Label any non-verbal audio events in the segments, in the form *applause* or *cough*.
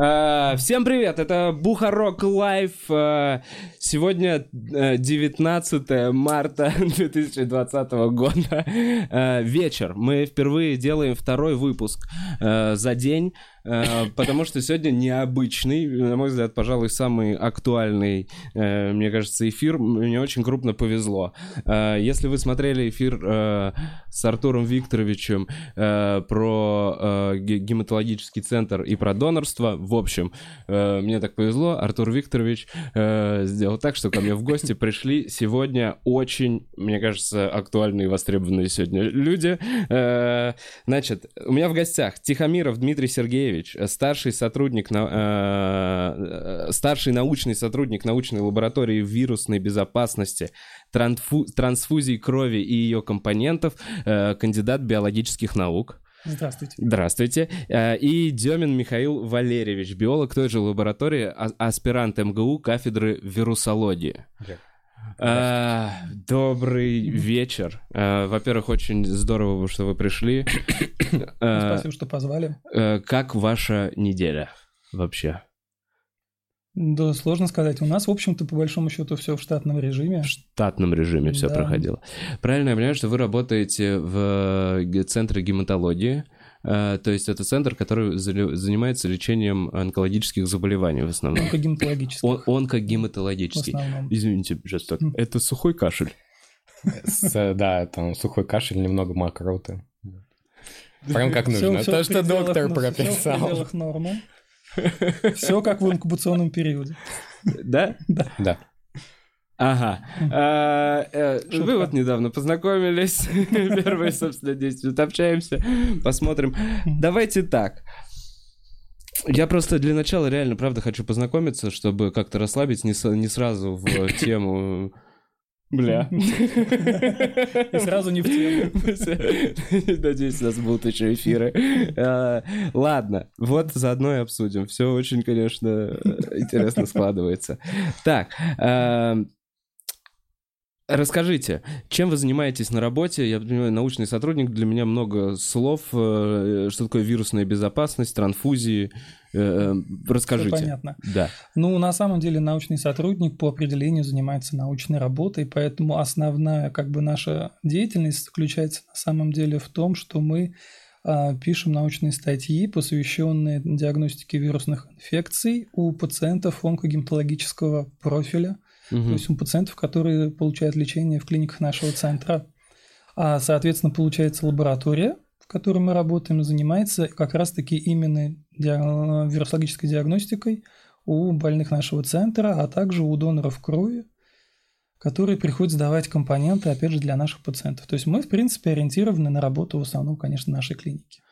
А, всем привет, это Бухарок Лайв. А, сегодня 19 э, марта *laughs* 2020 года. Вечер. Мы впервые делаем второй выпуск за день. Э, потому что сегодня необычный, на мой взгляд, пожалуй, самый актуальный, э, мне кажется, эфир. Мне очень крупно повезло. Э, если вы смотрели эфир с Артуром Викторовичем про гематологический центр и про донорство, в общем, мне так повезло, Артур Викторович сделал так, что ко мне в гости пришли сегодня очень, мне кажется, актуальные и востребованные сегодня люди. Значит, у меня в гостях Тихомиров Дмитрий Сергеевич, Иванович, э, старший сотрудник, э, э, старший научный сотрудник научной лаборатории вирусной безопасности, трансфу, трансфузии крови и ее компонентов, э, кандидат биологических наук. Здравствуйте. Здравствуйте. Э, и Демин Михаил Валерьевич, биолог той же лаборатории, а, аспирант МГУ кафедры вирусологии. А, добрый вечер. А, во-первых, очень здорово, что вы пришли. А, *coughs* Спасибо, что позвали. Как ваша неделя вообще? Да, сложно сказать. У нас, в общем-то, по большому счету, все в штатном режиме. В штатном режиме все да. проходило. Правильно я понимаю, что вы работаете в центре гематологии? Э, то есть это центр, который занимается лечением онкологических заболеваний в основном. Онкогематологических. Он, онкогематологический. Извините, пожалуйста, это сухой кашель. *laughs* Да, там сухой кашель, немного мокроты. Прям как нужно. Все, То, что доктор прописал. Все в Все как в инкубационном периоде. Да? Да. Да. Ага. А, э, вы вот недавно познакомились. *laughs* Первые, собственно, 10 минут общаемся. Посмотрим. Давайте так. Я просто для начала реально, правда, хочу познакомиться, чтобы как-то расслабить, не, не сразу в *coughs* тему Бля. *laughs* И сразу не в тему. *laughs* Надеюсь, у нас будут еще эфиры. А, ладно, вот заодно и обсудим. Все очень, конечно, интересно складывается. Так, Расскажите, чем вы занимаетесь на работе? Я понимаю, научный сотрудник, для меня много слов. Э, что такое вирусная безопасность, транфузии? Э, э, расскажите. Все понятно. Да. Ну, на самом деле, научный сотрудник по определению занимается научной работой, поэтому основная как бы наша деятельность заключается на самом деле в том, что мы а, пишем научные статьи, посвященные диагностике вирусных инфекций у пациентов онкогематологического профиля – угу. то есть у пациентов, которые получают лечение в клиниках нашего центра. А, соответственно, получается лаборатория, в которой мы работаем, занимается как раз-таки именно вирусологической диагностикой у больных нашего центра, а также у доноров крови, которые приходят сдавать компоненты, опять же, для наших пациентов. То есть мы, в принципе, ориентированы на работу в основном, конечно, нашей клиники.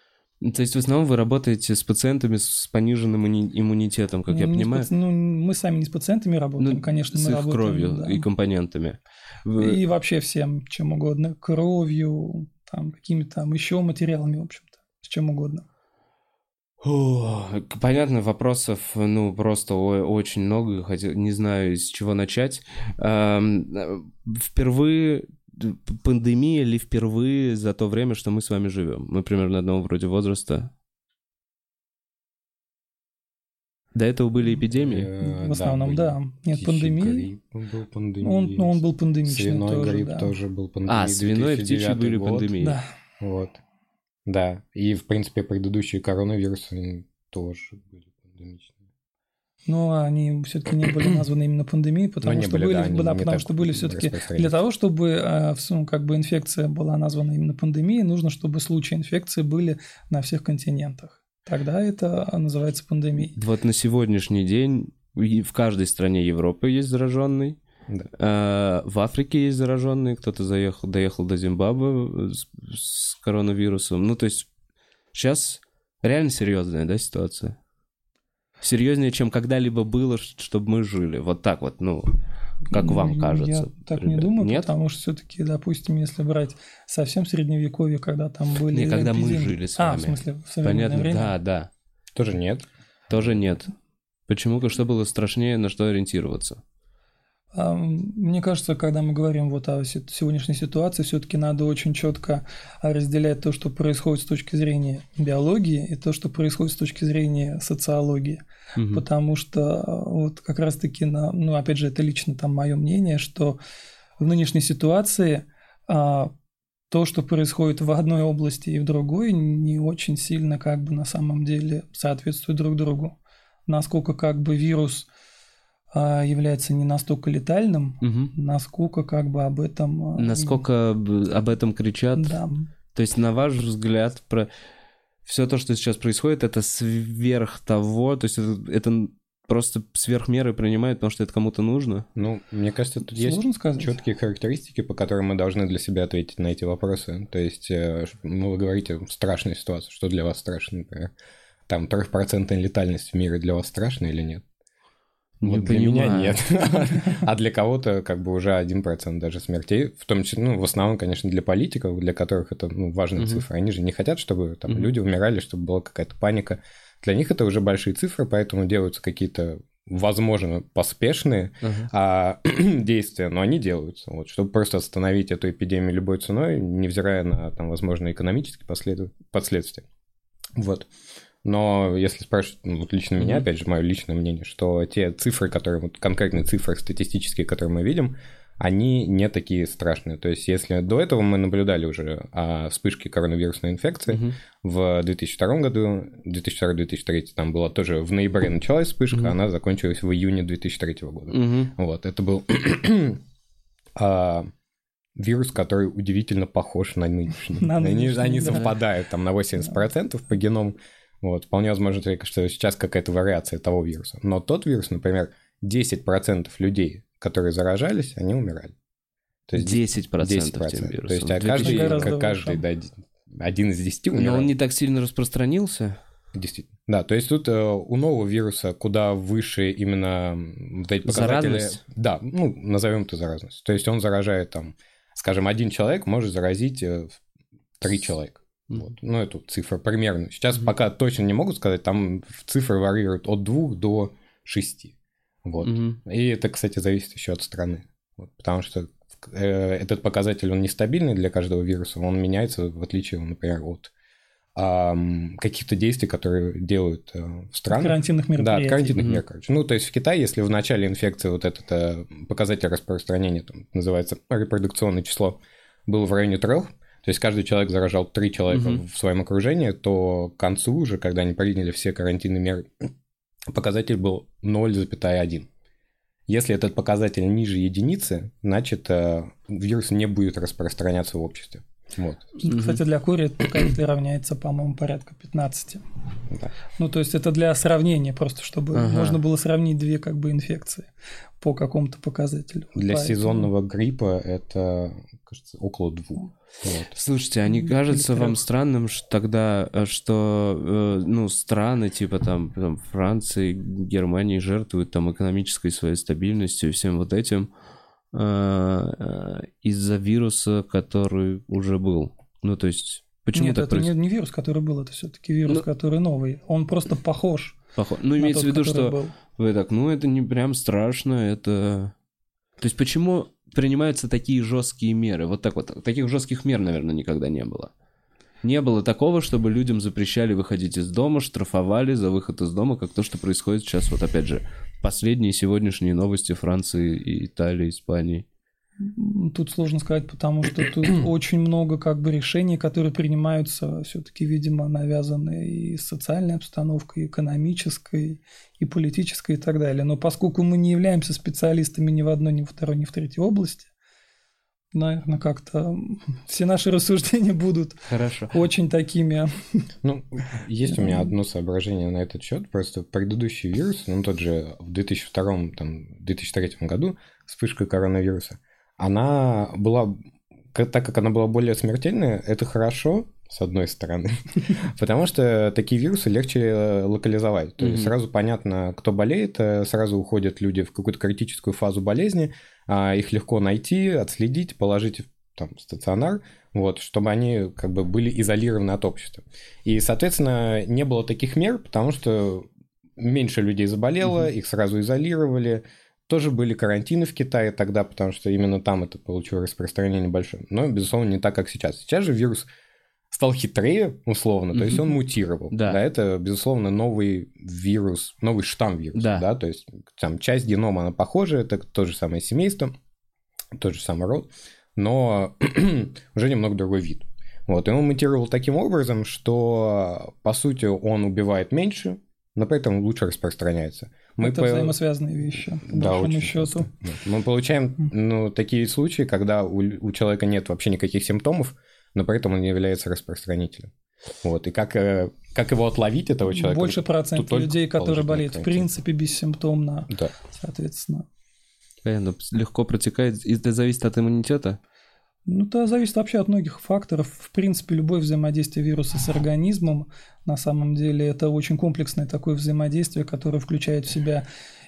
То есть в основном вы работаете с пациентами с пониженным иммунитетом, как ну, я понимаю? С, ну, мы сами не с пациентами работаем, ну, конечно, с мы их работаем, кровью да. и компонентами. Вы... И вообще всем, чем угодно. Кровью, там, какими-то там еще материалами, в общем-то, с чем угодно. Понятно, вопросов, ну, просто очень много, хотя не знаю, с чего начать. Э, впервые пандемия ли впервые за то время, что мы с вами живем? Мы примерно одного вроде возраста. До этого были эпидемии? Э, в основном, да. Нет, пандемии. был. Он, ну, он был пандемичный Свиной тоже, грипп да. тоже был пандемией. А, свиной и птичий были год. пандемии. Да. Вот. Да. И, в принципе, предыдущие коронавирусы тоже были пандемичные. Но они все-таки не были *clears throat* названы именно пандемией, потому что были, да, да, потому что были все-таки для того, чтобы э, как бы инфекция была названа именно пандемией, нужно, чтобы случаи инфекции были на всех континентах. Тогда это называется пандемией. Вот на сегодняшний день в каждой стране Европы есть зараженный. Да. А, в Африке есть зараженные, кто-то заехал, доехал до Зимбабве с, с коронавирусом. Ну, то есть сейчас реально серьезная, да, ситуация? Серьезнее, чем когда-либо было, чтобы мы жили. Вот так вот, ну, как вам кажется? Я так ребят? не думаю, Нет? потому что все-таки, допустим, если брать совсем средневековье, когда там были... Не, когда эпидемии... мы жили с вами. А, в смысле, в Понятно, время? да, да. Тоже нет. Тоже нет. Почему? Что было страшнее, на что ориентироваться? Мне кажется, когда мы говорим вот о сегодняшней ситуации, все-таки надо очень четко разделять то, что происходит с точки зрения биологии, и то, что происходит с точки зрения социологии. Угу. Потому что вот как раз-таки, на, ну опять же, это лично там мое мнение, что в нынешней ситуации а, то, что происходит в одной области и в другой, не очень сильно как бы на самом деле соответствует друг другу. Насколько как бы вирус а, является не настолько летальным, угу. насколько как бы об этом... А, насколько об этом кричат. Да. То есть, на ваш взгляд, про все то, что сейчас происходит, это сверх того, то есть это, это просто сверх меры принимают, потому что это кому-то нужно? Ну, мне кажется, тут Сложно есть сказать. четкие характеристики, по которым мы должны для себя ответить на эти вопросы. То есть, э, ну, вы говорите, страшная ситуация, что для вас страшно, например? Там трехпроцентная летальность в мире для вас страшна или нет? Не вот для меня нет. а для кого-то как бы уже 1% даже смертей, в том числе, ну, в основном, конечно, для политиков, для которых это ну, важная угу. цифра. Они же не хотят, чтобы там угу. люди умирали, чтобы была какая-то паника. Для них это уже большие цифры, поэтому делаются какие-то возможно, поспешные uh-huh. а, *clears throat* действия, но они делаются, вот, чтобы просто остановить эту эпидемию любой ценой, невзирая на, там, возможно, экономические послед... последствия. Вот. Но если спрашивать, ну, вот лично mm-hmm. меня, опять же, мое личное мнение, что те цифры, которые, вот конкретные цифры статистические, которые мы видим, они не такие страшные. То есть, если до этого мы наблюдали уже о вспышке коронавирусной инфекции mm-hmm. в 2002 году, 2002-2003, там было тоже в ноябре началась вспышка, mm-hmm. она закончилась в июне 2003 года. Mm-hmm. Вот, это был *clears throat* а, вирус, который удивительно похож на нынешний. На нынешний они, они совпадают там на 80% по геному. Вот, вполне возможно, что сейчас какая-то вариация того вируса. Но тот вирус, например, 10% людей, которые заражались, они умирали. То есть 10%, 10% тем вирусом. То есть а каждый, как каждый да, один из десяти умирал. Но он не так сильно распространился? Действительно. Да, то есть тут э, у нового вируса куда выше именно вот эти показатели. Заразность? Да, ну, назовем это заразность. То есть он заражает там, скажем, один человек может заразить э, три человека. Вот. Ну, эту цифру примерно. Сейчас mm-hmm. пока точно не могу сказать, там цифры варьируют от двух до шести. Вот. Mm-hmm. И это, кстати, зависит еще от страны. Вот, потому что э, этот показатель, он нестабильный для каждого вируса, он меняется, в отличие, например, от э, каких-то действий, которые делают э, в странах. Карантинных мероприятий. Да, карантинных mm-hmm. мер, короче. Ну, то есть в Китае, если в начале инфекции вот этот э, показатель распространения, там, называется репродукционное число, был в районе трех, то есть каждый человек заражал три человека угу. в своем окружении, то к концу уже, когда они приняли все карантинные меры, показатель был 0,1. Если этот показатель ниже единицы, значит э, вирус не будет распространяться в обществе. Вот. Кстати, для кури этот показатель равняется, по-моему, порядка 15. Да. Ну, то есть это для сравнения, просто чтобы ага. можно было сравнить две как бы инфекции по какому-то показателю. Для Поэтому... сезонного гриппа это, кажется, около двух. Вот. Слушайте, а не кажется вам странным что тогда, э, что э, ну, страны типа там, там Франции, Германии жертвуют там экономической своей стабильностью и всем вот этим э, из-за вируса, который уже был? Ну, то есть, почему Нет, так это происходит? не, не вирус, который был, это все-таки вирус, ну, который новый. Он просто похож. Похож. Ну, имеется тот, в виду, что был. вы так, ну, это не прям страшно, это... То есть, почему принимаются такие жесткие меры. Вот так вот. Таких жестких мер, наверное, никогда не было. Не было такого, чтобы людям запрещали выходить из дома, штрафовали за выход из дома, как то, что происходит сейчас. Вот опять же, последние сегодняшние новости Франции, Италии, Испании. Тут сложно сказать, потому что тут *clears throat* очень много как бы решений, которые принимаются все-таки, видимо, навязаны и социальной обстановкой, и экономической, и политической и так далее. Но поскольку мы не являемся специалистами ни в одной, ни во второй, ни в третьей области, наверное, как-то *laughs* все наши рассуждения будут Хорошо. очень такими. Ну, есть у меня *laughs* одно соображение на этот счет. Просто предыдущий вирус, ну, тот же в 2002, там, 2003 году, вспышка коронавируса, она была, так как она была более смертельная, это хорошо, с одной стороны, *laughs* потому что такие вирусы легче э, локализовать. То есть сразу понятно, кто болеет, э, сразу уходят люди в какую-то критическую фазу болезни, а их легко найти, отследить, положить там, в стационар, вот, чтобы они как бы были изолированы от общества. И, соответственно, не было таких мер, потому что меньше людей заболело, их сразу изолировали, Тоже были карантины в Китае тогда, потому что именно там это получило распространение большое. Но, безусловно, не так, как сейчас. Сейчас же вирус стал хитрее, условно, то есть он мутировал. Да. да, это, безусловно, новый вирус, новый штамм вируса, Да. да, то есть там часть генома, она похожа, это то же самое семейство, тот же самый род, но *clears throat* уже немного другой вид. Вот, и он мутировал таким образом, что, по сути, он убивает меньше, но при этом лучше распространяется. Мы это по- взаимосвязанные вещи, по да, большому счету. Мы получаем ну, такие случаи, когда у, у человека нет вообще никаких симптомов, но при этом он не является распространителем. Вот. И как, э, как его отловить, этого человека? Больше только людей, которые болеют, в принципе, бессимптомно, Да. соответственно. Понятно, легко протекает. И это зависит от иммунитета? Ну, это зависит вообще от многих факторов. В принципе, любое взаимодействие вируса с организмом, на самом деле, это очень комплексное такое взаимодействие, которое включает в себя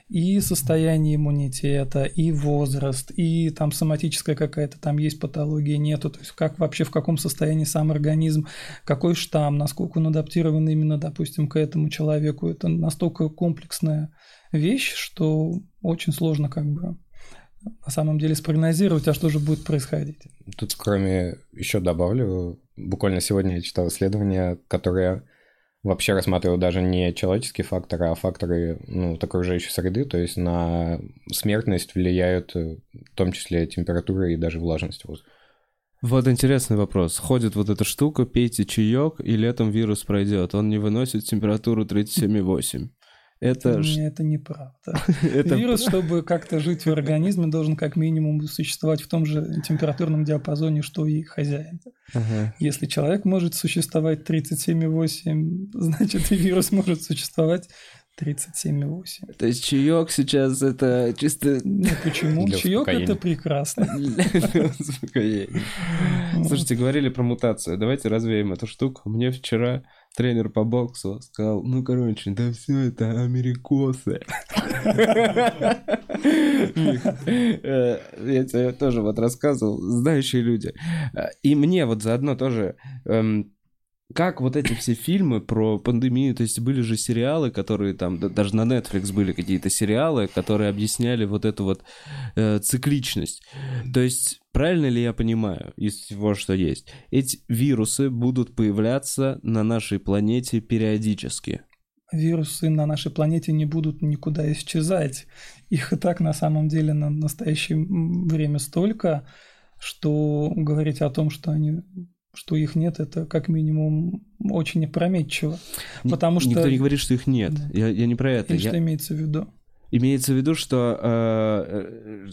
и состояние иммунитета, и возраст, и там соматическая какая-то, там есть патология, нету, то есть как вообще, в каком состоянии сам организм, какой штамм, насколько он адаптирован именно, допустим, к этому человеку. Это настолько комплексная вещь, что очень сложно как бы на самом деле спрогнозировать, а что же будет происходить. Тут, кроме, еще добавлю, буквально сегодня я читал исследование, которое вообще рассматривало даже не человеческие факторы, а факторы ну, такой окружающей среды, то есть на смертность влияют э, в том числе температура и даже влажность воздуха. Вот интересный вопрос. Ходит вот эта штука, пейте чаек, и летом вирус пройдет. Он не выносит температуру 37,8. Это, ж- Не, это неправда. *laughs* это Вирус, *laughs* чтобы как-то жить в организме, должен как минимум существовать в том же температурном диапазоне, что и хозяин. Ага. Если человек может существовать 37,8, *laughs* значит и вирус может существовать 37,8. То есть чаек сейчас это чисто Ну почему? Для Чаек успокоения. это прекрасно. для успокоения. Слушайте, говорили про мутацию. Давайте развеем эту штуку. Мне вчера тренер по боксу сказал, ну, короче, да все это америкосы. Э, Я тебе тоже вот рассказывал, знающие люди. И мне вот заодно тоже... эм, Как вот эти все фильмы про пандемию, то есть были же сериалы, которые там, да- даже на Netflix были какие-то сериалы, которые объясняли вот эту вот э, цикличность. То есть, правильно ли я понимаю, из всего, что есть, эти вирусы будут появляться на нашей планете периодически? Вирусы на нашей планете не будут никуда исчезать. Их и так на самом деле на настоящее время столько, что говорить о том, что они что их нет, это как минимум очень опрометчиво. Потому что- Никто не говорит, что их нет. Да. Я, я не про это. Или Я- что имеется в виду? Имеется в виду, что э,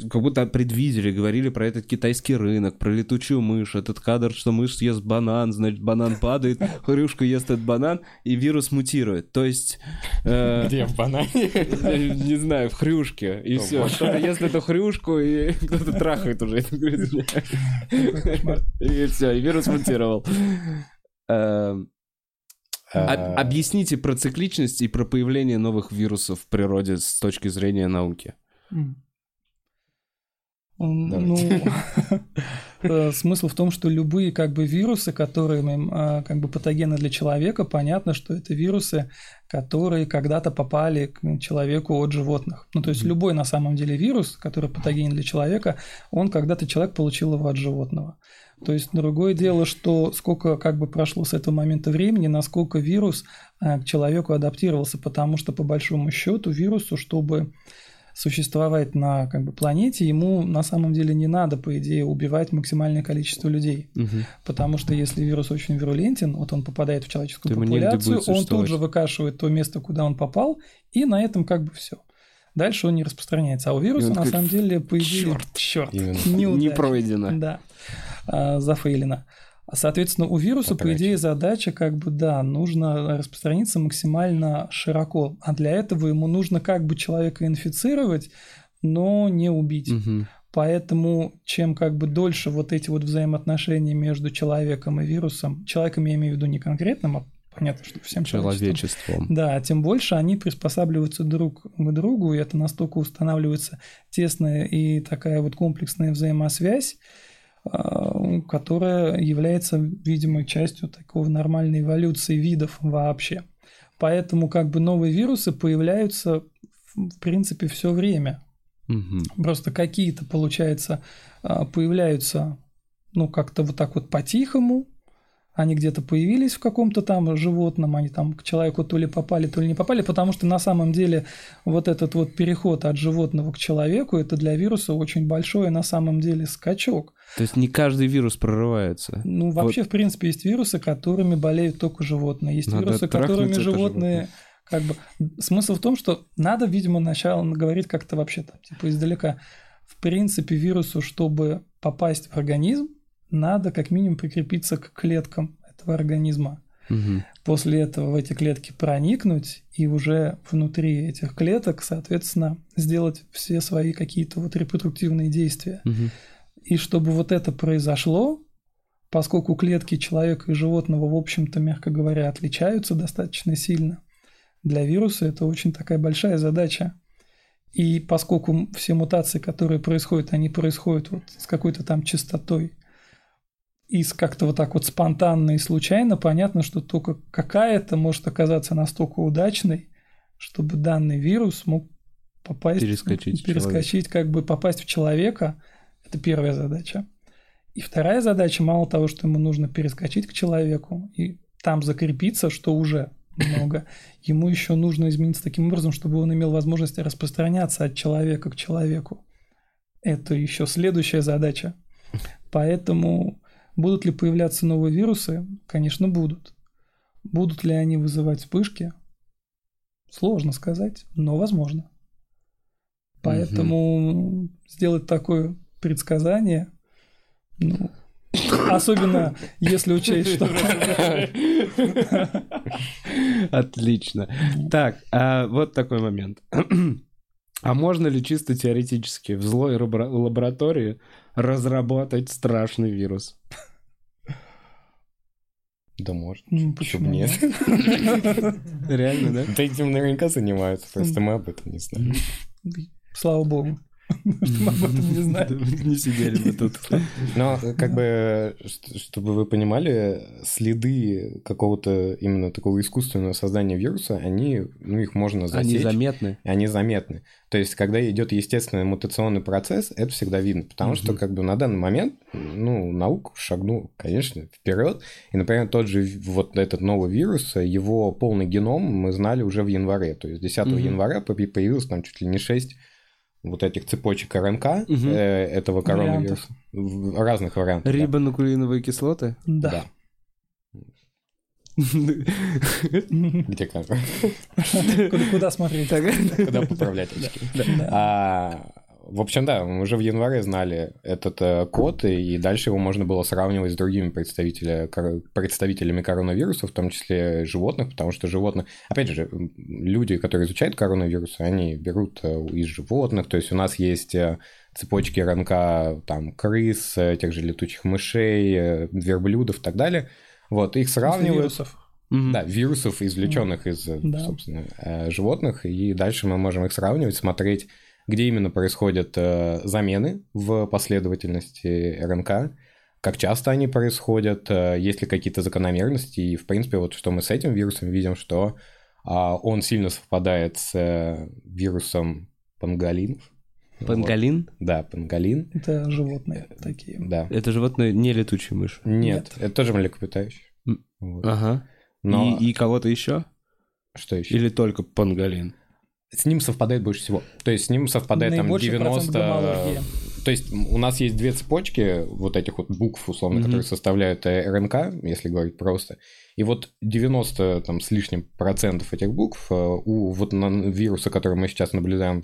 э, как будто предвидели, говорили про этот китайский рынок, про летучую мышь, этот кадр, что мышь ест банан, значит, банан падает, хрюшка ест этот банан, и вирус мутирует. То есть... э, Где в банане? *laughs* не знаю, в хрюшке, и все. Кто-то ест эту хрюшку, и кто-то трахает уже. И все, и вирус мутировал. А, об- Объясните про цикличность и про появление новых вирусов в природе с точки зрения науки. Ну, *laughs* э, смысл в том, что любые как бы вирусы, которые а, как бы патогены для человека, понятно, что это вирусы, которые когда-то попали к человеку от животных. Ну, то есть любой на самом деле вирус, который патогенен для человека, он когда-то человек получил его от животного. То есть другое дело, что сколько как бы прошло с этого момента времени, насколько вирус а, к человеку адаптировался, потому что по большому счету вирусу, чтобы существовать на как бы, планете, ему на самом деле не надо, по идее, убивать максимальное количество людей. Потому что если вирус очень вирулентен, вот он попадает в человеческую То популяцию, он тут же выкашивает то место, куда он попал, и на этом как бы все. Дальше он не распространяется. А у вируса на такой, самом деле, по идее, черт, Именно. Не пройдено. Да, а, зафейлено. Соответственно, у вируса, по Потрачено. идее, задача, как бы, да, нужно распространиться максимально широко. А для этого ему нужно как бы человека инфицировать, но не убить. Мгм. Поэтому чем как бы дольше вот эти вот взаимоотношения между человеком и вирусом, человеком я имею в виду не конкретным, а понятно, что всем человечеством, да, тем больше они приспосабливаются друг к другу, и это настолько устанавливается тесная и такая вот комплексная взаимосвязь, которая является видимой частью такого нормальной эволюции видов вообще. Поэтому как бы новые вирусы появляются в принципе все время. Угу. Просто какие-то, получается, а, появляются, ну, как-то вот так вот по-тихому, они где-то появились в каком-то там животном, они там к человеку то ли попали, то ли не попали, потому что на самом деле вот этот вот переход от животного к человеку, это для вируса очень большой на самом деле скачок. То есть не каждый вирус прорывается? Ну, вообще, вот. в принципе, есть вирусы, которыми болеют только животные. Есть Надо вирусы, которыми животные... Как бы смысл в том, что надо, видимо, сначала говорить как-то вообще там, типа издалека. В принципе, вирусу, чтобы попасть в организм, надо как минимум прикрепиться к клеткам этого организма. Угу. После этого в эти клетки проникнуть и уже внутри этих клеток, соответственно, сделать все свои какие-то вот репродуктивные действия. Угу. И чтобы вот это произошло, поскольку клетки человека и животного, в общем-то, мягко говоря, отличаются достаточно сильно, для вируса это очень такая большая задача. И поскольку все мутации, которые происходят, они происходят вот с какой-то там частотой, и как-то вот так вот спонтанно и случайно, понятно, что только какая-то может оказаться настолько удачной, чтобы данный вирус мог попасть, перескочить, перескочить как бы попасть в человека. Это первая задача. И вторая задача, мало того, что ему нужно перескочить к человеку и там закрепиться, что уже много, *laughs* ему еще нужно измениться таким образом, чтобы он имел возможность распространяться от человека к человеку. Это еще следующая задача. Поэтому Будут ли появляться новые вирусы? Конечно, будут. Будут ли они вызывать вспышки? Сложно сказать, но возможно. Поэтому угу. сделать такое предсказание, ну, особенно если учесть, что... Отлично. Так, а вот такой момент. А можно ли чисто теоретически в злой лаборатории разработать страшный вирус? Да может. Ну, почему нет? Реально, да? Да этим наверняка занимаются, просто мы об этом не знаем. Слава богу. Мы об этом не знаем. *laughs* Не сидели бы тут. Но, как бы, чтобы вы понимали, следы какого-то именно такого искусственного создания вируса, они, ну, их можно засечь. Они заметны. Они заметны. То есть, когда идет естественный мутационный процесс, это всегда видно, потому угу. что, как бы, на данный момент, ну, наука шагнула, конечно, вперед. И, например, тот же вот этот новый вирус, его полный геном мы знали уже в январе. То есть, 10 угу. января появилось там чуть ли не 6 вот этих цепочек РНК угу. э, этого коронавируса. Вариантов. Разных вариантов. Рибонуклеиновые да. кислоты? Да. да. *laughs* Где камера? Куда смотреть? Куда поправлять очки? В общем, да, мы уже в январе знали этот э, код, и дальше его можно было сравнивать с другими представителями, представителями коронавируса, в том числе животных, потому что животные... Опять же, люди, которые изучают коронавирусы, они берут э, из животных, то есть у нас есть э, цепочки РНК там, крыс, тех же летучих мышей, верблюдов и так далее. Вот, их сравнивают... Вирусов. Да, вирусов, извлеченных из, да. собственно, животных, и дальше мы можем их сравнивать, смотреть где именно происходят э, замены в последовательности РНК, как часто они происходят, э, есть ли какие-то закономерности. И, в принципе, вот что мы с этим вирусом видим, что а, он сильно совпадает с э, вирусом панголинов. Панголин? Вот. Да, панголин. Это животные такие. Да. Это животные не летучие мыши? Нет, Нет. это тоже млекопитающие. Вот. Ага. Но... И, и кого-то еще? Что еще? Или только панголин? С ним совпадает больше всего. То есть с ним совпадает там 90... То есть у нас есть две цепочки вот этих вот букв, условно, mm-hmm. которые составляют э, РНК, если говорить просто. И вот 90 там с лишним процентов этих букв э, у вот на вируса, который мы сейчас наблюдаем,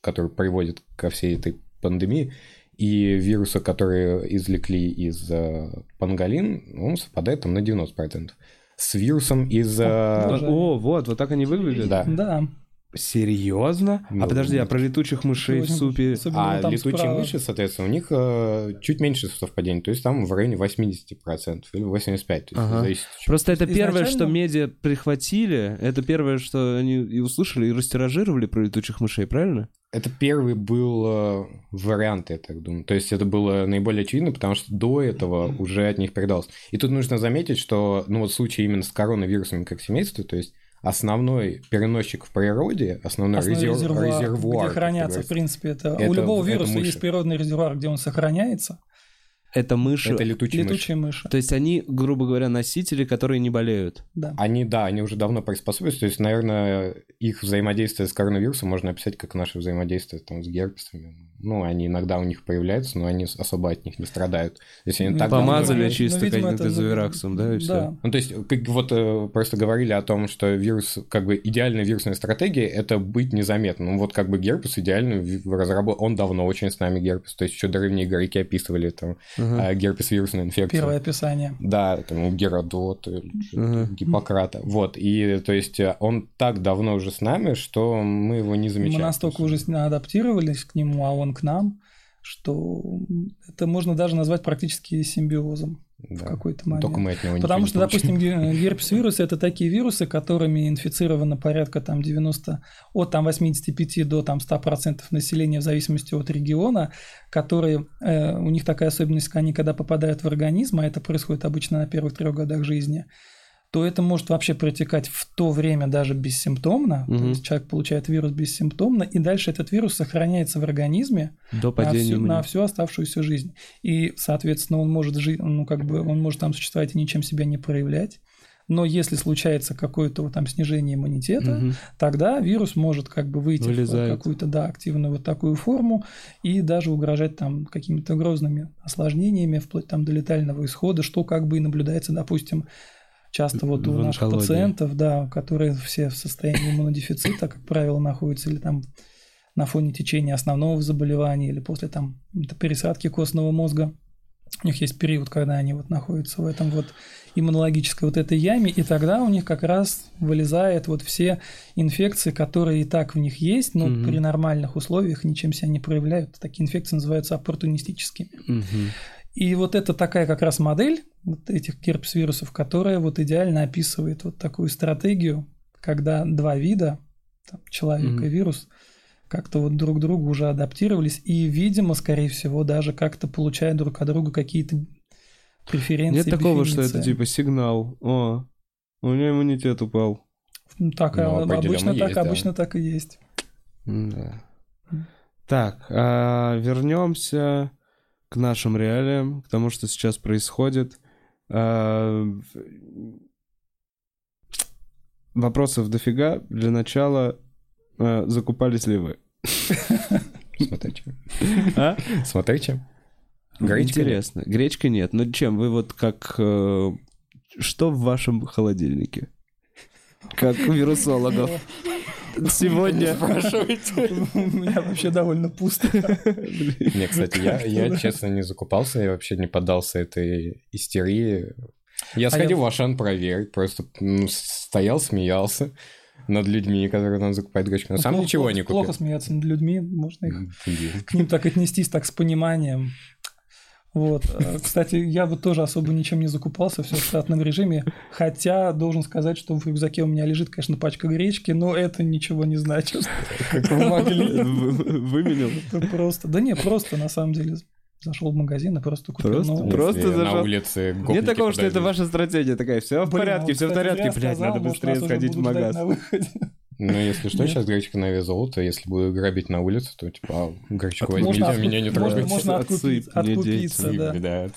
который приводит ко всей этой пандемии, и вируса, которые извлекли из э, панголин, он совпадает там на 90%. С вирусом из... О, о, вот, вот так они выглядят. Да. Да. Серьезно? А ну, а подожди, а про летучих мышей в супе? А летучие справа. мыши, соответственно, у них э, чуть меньше совпадений, то есть там в районе 80% или 85%. То есть ага. зависит, Просто это Изначально... первое, что медиа прихватили, это первое, что они и услышали, и растиражировали про летучих мышей, правильно? Это первый был э, вариант, я так думаю. То есть это было наиболее очевидно, потому что до этого уже от них передалось. И тут нужно заметить, что, ну вот в случае именно с коронавирусами как семейство, то есть основной переносчик в природе, основной, основной резерв, резервуар, резервуар, где хранятся, в принципе, это, это у любого вируса есть природный резервуар, где он сохраняется. Это мыши. Это летучие, летучие мыши. мыши. То есть они, грубо говоря, носители, которые не болеют. Да. Они, да, они уже давно приспособились. То есть, наверное, их взаимодействие с коронавирусом можно описать как наше взаимодействие там, с герпесами. Ну, они иногда у них появляются, но они особо от них не страдают. Если они ну, так Помазали давно... чисто ну, каким-то завираксом, да, и все. Да. Ну, то есть, как вот э, просто говорили о том, что вирус, как бы идеальная вирусная стратегия – это быть незаметным. Ну, вот как бы герпес идеальный разработан, он давно очень с нами герпес. То есть, еще древние греки описывали там uh герпес вирусную инфекцию. Первое описание. Да, там у Геродота, uh Гиппократа. Вот, и то есть, он так давно уже с нами, что мы его не замечаем. Мы настолько уже адаптировались к нему, а он к нам, что это можно даже назвать практически симбиозом да. в какой-то момент. Только мы от него Потому что, допустим, герпес-вирусы – это такие вирусы, которыми инфицировано порядка там 90, от там 85 до там 100% населения в зависимости от региона, которые, э, у них такая особенность, они когда попадают в организм, а это происходит обычно на первых трех годах жизни – то это может вообще протекать в то время даже бессимптомно. Угу. То есть человек получает вирус бессимптомно, и дальше этот вирус сохраняется в организме До на, всю, на всю оставшуюся жизнь. И, соответственно, он может жить, ну, как бы он может там существовать и ничем себя не проявлять. Но если случается какое-то вот там снижение иммунитета, угу. тогда вирус может как бы выйти Вылезает. в какую-то да, активную вот такую форму и даже угрожать там какими-то грозными осложнениями, вплоть там до летального исхода, что как бы и наблюдается, допустим, Часто вот у наших пациентов, да, которые все в состоянии иммунодефицита, как правило, находятся или там на фоне течения основного заболевания или после там пересадки костного мозга. У них есть период, когда они вот находятся в этом вот иммунологической вот этой яме, и тогда у них как раз вылезают вот все инфекции, которые и так в них есть, но угу. при нормальных условиях ничем себя не проявляют. Такие инфекции называются оппортунистическими. Угу. И вот это такая как раз модель вот этих герпес-вирусов, которая вот идеально описывает вот такую стратегию, когда два вида, там, человек mm-hmm. и вирус, как-то вот друг к другу уже адаптировались и, видимо, скорее всего, даже как-то получают друг от друга какие-то преференции. Нет такого, что это типа сигнал. О, у меня иммунитет упал. Так, ну, а, обычно так, есть, обычно так и есть. Да. Так, а, вернемся к нашим реалиям, к тому, что сейчас происходит. А, вопросов дофига. Для начала, а, закупались ли вы? Смотрите. А? Смотрите. Гречка Интересно. Нет. Гречка нет. Но чем? Вы вот как... Э, что в вашем холодильнике? Как у вирусологов. Сегодня. *laughs* Спрашивайте. У меня вообще довольно пусто. Не, кстати, я, я честно не закупался, я вообще не поддался этой истерии. Я а сходил я... в Ашан проверить, просто ну, стоял, смеялся над людьми, которые нам закупают гречку. Но ну, сам плохо, ничего не купил. Плохо смеяться над людьми, можно их к ним так отнестись так с пониманием. Вот. Э, кстати, я бы тоже особо ничем не закупался, все в штатном режиме. Хотя должен сказать, что в рюкзаке у меня лежит, конечно, пачка гречки, но это ничего не значит. Как вы могли? Выменил? Просто. Да не, просто на самом деле Зашел в магазин и просто купил Просто, новый. просто зашел. На улице Нет такого, что это ваша стратегия такая, все в порядке, все в порядке, блядь, надо быстрее сходить в магазин. Ну, если что, сейчас гречка на вес золота. Если буду грабить на улице, то типа, а, гречку возьмите, а меня не трогайте. Можно откупиться, да.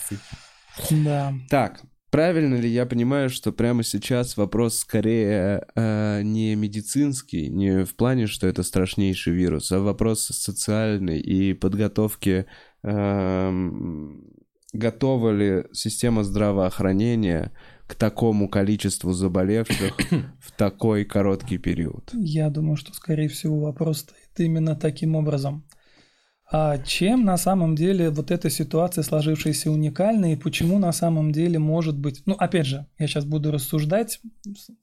Да. Так, Правильно ли я понимаю, что прямо сейчас вопрос скорее э, не медицинский, не в плане, что это страшнейший вирус, а вопрос социальный и подготовки, э, готова ли система здравоохранения к такому количеству заболевших *coughs* в такой короткий период? Я думаю, что, скорее всего, вопрос стоит именно таким образом. А чем на самом деле вот эта ситуация сложившаяся уникальна и почему на самом деле может быть... Ну, опять же, я сейчас буду рассуждать,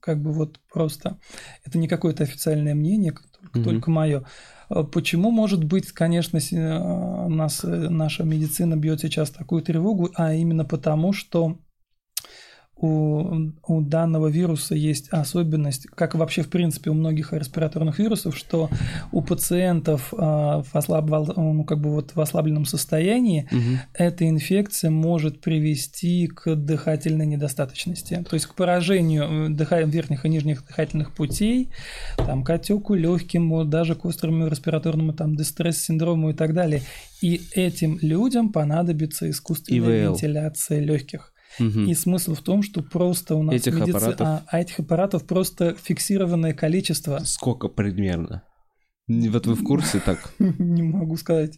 как бы вот просто... Это не какое-то официальное мнение, только, mm только мое. А почему может быть, конечно, у нас наша медицина бьет сейчас такую тревогу, а именно потому, что у, у данного вируса есть особенность, как вообще в принципе у многих респираторных вирусов, что у пациентов а, в, ослаб, ну, как бы вот в ослабленном состоянии угу. эта инфекция может привести к дыхательной недостаточности, то есть к поражению э, дыха... верхних и нижних дыхательных путей, там, к отеку легким, даже к острому респираторному там, дистресс-синдрому и так далее. И этим людям понадобится искусственная ИВЛ. вентиляция легких. Угу. И смысл в том, что просто у нас этих медици... аппаратов... А, а этих аппаратов просто фиксированное количество. Сколько примерно? Вот вы в курсе так? *laughs* Не могу сказать.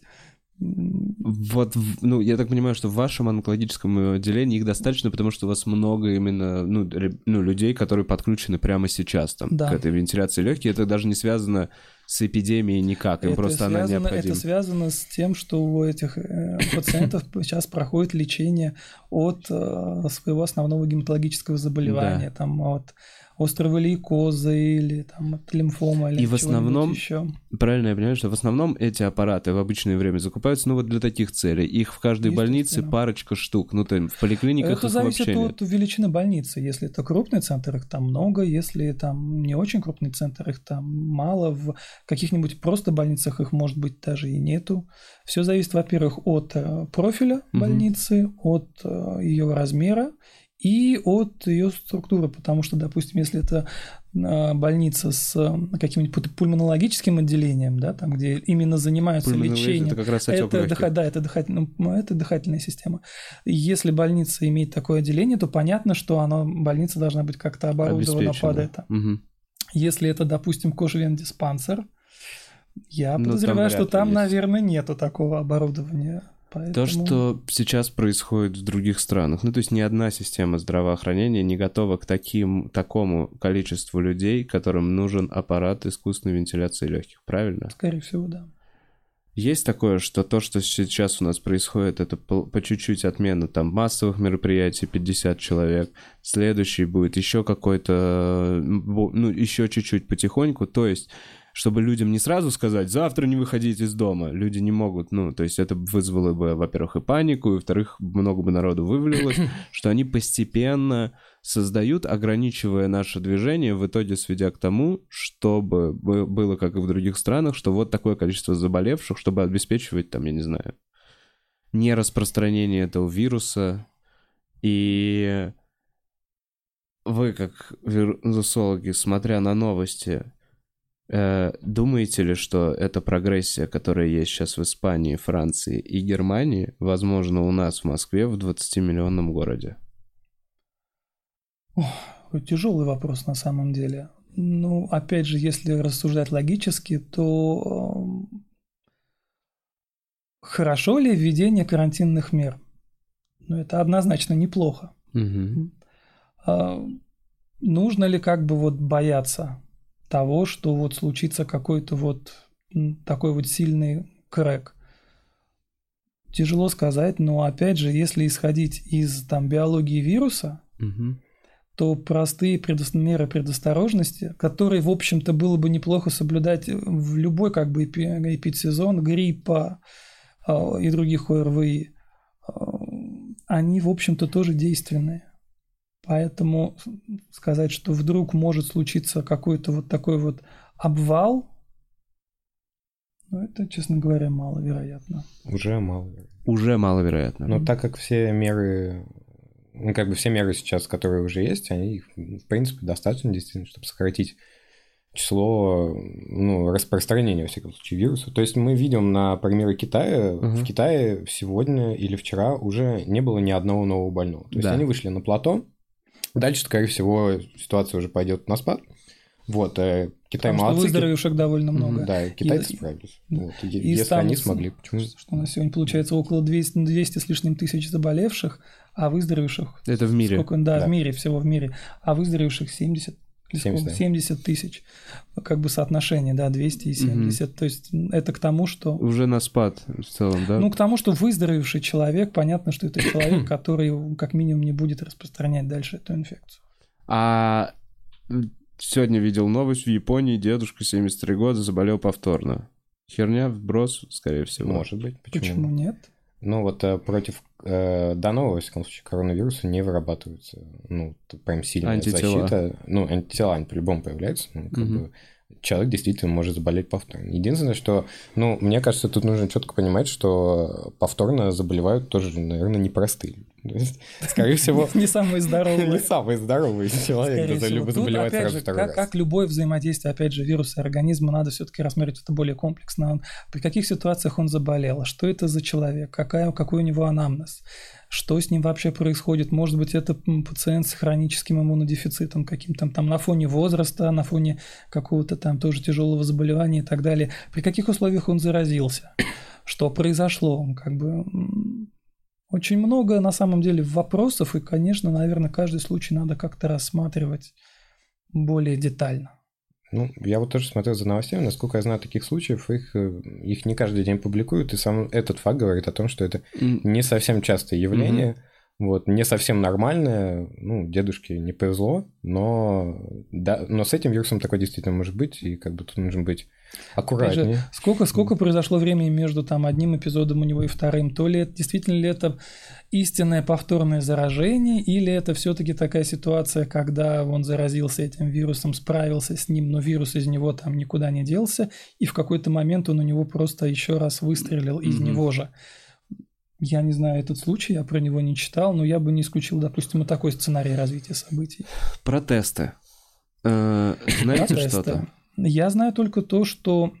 Вот, ну, я так понимаю, что в вашем онкологическом отделении их достаточно, потому что у вас много именно, ну, ну людей, которые подключены прямо сейчас там да. к этой вентиляции легких. Это даже не связано с эпидемией никак, им это просто связано, она необходима. Это связано с тем, что у этих э, пациентов *laughs* сейчас проходит лечение от э, своего основного гематологического заболевания, там от острого лейкоза или там от лимфома или И в основном, еще. правильно я понимаю, что в основном эти аппараты в обычное время закупаются, ну вот для таких целей. Их в каждой больнице парочка штук, ну там в поликлиниках Это зависит от величины больницы. Если это крупный центр, их там много, если там не очень крупный центр, их там мало. В каких-нибудь просто больницах их может быть даже и нету. Все зависит, во-первых, от э, профиля больницы, угу. от э, ее размера и от ее структуры, потому что, допустим, если это а, больница с а, каким-нибудь пульмонологическим отделением, да, там, где именно занимаются лечением. Это как раз это, да, это, дыхательная, ну, это дыхательная система. Если больница имеет такое отделение, то понятно, что она, больница должна быть как-то оборудована под это. Угу. Если это, допустим, кожевен-диспансер, я ну, подозреваю, там что там, есть. наверное, нету такого оборудования. Поэтому... То, что сейчас происходит в других странах, ну то есть ни одна система здравоохранения не готова к таким, такому количеству людей, которым нужен аппарат искусственной вентиляции легких, правильно? Скорее всего, да. Есть такое, что то, что сейчас у нас происходит, это по, по чуть-чуть отмена там массовых мероприятий, 50 человек, следующий будет еще какой-то, ну, еще чуть-чуть потихоньку, то есть чтобы людям не сразу сказать, завтра не выходите из дома. Люди не могут, ну, то есть это вызвало бы, во-первых, и панику, и, во-вторых, много бы народу вывалилось, *coughs* что они постепенно создают, ограничивая наше движение, в итоге сведя к тому, чтобы было, как и в других странах, что вот такое количество заболевших, чтобы обеспечивать, там, я не знаю, не распространение этого вируса. И вы, как вирусологи, смотря на новости, думаете ли, что эта прогрессия, которая есть сейчас в Испании, Франции и Германии, возможно, у нас в Москве в 20-миллионном городе? Ох, тяжелый вопрос на самом деле. Ну, опять же, если рассуждать логически, то хорошо ли введение карантинных мер? Ну, это однозначно неплохо. Угу. А, нужно ли как бы вот бояться того, что вот случится какой-то вот такой вот сильный крэк. Тяжело сказать, но опять же, если исходить из там биологии вируса, угу. то простые предос... меры предосторожности, которые, в общем-то, было бы неплохо соблюдать в любой как бы эпи... эпидсезон, гриппа э, и других ОРВИ, э, они, в общем-то, тоже действенные. Поэтому сказать, что вдруг может случиться какой-то вот такой вот обвал, ну, это, честно говоря, маловероятно. Уже мало. Уже маловероятно. Но так как все меры, ну, как бы все меры сейчас, которые уже есть, они, в принципе, достаточно действительно, чтобы сократить число ну, распространения, во всяком случае, вируса. То есть мы видим на примере Китая, угу. в Китае сегодня или вчера уже не было ни одного нового больного. То есть да. они вышли на плато, Дальше, скорее всего, ситуация уже пойдет на спад. Вот, э, Китай Потому молодцы. Что выздоровевших довольно много. Да, китайцы и, справились. Вот, и, если они смогли, почему? Что у нас сегодня получается около 200, 200 с лишним тысяч заболевших, а выздоровевших... Это в мире. Сколько, да, да, в мире, всего в мире. А выздоровевших 70 70, 70 тысяч, как бы соотношение, да, 200 и 70. Угу. То есть это к тому, что... Уже на спад в целом, да? Ну, к тому, что выздоровевший человек, понятно, что это человек, *clears throat* который как минимум не будет распространять дальше эту инфекцию. А сегодня видел новость, в Японии дедушка 73 года заболел повторно. Херня, вброс, скорее всего. Может быть. Почему, Почему нет? Ну вот э, против э, данного, во всяком случае, коронавируса не вырабатывается, ну, прям сильная Антитела. защита. Ну, антитела они по-любому появляются, ну, как Мгм. бы человек действительно может заболеть повторно. Единственное, что, ну, мне кажется, тут нужно четко понимать, что повторно заболевают тоже, наверное, непростые. То есть, скорее всего, *laughs* Не самые не здоровые. самый здоровый человек всего. заболевает сразу второй как, раз. как любое взаимодействие, опять же, вируса и организма, надо все-таки рассмотреть это более комплексно. При каких ситуациях он заболел? Что это за человек? Какая, какой у него анамнез? Что с ним вообще происходит? Может быть, это пациент с хроническим иммунодефицитом каким-то там на фоне возраста, на фоне какого-то там тоже тяжелого заболевания и так далее. При каких условиях он заразился? *clears throat* Что произошло? Как бы очень много на самом деле вопросов, и, конечно, наверное, каждый случай надо как-то рассматривать более детально. Ну, я вот тоже смотрел за новостями, насколько я знаю таких случаев, их, э, их не каждый день публикуют, и сам этот факт говорит о том, что это не совсем частое явление, вот, не совсем нормальное, ну, дедушке не повезло, но, да, но с этим вирусом такое действительно может быть, и как бы тут нужно быть аккуратнее. Сколько, сколько произошло времени между там одним эпизодом у него и вторым? То ли это действительно ли это истинное повторное заражение, или это все-таки такая ситуация, когда он заразился этим вирусом, справился с ним, но вирус из него там никуда не делся, и в какой-то момент он у него просто еще раз выстрелил из Мгм. него же. Я не знаю этот случай, я про него не читал, но я бы не исключил, допустим, и такой сценарий развития событий. Протесты. Э, Знаете что-то? Я знаю только то, что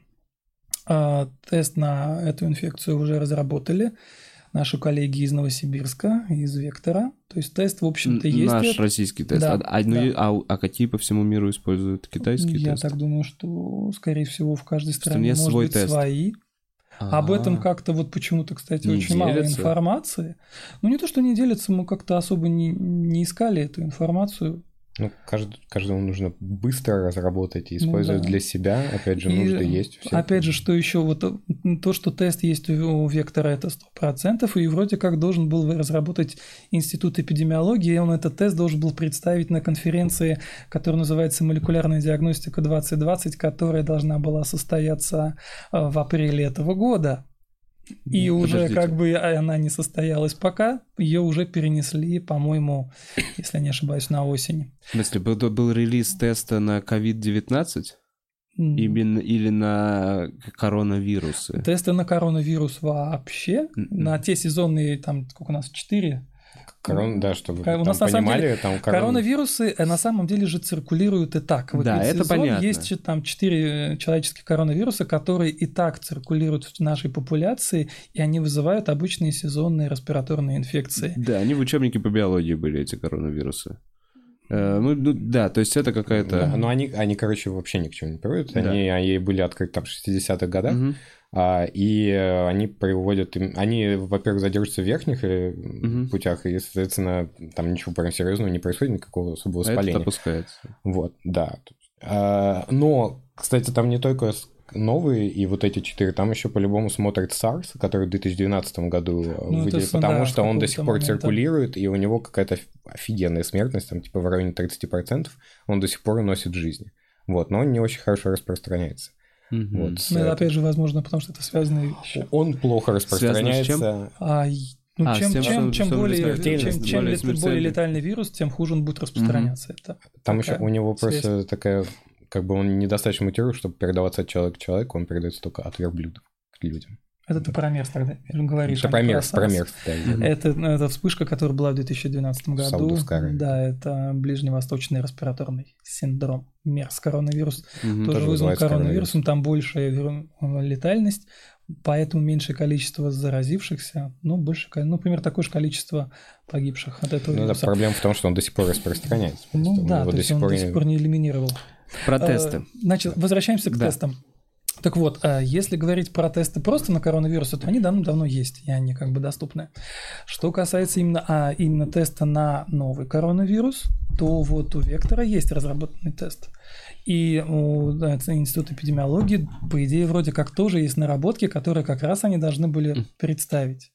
а, тест на эту инфекцию уже разработали наши коллеги из Новосибирска, из Вектора. То есть тест, в общем-то, есть. Наш Это- российский тест. Да, а, ну да. а- а какие по всему миру используют китайские Я тесты? так думаю, что, скорее всего, в каждой стране меня может свой быть тест. свои. Об А, этом как-то вот почему-то, кстати, Не очень мало делятся? информации. Ну, не то, что не делятся, мы как-то особо не, не искали эту информацию. Ну, кажд- каждому нужно быстро разработать и Ну использовать да. для себя. Опять же, И, нужды есть. у всех. Опять же, что еще вот э, то, что тест есть у у Вектора, это 100%, и вроде как должен был разработать Институт эпидемиологии, и он этот тест должен был представить на конференции, которая называется «Молекулярная диагностика 2020», которая должна была состояться э, в апреле этого года. И Ну, уже подождите. как бы она не состоялась пока, ее уже перенесли, по-моему, если не ошибаюсь, на осень. В смысле, был, был релиз теста на COVID-19 М. именно, или на коронавирусы? Тесты на коронавирус вообще, М-м. на те сезонные, там, сколько у нас, четыре? Корон, да, чтобы Ка- у там нас на самом понимали, там корон- Коронавирусы э, на самом деле же циркулируют и так. В Да, это понятно. Есть же там четыре э, человеческих коронавируса, которые и так циркулируют в нашей популяции, и они вызывают обычные сезонные респираторные инфекции. Да, они в учебнике по биологии были, эти коронавирусы. Э, ну, ну, да, то есть это какая-то... Да, но они, они, короче, вообще ни к чему не приводят. Да. Они, они были открыты там в 60-х годах, Мгм. А, и э, они приводят... Они, во-первых, задерживаются в верхних Мгм. путях, и, соответственно, там ничего прям серьезного не происходит, никакого особого А этот воспаления. опускается. Вот, да. А, Но, кстати, там не только новые и вот эти четыре, там еще по-любому смотрит SARS, который в 2012 году э, Ну, это выделили, потому да, что он до сих пор момента. циркулирует, и у него какая-то оф- офигенная смертность, там типа в районе 30%, он до сих пор носит жизни. Вот, но он не очень хорошо распространяется. Мгм. Вот, с- Ну, это опять же, возможно, потому что это вещи. Он плохо Связано с чем? распространяется. А, ну, А, чем, тем, чем, чем более, смертельный, чем, чем более лет- более летальный вирус, тем хуже он будет распространяться. Это Там еще у него связь. просто такая, как бы он недостаточно мутирует, чтобы передаваться от человека к человеку, он передается только от верблюдов к людям. Это ты про мерз тогда говоришь. Это а про мерз, про мерз, да. Это, ну, это вспышка, которая была в 2012 году. Саудовская. Да, это ближневосточный респираторный синдром. МЕРС коронавирус Мгм. тоже тоже вызван коронавирусом, там большая летальность, поэтому меньшее количество заразившихся, ну, больше, ну, например, такое же количество погибших от этого Ну, да, вируса. проблема в том, что он до сих пор распространяется. Ну да, то есть он до сих пор не элиминировал. Про Э, тесты. Значит, возвращаемся к Да. тестам. Так вот, э, если говорить про тесты просто на коронавирус, то они давно-давно есть, и они как бы доступны. Что касается именно, а, именно теста на новый коронавирус, то вот у Вектора есть разработанный тест. И у да, Института эпидемиологии, по идее, вроде как тоже есть наработки, которые как раз они должны были представить.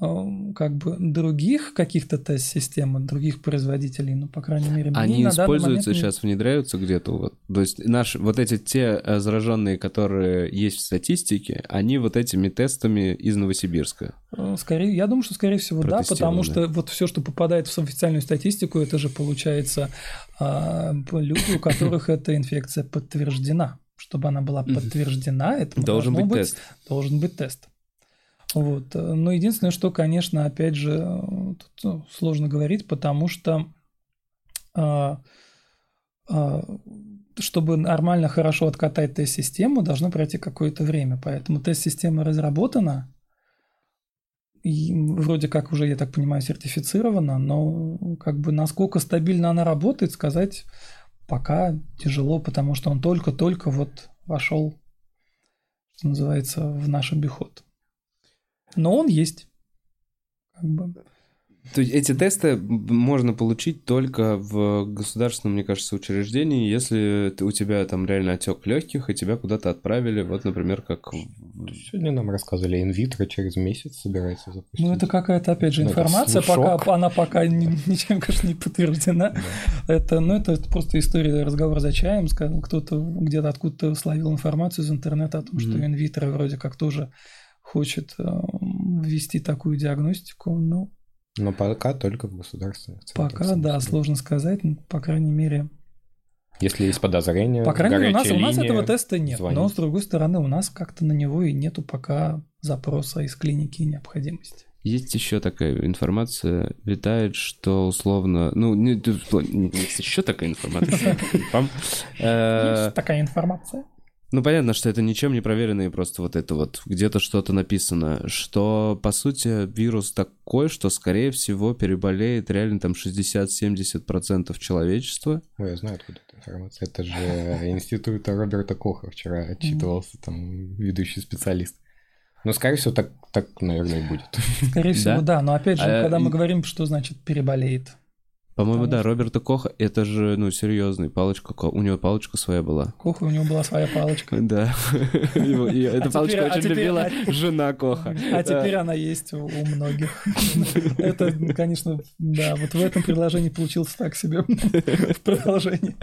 Э, как бы других каких-то тест-систем, других производителей, ну, по крайней мере, Они используются сейчас, внедряются где-то, вот, то есть наши, вот эти те э, зараженные, которые есть в статистике, они вот этими тестами из Новосибирска. Э, скорее, я думаю, что, скорее всего, да, потому что вот все, что попадает в официальную статистику, это же, получается, а, люди, у которых эта инфекция подтверждена. Чтобы она была подтверждена, это должен быть тест. Должен быть тест. Вот. Но единственное, что, конечно, опять же, тут ну, сложно говорить, потому что а, а, чтобы нормально, хорошо откатать тест-систему, должно пройти какое-то время. Поэтому тест-система разработана, и вроде как уже, я так понимаю, сертифицирована, но как бы насколько стабильно она работает, сказать пока тяжело, потому что он только-только вот вошел, что называется, в наш обиход но он есть. Как бы. То есть эти тесты можно получить только в государственном, мне кажется, учреждении, если у тебя там реально отек легких, и тебя куда-то отправили, вот, например, как... Сегодня нам рассказывали, инвитро через месяц собирается запустить. Ну, это какая-то, опять же, ну, информация, пока, она пока ничем, конечно, не подтверждена. Это, ну, это просто история, разговор за чаем, сказал, кто-то где-то откуда-то словил информацию из интернета о том, что инвитро вроде как тоже хочет э, ввести такую диагностику, но... Но пока только в государственных центрах. Пока, да, сложно сказать, по крайней мере... Если есть подозрение, По крайней мере, у нас, у нас этого теста нет, звонить. но с другой стороны, у нас как-то на него и нету пока запроса из клиники необходимости. Есть еще такая информация, витает, что условно, ну, не, есть еще такая информация. Есть такая информация. Ну, понятно, что это ничем не проверенные, просто вот это вот где-то что-то написано, что, по сути, вирус такой, что, скорее всего, переболеет реально там 60-70% человечества. Ой, я знаю, откуда эта информация. Это же институт Роберта Коха вчера отчитывался, там, ведущий специалист. Ну, скорее всего, так, так, наверное, и будет. Скорее *laughs* всего, да. да. Но опять же, а, когда мы говорим, что значит переболеет, по-моему, да, Роберта Коха, это же, ну, серьезный, палочка, у него палочка своя была. Коха, у него была своя палочка. *laughs* Да. Эта а палочка очень а любила а жена Коха. А теперь она есть у многих. Это, конечно, да, вот в этом предложении получилось так себе в продолжении.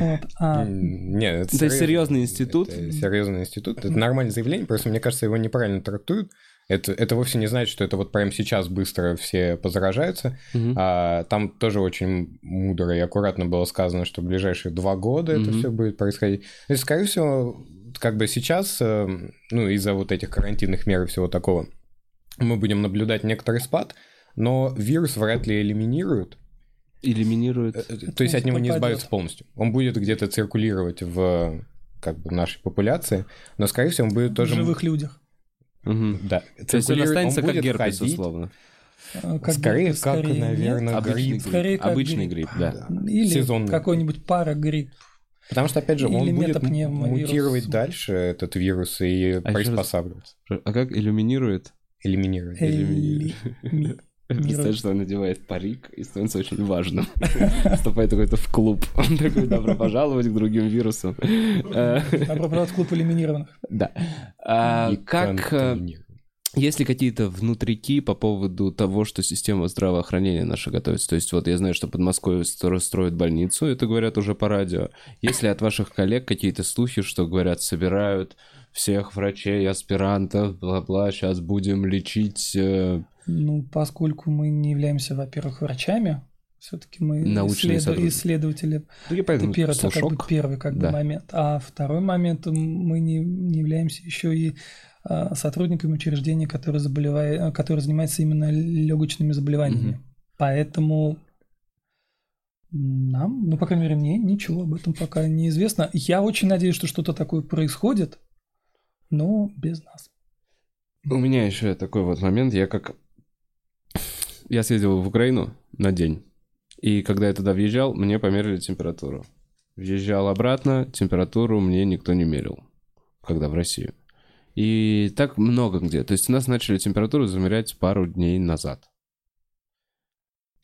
Нет, это серьезный институт. Серьезный институт. Это нормальное заявление, просто мне кажется, его неправильно трактуют. Это, это вовсе не значит, что это вот прямо сейчас быстро все позаражаются. Угу. А, там тоже очень мудро и аккуратно было сказано, что в ближайшие два года угу. это все будет происходить. То есть, скорее всего, как бы сейчас, э, ну, из-за вот этих карантинных мер и всего такого, мы будем наблюдать некоторый спад, но вирус вряд ли элиминируют. Элиминирует. Э, э, то есть от него не избавиться полностью. Он будет где-то циркулировать в как бы нашей популяции, но, скорее всего, он будет тоже... В живых людях. Угу. Да. То есть он останется он как герпес, ходить, условно. А, как скорее, бы, как, скорее наверное, нет. грипп. Скорее, как Обычный грипп, да. Или Сезонный. какой-нибудь парагрипп. Потому что, опять же, Или он будет мутировать дальше, этот вирус, и а приспосабливаться. А как иллюминирует? Элиминирует. Элиминирует. Представляешь, что он надевает парик и становится очень важным. *laughs* Вступает какой-то в клуб. *laughs* Он такой, добро пожаловать к другим вирусам. Добро пожаловать в клуб элиминированных. Да. А, как... Э, есть ли какие-то внутрики по поводу того, что система здравоохранения наша готовится? То есть вот я знаю, что под Москвой строят больницу, это говорят уже по радио. Есть ли от ваших коллег какие-то слухи, что говорят, собирают всех врачей, аспирантов, бла-бла, сейчас будем лечить э, ну, поскольку мы не являемся, во-первых, врачами, все-таки мы Научные исслед... исследователи. Ну, это первый, это как бы первый как да. бы момент. А второй момент мы не, не являемся еще и а, сотрудниками учреждения, которые, заболевает, которые занимаются именно легочными заболеваниями. Угу. Поэтому нам, ну, по крайней мере, мне ничего об этом пока не известно. Я очень надеюсь, что что-то такое происходит, но без нас. У меня еще такой вот момент, я как я съездил в Украину на день. И когда я туда въезжал, мне померили температуру. Въезжал обратно, температуру мне никто не мерил, когда в Россию. И так много где. То есть у нас начали температуру замерять пару дней назад.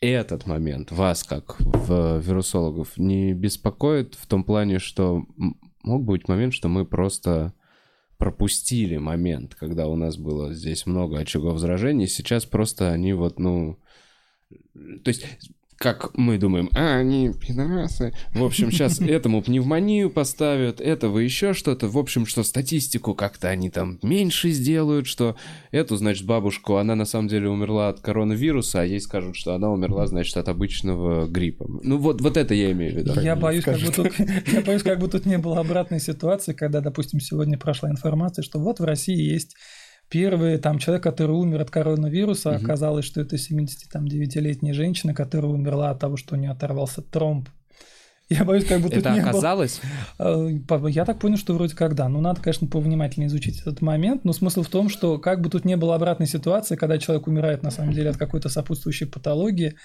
Этот момент вас, как в вирусологов, не беспокоит в том плане, что мог быть момент, что мы просто пропустили момент, когда у нас было здесь много очагов возражений, сейчас просто они вот, ну... То есть как мы думаем, а, они пидорасы. В общем, сейчас *laughs* этому пневмонию поставят, этого еще что-то. В общем, что статистику как-то они там меньше сделают, что эту, значит, бабушку, она на самом деле умерла от коронавируса, а ей скажут, что она умерла, значит, от обычного гриппа. Ну вот, вот это я имею в виду. Я боюсь, как бы тут, *laughs* я боюсь, как бы тут не было обратной ситуации, когда, допустим, сегодня прошла информация, что вот в России есть Первый там человек, который умер от коронавируса, угу. оказалось, что это 79-летняя женщина, которая умерла от того, что у нее оторвался тромб. *laughs* Я боюсь, как будто это не оказалось? Было. Я так понял, что вроде как да. Ну, надо, конечно, повнимательнее изучить этот момент. Но смысл в том, что как бы тут не было обратной ситуации, когда человек умирает на самом деле от какой-то сопутствующей патологии,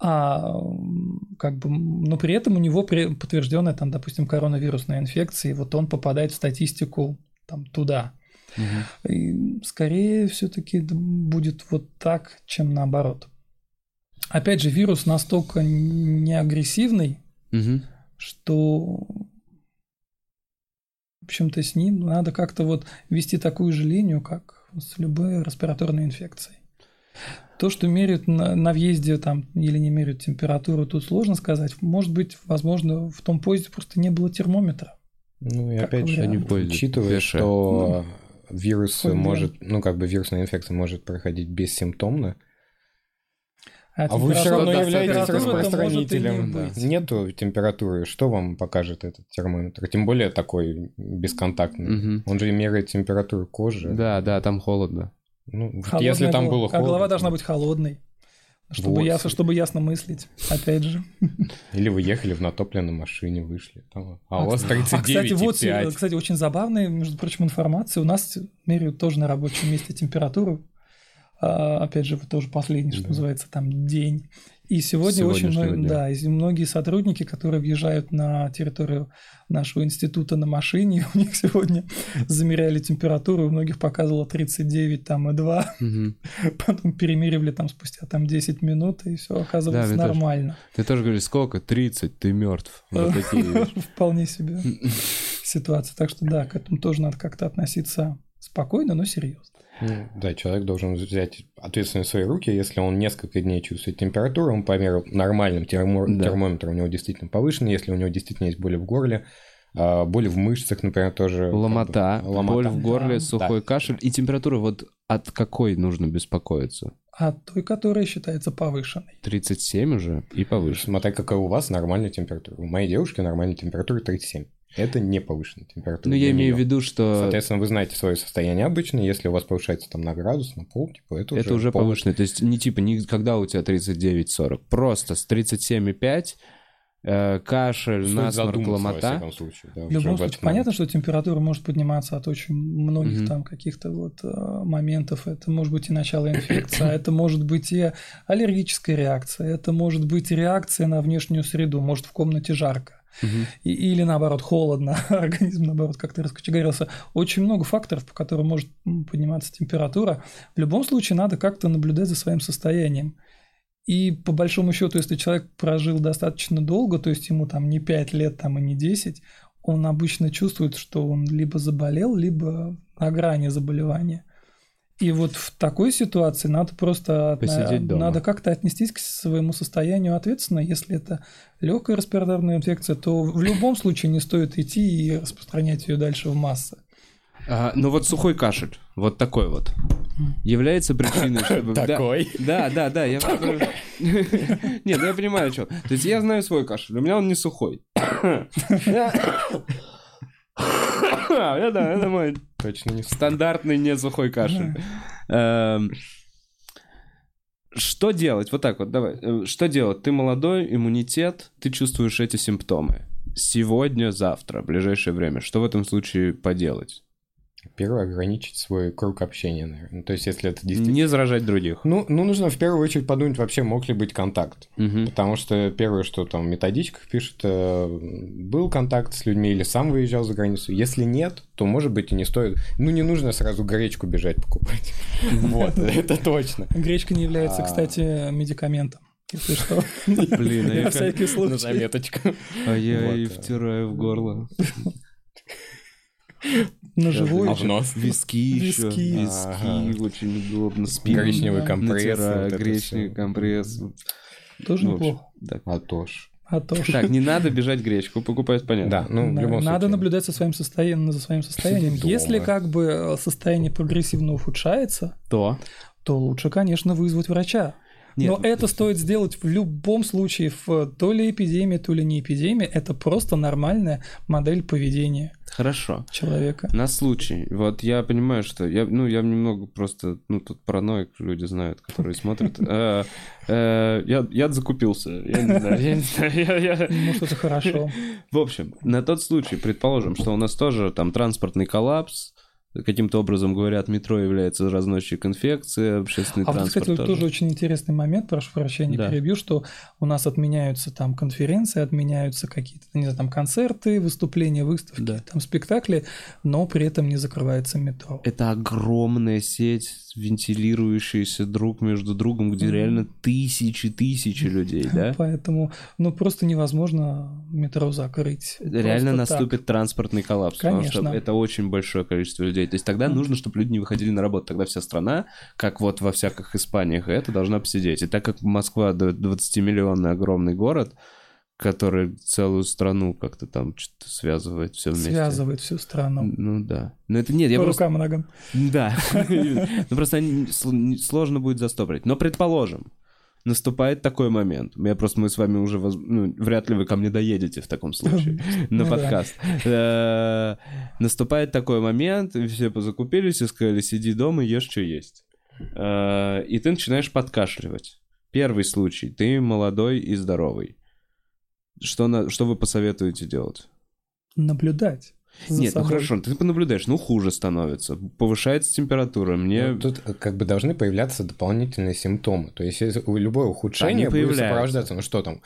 а как бы, но при этом у него подтвержденная там, допустим, коронавирусная инфекция, и вот он попадает в статистику там туда. Угу. И скорее все-таки будет вот так, чем наоборот. Опять же, вирус настолько не агрессивный, угу. что в общем-то с ним надо как-то вот вести такую же линию, как с любой респираторной инфекцией. То, что меряют на, на въезде там или не меряют температуру, тут сложно сказать. Может быть, возможно, в том поезде просто не было термометра. Ну и опять же, не учитывая, что ну вирус Ой, может, ну как бы вирусная инфекция может проходить бессимптомно. А, а вы все равно являетесь распространителем. Да. Нету температуры, что вам покажет этот термометр? Тем более такой бесконтактный. Угу. Он же меряет температуру кожи. Да, да, там холодно. Ну, если там было холодно. А голова должна быть холодной. Чтобы, вот. ясно, чтобы ясно мыслить, опять же. Или вы ехали в натопленной машине, вышли. Там, а, а у вас 39,5. А, кстати, вот, э, кстати, очень забавная, между прочим, информация. У нас меряют тоже на рабочем месте температуру. А, опять же, тоже последний, что да. называется, там день. И сегодня очень много, да, и многие сотрудники, которые въезжают на территорию нашего института на машине, *laughs* у них сегодня замеряли температуру, у многих показывало 39 там и 2, угу. потом перемеривали там спустя там 10 минут, и все оказывалось да, нормально. Тоже, ты тоже говоришь, сколько? 30, ты мертв. *laughs* Вполне себе *laughs* ситуация. Так что да, к этому тоже надо как-то относиться спокойно, но серьезно. Да, человек должен взять ответственность в свои руки. Если он несколько дней чувствует температуру, он померил нормальным термо... да. термометр у него действительно повышенный. Если у него действительно есть боли в горле, а, боли в мышцах, например, тоже. Ломота, ломота. боль в горле, да. сухой да. кашель. И температура вот от какой нужно беспокоиться? От той, которая считается повышенной. 37 уже и повыше. Смотря какая у вас нормальная температура. У моей девушки нормальная температура 37. Это не повышенная температура. Ну, я имею в виду, что... Соответственно, вы знаете свое состояние обычно, если у вас повышается там на градус, на пол, типа, это, это уже, уже повышенное. То есть не типа, не когда у тебя 39-40, просто с 37,5 э, кашель, Стоит насморк, ломота. В, случае, да, в любом случае, понятно, что температура может подниматься от очень многих mm-hmm. там каких-то вот э, моментов. Это может быть и начало инфекции, а это может быть и аллергическая реакция, это может быть реакция на внешнюю среду, может в комнате жарко и, или наоборот холодно, *laughs* организм наоборот как-то раскочегарился. Очень много факторов, по которым может подниматься температура. В любом случае надо как-то наблюдать за своим состоянием. И по большому счету, если человек прожил достаточно долго, то есть ему там не 5 лет там, и не 10, он обычно чувствует, что он либо заболел, либо на грани заболевания. И вот в такой ситуации надо просто Посидеть дома. надо как-то отнестись к своему состоянию ответственно. Если это легкая респираторная инфекция, то в любом случае не стоит идти и распространять ее дальше в массы. А, ну вот сухой кашель, вот такой вот, является причиной, *laughs* чтобы... Такой? Да, да, да, я... *laughs* Нет, ну я понимаю, что. То есть я знаю свой кашель, у меня он не сухой. *laughs* Это, *coughs* *coughs* это мой точно не стандартный не сухой кашель. Эм, что делать? Вот так вот, давай. Э, что делать? Ты молодой, иммунитет, ты чувствуешь эти симптомы. Сегодня, завтра, в ближайшее время. Что в этом случае поделать? Первое, ограничить свой круг общения, наверное. То есть, если это действительно... Не заражать других. Ну, ну, нужно в первую очередь подумать, вообще мог ли быть контакт. Угу. Потому что первое, что там в методичках пишут, э, был контакт с людьми или сам выезжал за границу. Если нет, то, может быть, и не стоит... Ну, не нужно сразу гречку бежать покупать. *laughs* Вот, это точно. Гречка не является, а. кстати, медикаментом. Если что. Блин, а на всякий *laughs* случай. На заметочку. *laughs* А я и втираю в горло. На живую. А в нос? Виски еще. Виски. Виски, очень удобно. Спину Гречневый компресс. гречневый компресс. Тоже Ну, в неплохо. да. А то ж. А то. Так, не *laughs* надо бежать гречку покупать, понятно. Да, ну в Да, любом Надо случае. наблюдать за своим состоянием, за своим состоянием. Если как бы э, состояние прогрессивно ухудшается, То. то лучше, конечно, вызвать врача. Нет, Но это стоит сделать в любом случае, в то ли эпидемии, то ли не эпидемии. Это просто нормальная модель поведения Хорошо. человека. На случай. Вот я понимаю, что я, ну, я немного просто, ну, тут параноик, люди знают, которые смотрят. *laughs* Э, э, Я закупился. Я не знаю, я не знаю. Может, это хорошо. В общем, на тот случай, предположим, что у нас тоже там транспортный коллапс, каким-то образом, говорят, метро является разносчик инфекции, общественный А вот, транспорт кстати, вот тоже очень интересный момент, прошу прощения, Да. перебью, что у нас отменяются там конференции, отменяются какие-то, не знаю, там концерты, выступления, выставки, Да. там спектакли, но при этом не закрывается метро. Это огромная сеть, вентилирующаяся друг между другом, где реально тысячи-тысячи людей, *laughs* да? Поэтому, ну, просто невозможно метро закрыть. Реально Просто так. наступит транспортный коллапс, потому Конечно. что это очень большое количество людей. То есть тогда Мгм. нужно, чтобы люди не выходили на работу. Тогда вся страна, как вот во всяких Испаниях, это должна посидеть. И так как Москва 20-миллионный огромный город, который целую страну как-то там что-то связывает все вместе. Связывает всю страну. Ну да. Но это нет, я По просто... рукам ногам. Да. *laughs* Ну просто сложно будет застопорить. Но предположим, наступает такой момент. Я просто мы с вами уже, воз- ну, вряд ли вы ко мне доедете в таком случае *laughs* на Ну да. подкаст. Э, Наступает такой момент, все позакупились и сказали, сиди дома, ешь, что есть. Э, И ты начинаешь подкашливать. Первый случай. Ты молодой и здоровый. Что, на, что вы посоветуете делать? Наблюдать. за Нет, ну собой. хорошо, ты понаблюдаешь, ну хуже становится, повышается температура, мне... Ну, Тут э, как бы должны появляться дополнительные симптомы. То есть любое ухудшение Они будет сопровождаться, ну что там,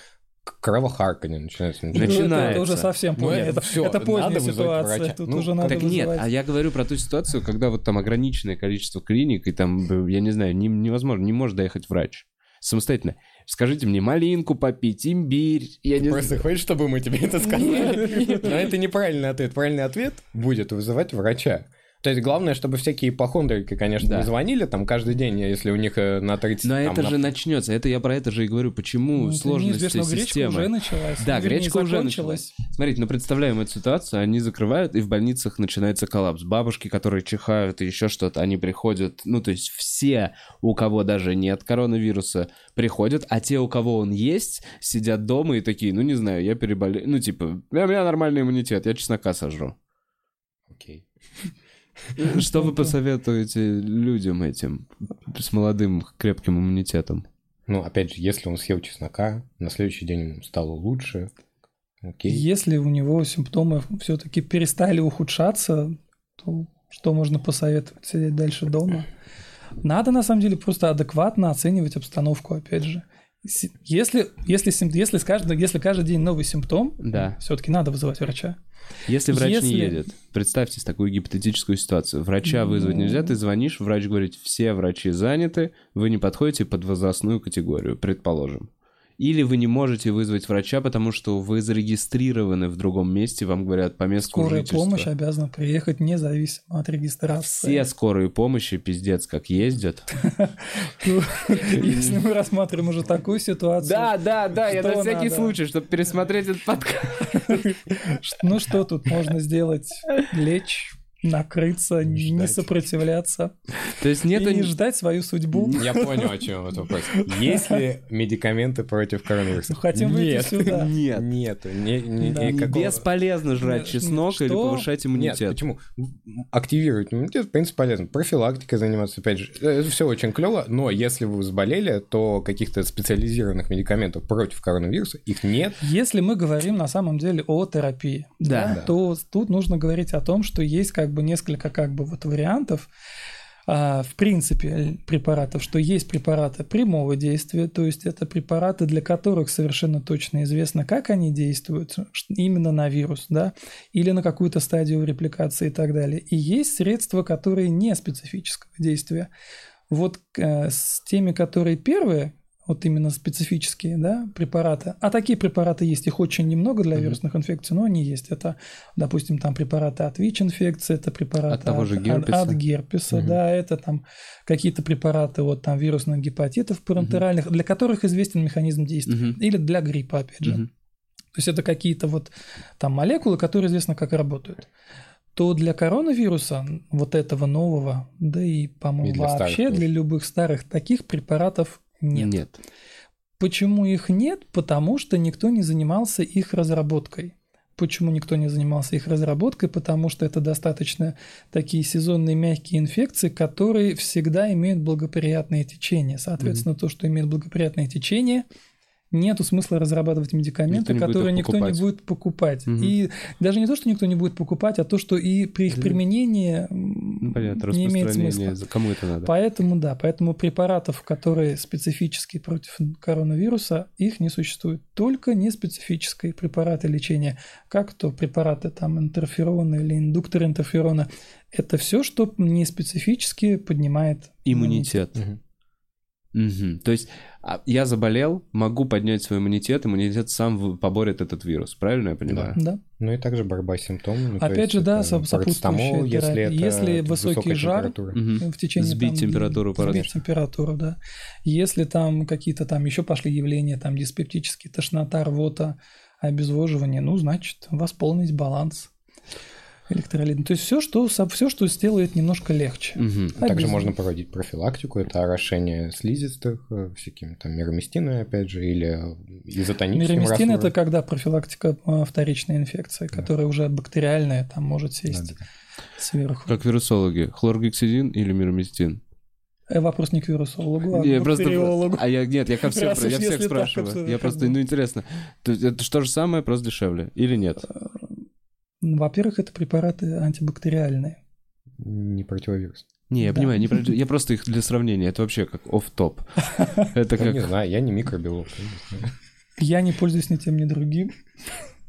кровохарканье начинается. Ну, начинается. это- Это, уже совсем Ну, поздно. это это, всё, это поздняя ситуация. врача. Тут Ну, уже надо Так нет, вызывать. а я говорю про ту ситуацию, когда вот там ограниченное количество клиник, и там, я не знаю, не- невозможно, не может доехать врач самостоятельно. Скажите мне, малинку попить, имбирь, я не Просто знаю. хочешь, чтобы мы тебе это сказали? Но это неправильный ответ. Правильный ответ будет вызывать врача. То есть главное, чтобы всякие ипохондрики, конечно, Да. не звонили там каждый день, если у них э, на 30... Но там, это на- же начнется, это я про это же и говорю, почему Ну, сложности но гречка системы. уже началась. Да, Вернее, гречка уже закончилась. Смотрите, ну представляем эту ситуацию, они закрывают, и в больницах начинается коллапс. Бабушки, которые чихают и еще что-то, они приходят, ну то есть все, у кого даже нет коронавируса, приходят, а те, у кого он есть, сидят дома и такие, ну не знаю, я переболел, ну типа, у меня нормальный иммунитет, я чеснока сожру. Окей. *laughs* Что вы посоветуете людям этим с молодым крепким иммунитетом? Ну, опять же, если он съел чеснока, на следующий день ему стало лучше, окей. Если у него симптомы все-таки перестали ухудшаться, то что можно посоветовать? Сидеть дальше дома? Надо, на самом деле, просто адекватно оценивать обстановку, опять же. Если, если, если, каждый, если каждый день новый симптом, Да. все-таки надо вызывать врача. Если врач не Если- едет, представьте такую гипотетическую ситуацию. Врача вызвать нельзя, ты звонишь, врач говорит, все врачи заняты, вы не подходите под возрастную категорию, предположим. Или вы не можете вызвать врача, потому что вы зарегистрированы в другом месте, вам говорят по месту Скорая жительства. помощь обязана приехать независимо от регистрации. Все скорые помощи пиздец как ездят. *laughs* Если мы рассматриваем уже такую ситуацию, да, да, я на всякий случай, чтобы пересмотреть этот подкаст. *laughs* ну что тут можно сделать? Лечь, накрыться, не Ждать. сопротивляться То есть нет... и не ждать свою судьбу. Я понял, о чем этот вопрос. Есть ли медикаменты против коронавируса? Ну, хотим выйти Нет. сюда. *laughs* Нет. Нету. Не, не- Да. никакого- Бесполезно жрать чеснок или повышать Нет, иммунитет. почему? Активировать иммунитет, в принципе, полезно. Профилактикой заниматься, опять же, это все очень клево, но если вы заболели, то каких-то специализированных медикаментов против коронавируса их нет. Если мы говорим на самом деле о терапии, Да. да, то тут нужно говорить о том, что есть как бы несколько как бы вот вариантов, а, в принципе, препаратов, что есть препараты прямого действия, то есть это препараты, для которых совершенно точно известно, как они действуют, именно на вирус, да, или на какую-то стадию репликации и так далее. И есть средства, которые не специфического действия. Вот э, с теми, которые первые, вот именно специфические да, препараты. А такие препараты есть, их очень немного для вирусных инфекций, но они есть. Это, допустим, там препараты от ВИЧ-инфекции, это препараты от, того же герпеса, от, от герпеса угу. да, это там какие-то препараты вот там вирусных гепатитов парентеральных, угу. для которых известен механизм действия. Угу. Или для гриппа, опять же. Угу. То есть это какие-то вот там молекулы, которые известно, как работают то для коронавируса, вот этого нового, да и, по-моему, вообще для любых старых таких препаратов нет. Нет. Почему их нет? Потому что никто не занимался их разработкой. Почему никто не занимался их разработкой? Потому что это достаточно такие сезонные мягкие инфекции, которые всегда имеют благоприятное течение. Соответственно, mm-hmm. то, что имеет благоприятное течение – нету смысла разрабатывать медикаменты, никто которые никто не будет покупать. Угу. И даже не то, что никто не будет покупать, а то, что и при их применении ну, понятно, не имеет смысла. Кому это надо? Поэтому да, поэтому препаратов, которые специфические против коронавируса, их не существует. Только неспецифические препараты лечения, как то препараты там интерферона или индуктор интерферона. Это все, что не специфически поднимает иммунитет. иммунитет. Угу. Угу. То есть я заболел, могу поднять свой иммунитет, иммунитет сам поборет этот вирус, правильно я понимаю? Да. Ну и также борьба с симптомами. Опять же, да, сопутствующая если, это, если высокий жар угу. в течение сбить там, температуру, сбить температуру, да. Если там какие-то там еще пошли явления, там диспептические, тошнота, рвота, обезвоживание, ну значит восполнить баланс электролитом. То есть все, что, все, что сделает немножко легче. Угу. Также можно проводить профилактику, это орошение слизистых, э, всякими там мироместиной, опять же, или изотоническим Мироместин – это когда профилактика э, вторичной инфекции, да. которая уже бактериальная, там может сесть да, да. сверху. Как вирусологи, хлоргексидин или мироместин? Э, вопрос не к вирусологу, а не, к просто, А я, нет, я ко всем, я всех спрашиваю. Так, я просто, ну, интересно. Это что же самое, просто дешевле или нет? Во-первых, это препараты антибактериальные. Не противовирус. Не, я да. понимаю, не про... я просто их для сравнения. Это вообще как оф топ *laughs* Это как... Не знаю, я не микробиолог. Я не пользуюсь ни тем, ни другим.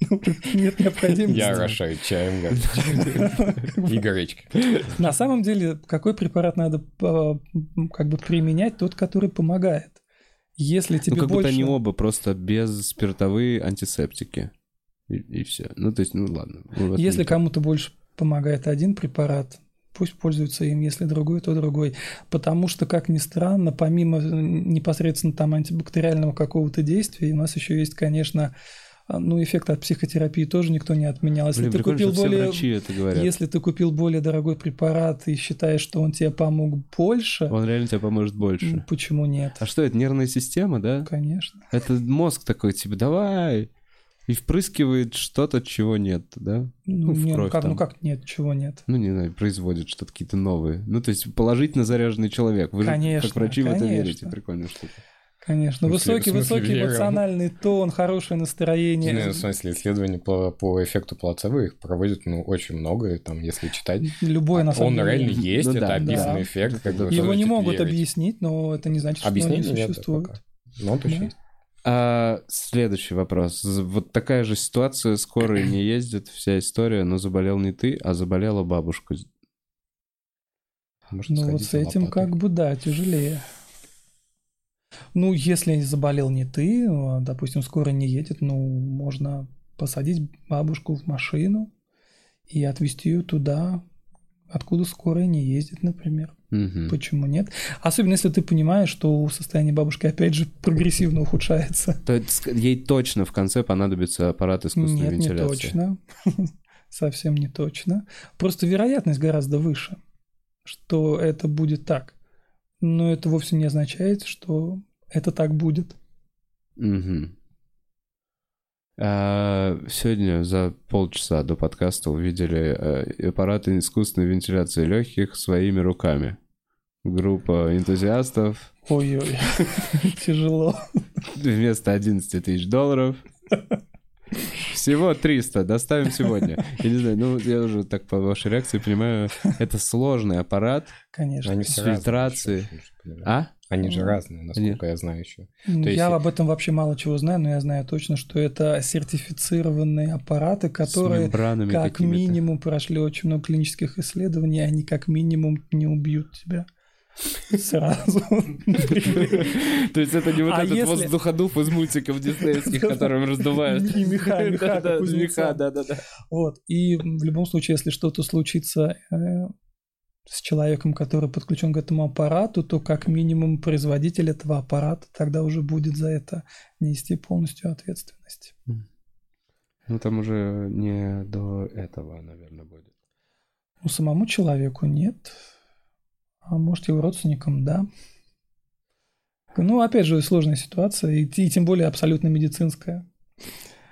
*laughs* Нет необходимости. Я орошаю чаем *laughs* и горечкой. На самом деле, какой препарат надо а, как бы применять? Тот, который помогает. Если тебе ну, как больше... будто они оба просто без спиртовые антисептики. И, и все. Ну, то есть, ну ладно. Ну, Если кому-то больше помогает один препарат, пусть пользуются им, если другой, то другой. Потому что, как ни странно, помимо непосредственно там антибактериального какого-то действия, у нас еще есть, конечно, ну, эффект от психотерапии тоже никто не отменял. Если Блин, ты купил более, если ты купил более дорогой препарат и считаешь, что он тебе помог больше, он реально тебе поможет больше. Почему нет? А что это нервная система, да? Конечно. Это мозг такой, типа, давай, и впрыскивает что-то, чего нет, да? Ну, ну в нет, кровь, ну, как, ну как нет, чего нет? Ну, не знаю, производит что-то какие-то новые. Ну, то есть положительно заряженный человек. Вы конечно, же, как врачи конечно. в это верите, прикольная штука. Конечно, высокий, высокий эмоциональный тон, хорошее настроение. Не, в смысле, исследования по, по эффекту плацебо их проводят ну, очень много, там, если читать. Любой, на самом Он реально есть, ну, это да, описанный да. эффект. Как бы, Его не могут верить. объяснить, но это не значит, что он не существует. Нет, но он точно да. А, следующий вопрос. Вот такая же ситуация, скорые не ездят, вся история, но заболел не ты, а заболела бабушка. Может, ну вот с этим как бы, да, тяжелее. Ну, если заболел не ты, а, допустим, скоро не едет, ну, можно посадить бабушку в машину и отвезти ее туда, откуда скорая не ездит, например. Угу. Почему нет? Особенно если ты понимаешь, что состояние бабушки опять же прогрессивно ухудшается. То есть ей точно в конце понадобится аппарат искусственной нет, вентиляции. Нет, не точно. *laughs* Совсем не точно. Просто вероятность гораздо выше, что это будет так. Но это вовсе не означает, что это так будет. Угу. Сегодня за полчаса до подкаста увидели э, аппараты искусственной вентиляции легких своими руками. Группа энтузиастов. Ой-ой, *laughs* тяжело. Вместо 11 тысяч долларов. Всего 300, доставим сегодня. Я не знаю, ну, я уже так по вашей реакции понимаю, это сложный аппарат. Конечно. Они с фильтрацией. А? Они же разные, насколько Нет. я знаю еще. То я есть... об этом вообще мало чего знаю, но я знаю точно, что это сертифицированные аппараты, которые как минимум прошли очень много клинических исследований, и они как минимум не убьют тебя. Сразу. То есть это не вот а этот воздуходув из мультиков диснеевских, *laughs* которым раздувают. И меха, меха, меха, да-да-да. Вот. И в любом случае, если что-то случится э, с человеком, который подключен к этому аппарату, то как минимум производитель этого аппарата тогда уже будет за это нести полностью ответственность. Ну там уже не до этого, наверное, будет. Ну, самому человеку нет. А может, его родственникам, да. Ну, опять же, сложная ситуация, и, и тем более абсолютно медицинская.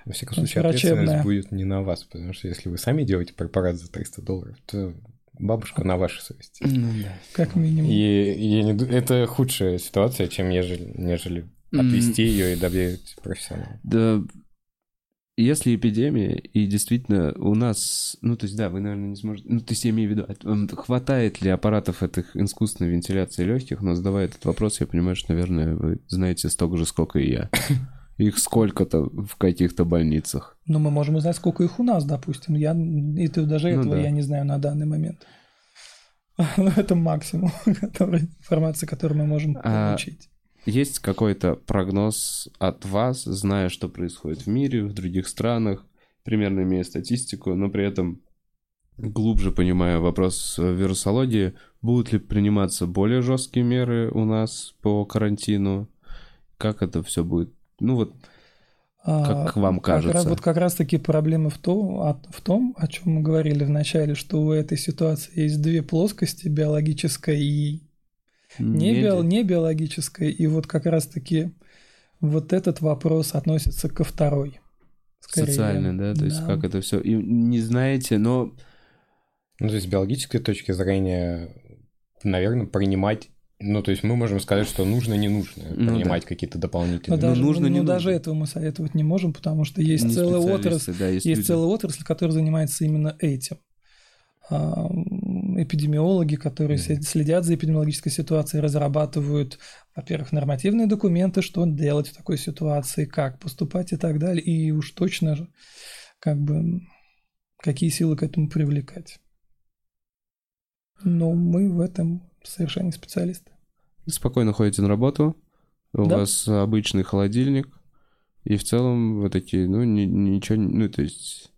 Во всяком случае, ответственность будет не на вас, потому что если вы сами делаете препарат за 300 долларов, то бабушка на вашей совести. Ну, да. Как минимум. И, и не, это худшая ситуация, чем ежели, нежели отвести ее и доверить профессионалу. Да, если эпидемия, и действительно у нас, ну, то есть, да, вы, наверное, не сможете, ну, то есть, я имею в виду, хватает ли аппаратов этих искусственной вентиляции легких, но задавая этот вопрос, я понимаю, что, наверное, вы знаете столько же, сколько и я. *coughs* Их сколько-то в каких-то больницах. Ну, мы можем узнать, сколько их у нас, допустим. Я, и ты даже ну, этого да. я не знаю на данный момент. *laughs* Ну, это максимум *laughs* который, информации, которую мы можем а, получить. Есть какой-то прогноз от вас, зная, что происходит в мире, в других странах, примерно имея статистику, но при этом глубже понимая вопрос вирусологии, будут ли приниматься более жесткие меры у нас по карантину? Как это все будет? Ну вот, как а, вам кажется? Как, вот как раз-таки проблема в том, в том, о чем мы говорили в начале, что у этой ситуации есть две плоскости, биологическая и не, био, не биологическое, и вот как раз-таки вот этот вопрос относится ко второй. Скорее. Социальный, да? То да. есть как это все. И не знаете, но... Ну, то есть с биологической точки зрения, наверное, принимать ну, то есть мы можем сказать, что нужно, не нужно ну, принимать да. какие-то дополнительные. Но даже, ну, нужно, ну, не ну, нужно. даже этого мы советовать не можем, потому что есть не целая отрасль, да, есть, есть целая отрасль, которая занимается именно этим эпидемиологи, которые mm-hmm. следят за эпидемиологической ситуацией, разрабатывают, во-первых, нормативные документы, что делать в такой ситуации, как поступать и так далее, и уж точно же, как бы, какие силы к этому привлекать. Но мы в этом совершенно не специалисты. Спокойно ходите на работу, у да? вас обычный холодильник, и в целом вы такие, ну, ни, ничего, ну, то есть.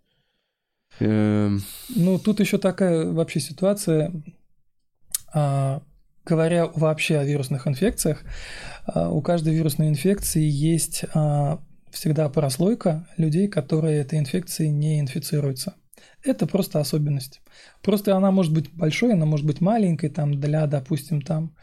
Ну, тут еще такая вообще ситуация. А, говоря вообще о вирусных инфекциях, а, у каждой вирусной инфекции есть а, всегда прослойка людей, которые этой инфекцией не инфицируются. Это просто особенность. Просто она может быть большой, она может быть маленькой, там для, допустим, там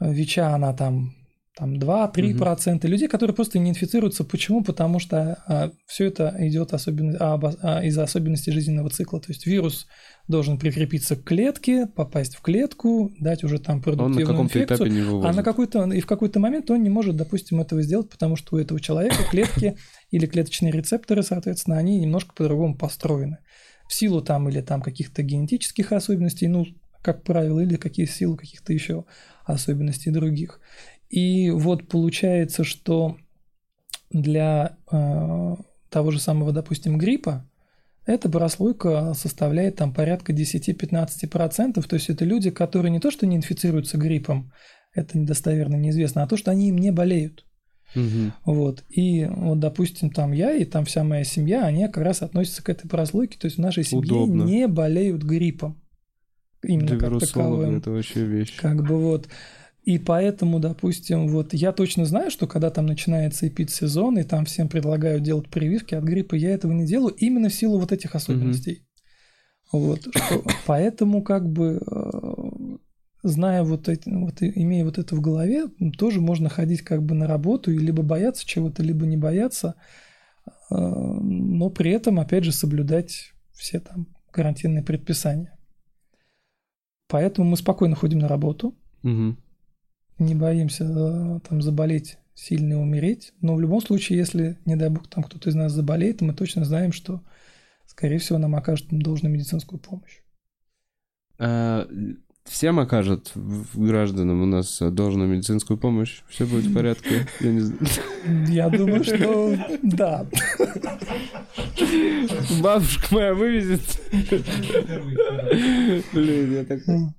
ВИЧа она там там 2-3% процента людей, которые просто не инфицируются. Почему? Потому что а, все это идет особенно, а, а, из-за особенностей жизненного цикла. То есть вирус должен прикрепиться к клетке, попасть в клетку, дать уже там продуктивную он на инфекцию. Этапе не вывозит. а на какой-то и в какой-то момент он не может, допустим, этого сделать, потому что у этого человека клетки *laughs* или клеточные рецепторы, соответственно, они немножко по-другому построены. В силу там или там каких-то генетических особенностей, ну, как правило, или какие силы каких-то еще особенностей других. И вот получается, что для э, того же самого, допустим, гриппа, эта прослойка составляет там порядка 10-15%. То есть это люди, которые не то что не инфицируются гриппом, это недостоверно неизвестно, а то, что они им не болеют. Угу. Вот. И вот, допустим, там я и там вся моя семья, они как раз относятся к этой прослойке. То есть в нашей семье Удобно. не болеют гриппом. Именно Для как таковым. это вообще вещь. Как бы вот. И поэтому, допустим, вот я точно знаю, что когда там начинается эпид-сезон, и там всем предлагают делать прививки от гриппа, я этого не делаю именно в силу вот этих особенностей. Mm-hmm. Вот, что, поэтому как бы э, зная вот эти, вот имея вот это в голове, тоже можно ходить как бы на работу и либо бояться чего-то, либо не бояться, э, но при этом опять же соблюдать все там карантинные предписания. Поэтому мы спокойно ходим на работу. Угу не боимся э, там заболеть сильно и умереть. Но в любом случае, если, не дай бог, там кто-то из нас заболеет, мы точно знаем, что, скорее всего, нам окажут должную медицинскую помощь. А, всем окажут гражданам у нас должную медицинскую помощь? Все будет в порядке? Я, не... *laughs* я думаю, *laughs* что да. Бабушка моя вывезет. Блин, я такой...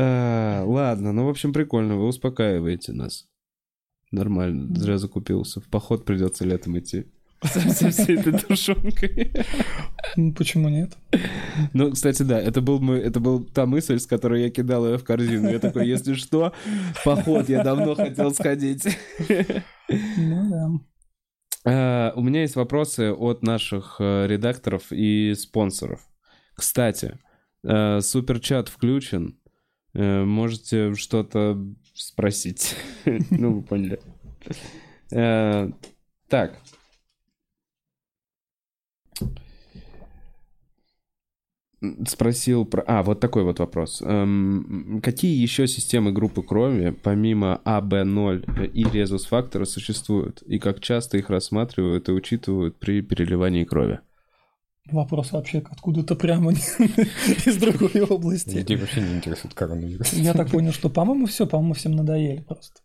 А, ладно, ну, в общем, прикольно, вы успокаиваете нас. Нормально, зря закупился. В поход придется летом идти. *laughs* Со всей этой тушенкой. *laughs* Ну, Почему нет? Ну, кстати, да, это был мой, это был та мысль, с которой я кидал ее в корзину. Я такой, если что, поход, я давно хотел сходить. *laughs* Ну да. А, У меня есть вопросы от наших э, редакторов и спонсоров. Кстати, э, суперчат включен. Э, Можете что-то спросить. *laughs* Ну, вы поняли. Э, Так. Спросил про... А, вот такой вот вопрос. Эм, какие еще системы группы крови, помимо АБ0 и резус-фактора, существуют? И как часто их рассматривают и учитывают при переливании крови? Вопрос вообще откуда-то прямо *laughs* из другой области. Людей вообще не интересует коронавирус. Я так понял, что, по-моему, все, по-моему, всем надоели просто.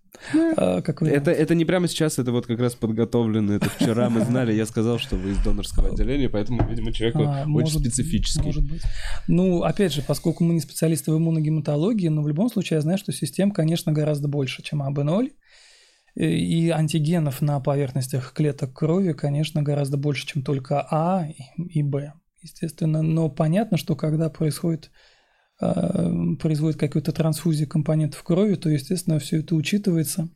А, Как. Это, это не прямо сейчас, это вот как раз подготовлено. Это вчера мы знали, я сказал, что вы из донорского отделения, поэтому, видимо, человек А, очень может- специфический. Может быть. Ну, опять же, поскольку мы не специалисты в иммуногематологии, но в любом случае я знаю, что систем, конечно, гораздо больше, чем АБ0. И- И антигенов на поверхностях клеток крови, конечно, гораздо больше, чем только А и Б, естественно. Но понятно, что когда происходит э, производит какую-то трансфузию компонентов крови, то, естественно, все это учитывается.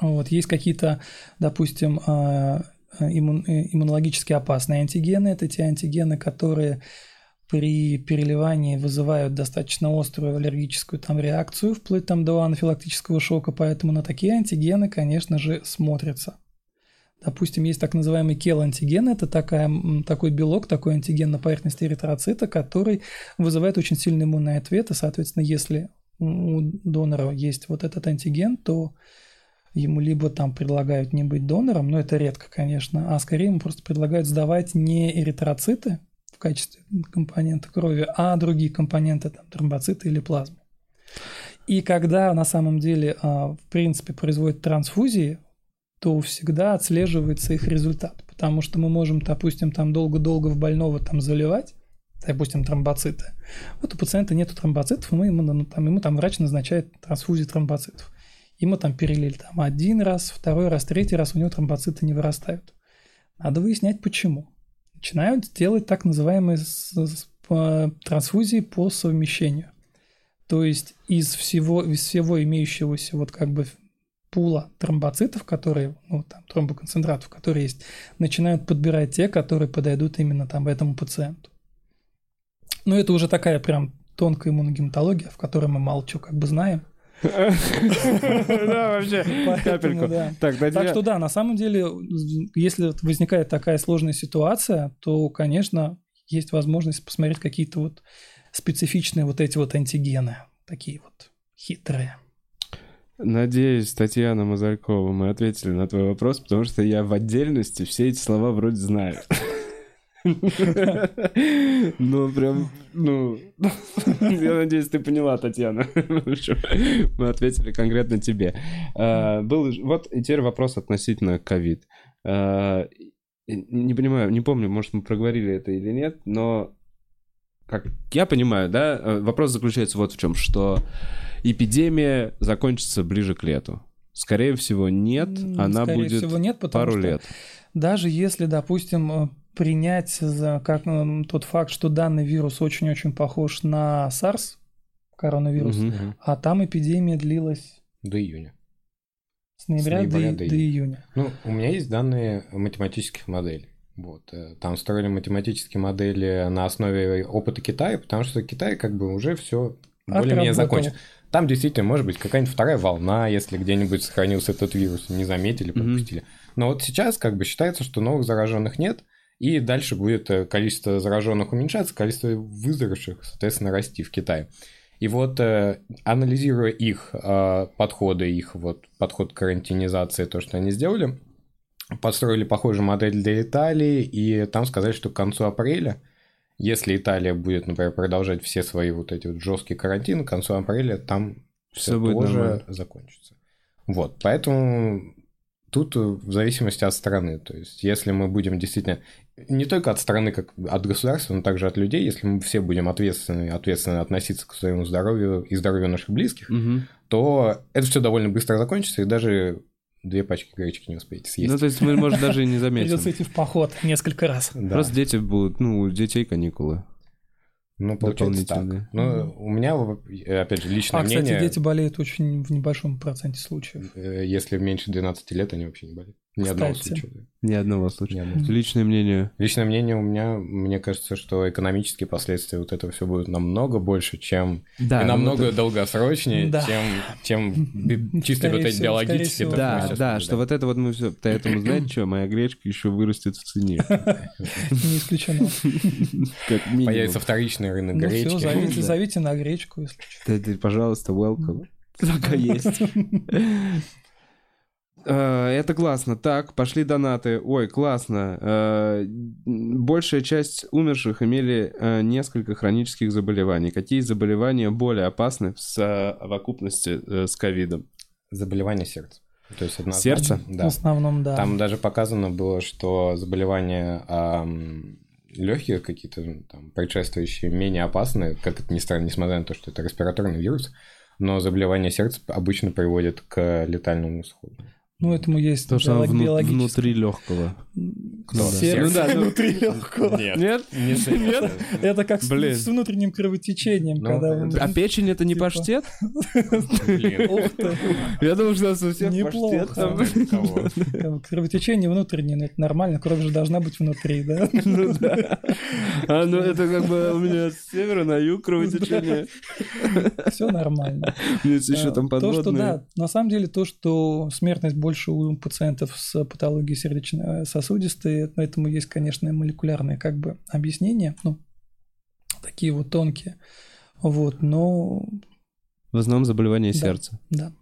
Вот. Есть какие-то, допустим, э, иммун- э, иммунологически опасные антигены. Это те антигены, которые при переливании вызывают достаточно острую аллергическую там реакцию, вплоть там до анафилактического шока, поэтому на такие антигены, конечно же, смотрятся. Допустим, есть так называемый кел-антиген, это такая, такой белок, такой антиген на поверхности эритроцита, который вызывает очень сильный иммунный ответ, и, соответственно, если у донора есть вот этот антиген, то ему либо там предлагают не быть донором, но это редко, конечно, а скорее ему просто предлагают сдавать не эритроциты в качестве компонента крови, а другие компоненты, там, тромбоциты или плазмы. И когда на самом деле, а, в принципе, производят трансфузии, то всегда отслеживается их результат, потому что мы можем, допустим, там долго-долго в больного там заливать, допустим, тромбоциты. Вот у пациента нету тромбоцитов, и мы ему, ну, там, ему там врач назначает трансфузию тромбоцитов. Ему там перелили там один раз, второй раз, третий раз, у него тромбоциты не вырастают. Надо выяснять, почему. Начинают делать так называемые трансфузии по совмещению. То есть из всего, из всего имеющегося вот как бы пула тромбоцитов, которые, ну, там, тромбоконцентратов, которые есть, начинают подбирать те, которые подойдут именно там этому пациенту. Но это уже такая прям тонкая иммуногематология, в которой мы чего как бы знаем. Да, вообще, капельку. Так, что да, на самом деле, если возникает такая сложная ситуация, то, конечно, есть возможность посмотреть какие-то вот специфичные вот эти вот антигены, такие вот хитрые. Надеюсь, Татьяна Мазалькова, мы ответили на твой вопрос, потому что я в отдельности все эти слова вроде знаю. Ну, прям, ну... *laughs* Я надеюсь, ты поняла, Татьяна. *laughs* Мы ответили конкретно тебе. А, Был... Вот и теперь вопрос относительно ковид. А, Не понимаю, не помню, может, мы проговорили это или нет, но как я понимаю, да, э, вопрос заключается вот в чем, что эпидемия закончится ближе к лету. Скорее всего, нет, она скорее будет всего, нет, пару что лет. Даже если, допустим, э, принять за как м, тот факт, что данный вирус очень-очень похож на SARS, коронавирус, Мгм. Мгм. а там эпидемия длилась До июня. с ноября, ноября до, до до июня. Ну, у меня есть данные математических моделей. Вот. э, Там строили математические модели на основе опыта Китая, потому что Китай как бы уже все более-менее закончил. Там действительно может быть какая-нибудь вторая волна, если где-нибудь сохранился этот вирус, не заметили, пропустили. Но вот сейчас как бы считается, что новых зараженных нет, и дальше будет э, количество зараженных уменьшаться, количество выздоровевших, соответственно, расти в Китае. И вот э, анализируя их э, подходы, их вот подход к карантинизации, то, что они сделали, построили похожую модель для Италии, и там сказали, что к концу апреля, если Италия будет, например, продолжать все свои вот эти вот жесткие карантины, к концу апреля там Всё все будет тоже нормально. закончится. Вот, поэтому Тут в зависимости от страны. То есть, если мы будем действительно не только от страны, как от государства, но также от людей, если мы все будем ответственны, ответственно относиться к своему здоровью и здоровью наших близких, Мгм. то это все довольно быстро закончится, и даже две пачки гречки не успеете съесть. Ну, то есть мы, может, даже и не заметим. Придется идти в поход несколько раз. Да. Просто дети будут, ну, у детей каникулы. Ну, получается так. дополнительные. Ну, у меня, опять же, личное А, кстати, мнение, дети болеют очень в небольшом проценте случаев. э, если меньше 12 лет, они вообще не болеют. Ни одного случая. Ни одного Ни случая. одного. Личное мнение. Личное мнение у меня, мне кажется, что экономические последствия вот этого все будут намного больше, чем Да, и ну, намного это- долгосрочнее, Да. чем, чем би- *laughs* чисто Скорее вот эти биологические. Да, да, что вот это вот мы все. Поэтому, знаете что, моя гречка еще вырастет в цене. *laughs* Не исключено. *laughs* Как минимум. Появится вторичный рынок Ну гречки. все, зовите, на гречку, если что. Пожалуйста, welcome. Пока есть. Э, Это классно. Так, пошли донаты. Ой, классно. Э, Большая часть умерших имели э, несколько хронических заболеваний. Какие заболевания более опасны в совокупности с ковидом? Заболевание сердца. То есть однозначно- Сердце? В Да. основном, да. Там даже показано было, что заболевания легкие какие-то там предшествующие менее опасны, как это ни странно, несмотря на то, что это респираторный вирус, но заболевание сердца обычно приводит к летальному исходу. Ну, этому есть Потому что биолог- вну- внутри легкого. Кто? Сердце Ну да, ну- внутри легкого. Нет. Нет? Нет, это как с, Блин. с внутренним кровотечением, Ну, когда... это- А печень это не Типа. паштет? Блин. Ух ты, Я думал, что у нас у всех паштет там. Кровотечение внутреннее, ну, это нормально, кровь же должна быть внутри, да? Ну да. А, ну это как бы у меня с севера на юг кровотечение. Все нормально. Есть еще там То, что подводные. да, на самом деле то, что смертность больше у пациентов с патологией сердечно-сосудистой, этому есть, конечно, молекулярные как бы объяснения, ну, такие вот тонкие. Вот, но В основном заболевание Да. сердца. да.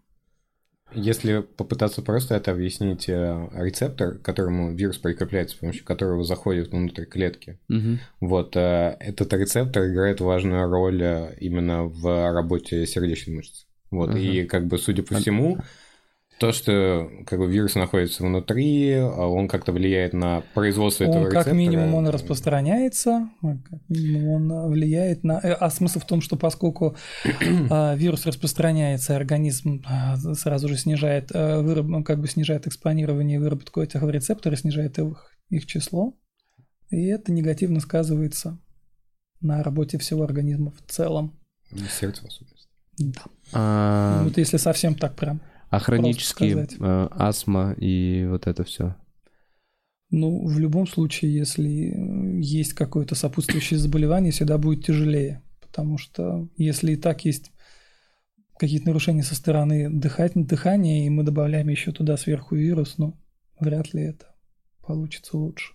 Если попытаться просто это объяснить, э, рецептор, к которому вирус прикрепляется, с помощью которого заходит внутрь клетки, Мгм. вот э, этот рецептор играет важную роль э, именно в работе сердечной мышцы. Вот, Ага. и как бы, судя по всему, то, что как бы вирус находится внутри, а он как-то влияет на производство этого Он, как рецептора. минимум он распространяется, как минимум он влияет на... э, А смысл в том, что поскольку а, вирус распространяется, организм а, сразу же снижает, выраб- ну, как бы снижает экспонирование и выработку этих рецепторов, снижает их, их число, и это негативно сказывается на работе всего организма в целом. Сердце в особенности. Да. А Вот если совсем так прям. А хронические э, астма и вот это все. Ну, в любом случае, если э, есть какое-то сопутствующее заболевание, всегда будет тяжелее. Потому что если и так есть какие-то нарушения со стороны дыхания, и мы добавляем еще туда сверху вирус, ну, вряд ли это получится лучше.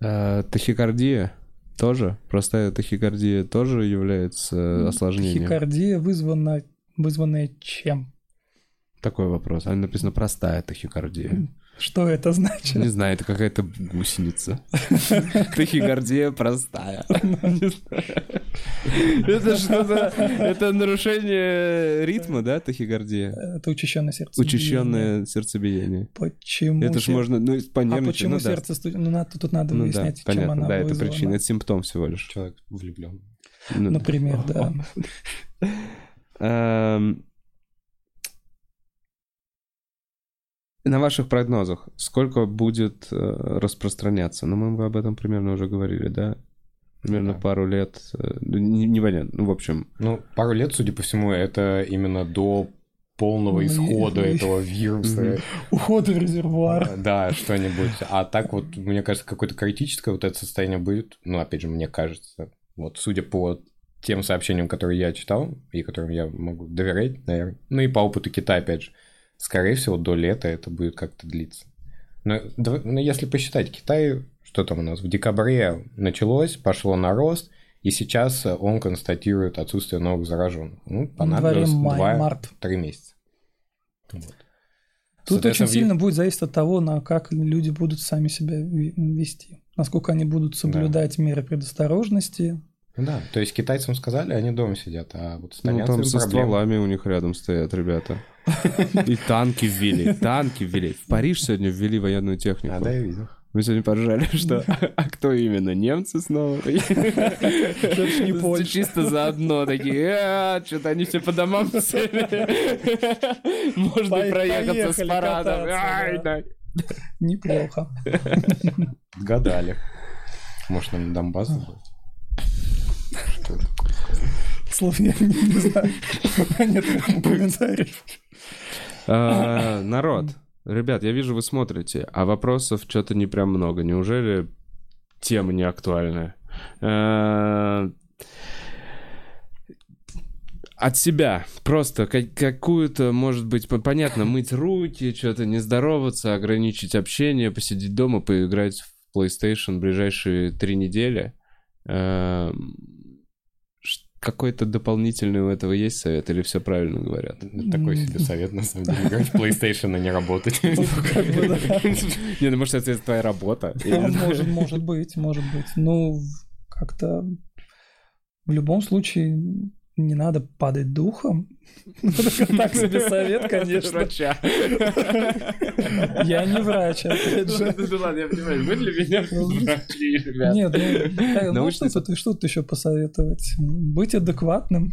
Э, Тахикардия тоже? Простая тахикардия тоже является э, осложнением? Тахикардия вызвана, вызванная чем? Такой вопрос. А написано простая тахикардия. Что это значит? Не знаю, это какая-то гусеница. *laughs* Тахикардия простая. Знаю. Это что-то... Это нарушение ритма, да, тахикардия? Это учащенное сердцебиение. Учащенное сердцебиение. Почему? Это ж сер- можно, ну, А понервничать. почему ну сердце? Ну, тут надо Ну выяснять, чем она да, это причина, это симптом всего лишь. Человек влюблен. Ну, Например, да. *laughs* На ваших прогнозах сколько будет э, распространяться? Ну, мы об этом примерно уже говорили, да? Примерно Да. пару лет. э, ну, не- Непонятно. Ну, в общем, Ну, пару лет, судя по всему, это именно до полного исхода этого вируса. Мгм. Уход в резервуар. Да, что-нибудь. А так вот, мне кажется, какое-то критическое вот это состояние будет. Ну, опять же, мне кажется, вот судя по тем сообщениям, которые я читал, и которым я могу доверять, наверное, ну и по опыту Китая, опять же, скорее всего, до лета это будет как-то длиться. Но, ну, если посчитать, Китай, что там у нас, в декабре началось, пошло на рост, и сейчас он констатирует отсутствие новых зараженных. Ну, понадобилось май, два- март. три месяца. Вот. Тут очень сильно будет зависеть от того, на как люди будут сами себя вести. Насколько они будут соблюдать меры предосторожности. Ну Да, то есть китайцам сказали, они дома сидят, а вот ну, итальянцам там со проблема. стволами у них рядом стоят ребята. *laughs* И танки ввели, танки ввели. В Париж сегодня ввели военную технику. А, да, я видел. Мы сегодня поржали, *laughs* что... А кто именно? Немцы снова? *laughs* не. Чисто заодно такие, «А, что-то они все по домам сели. Можно проехаться с парадом. Неплохо. Гадали. Может, нам Донбасс будет? Слов я не, знаю. Нет комментариев. А, Народ, ребят, я вижу, вы смотрите, а вопросов что-то не прям много. Неужели тема не актуальная? А, От себя просто ка- какую-то, может быть, по- понятно, мыть руки, что-то не здороваться, ограничить общение, посидеть дома, поиграть в PlayStation ближайшие три недели. Ш- Какой-то дополнительный у этого есть совет или все правильно говорят? Это Такой себе совет, на самом деле. Играть в PlayStation, а не работать. Да. Не, ну может, это твоя работа. Может, может быть, может быть. Ну, как-то в любом случае не надо падать духом. *laughs* Ну, так- себе совет, конечно. Врача. Я не врач, опять же. Ну ладно, я понимаю, вы для меня врачи, ребят. Нет, ну, ну что тут, что тут еще посоветовать? Быть адекватным.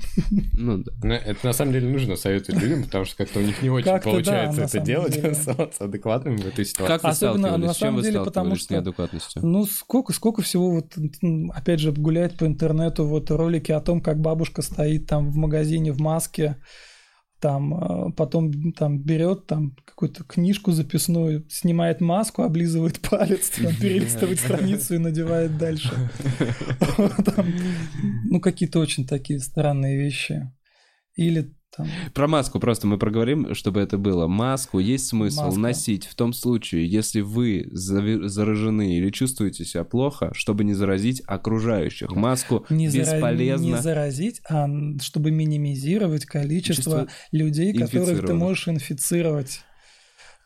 Ну да. Ну, Это на самом деле нужно советовать людям, потому что как-то у них не очень получается это делать, *laughs* оставаться адекватным в этой ситуации. Как вы сталкивались? на С чем самом вы деле, потому сталкивались с что- неадекватностью? Ну, сколько, сколько всего, вот, опять же, гуляет по интернету вот ролики о том, как бабушка стоит там в магазине в маске, там э, потом там берет там какую-то книжку записную, снимает маску, облизывает *laughs* палец, там, перелистывает *laughs* страницу и надевает дальше. *laughs* Там, Ну, какие-то очень такие странные вещи. Или там... Про маску просто мы проговорим, чтобы это было. Маску есть смысл Маска. носить в том случае, если вы заражены или чувствуете себя плохо, чтобы не заразить окружающих. Маску Не, зара- бесполезно. не заразить, а чтобы минимизировать количество Количество людей, которых ты можешь инфицировать.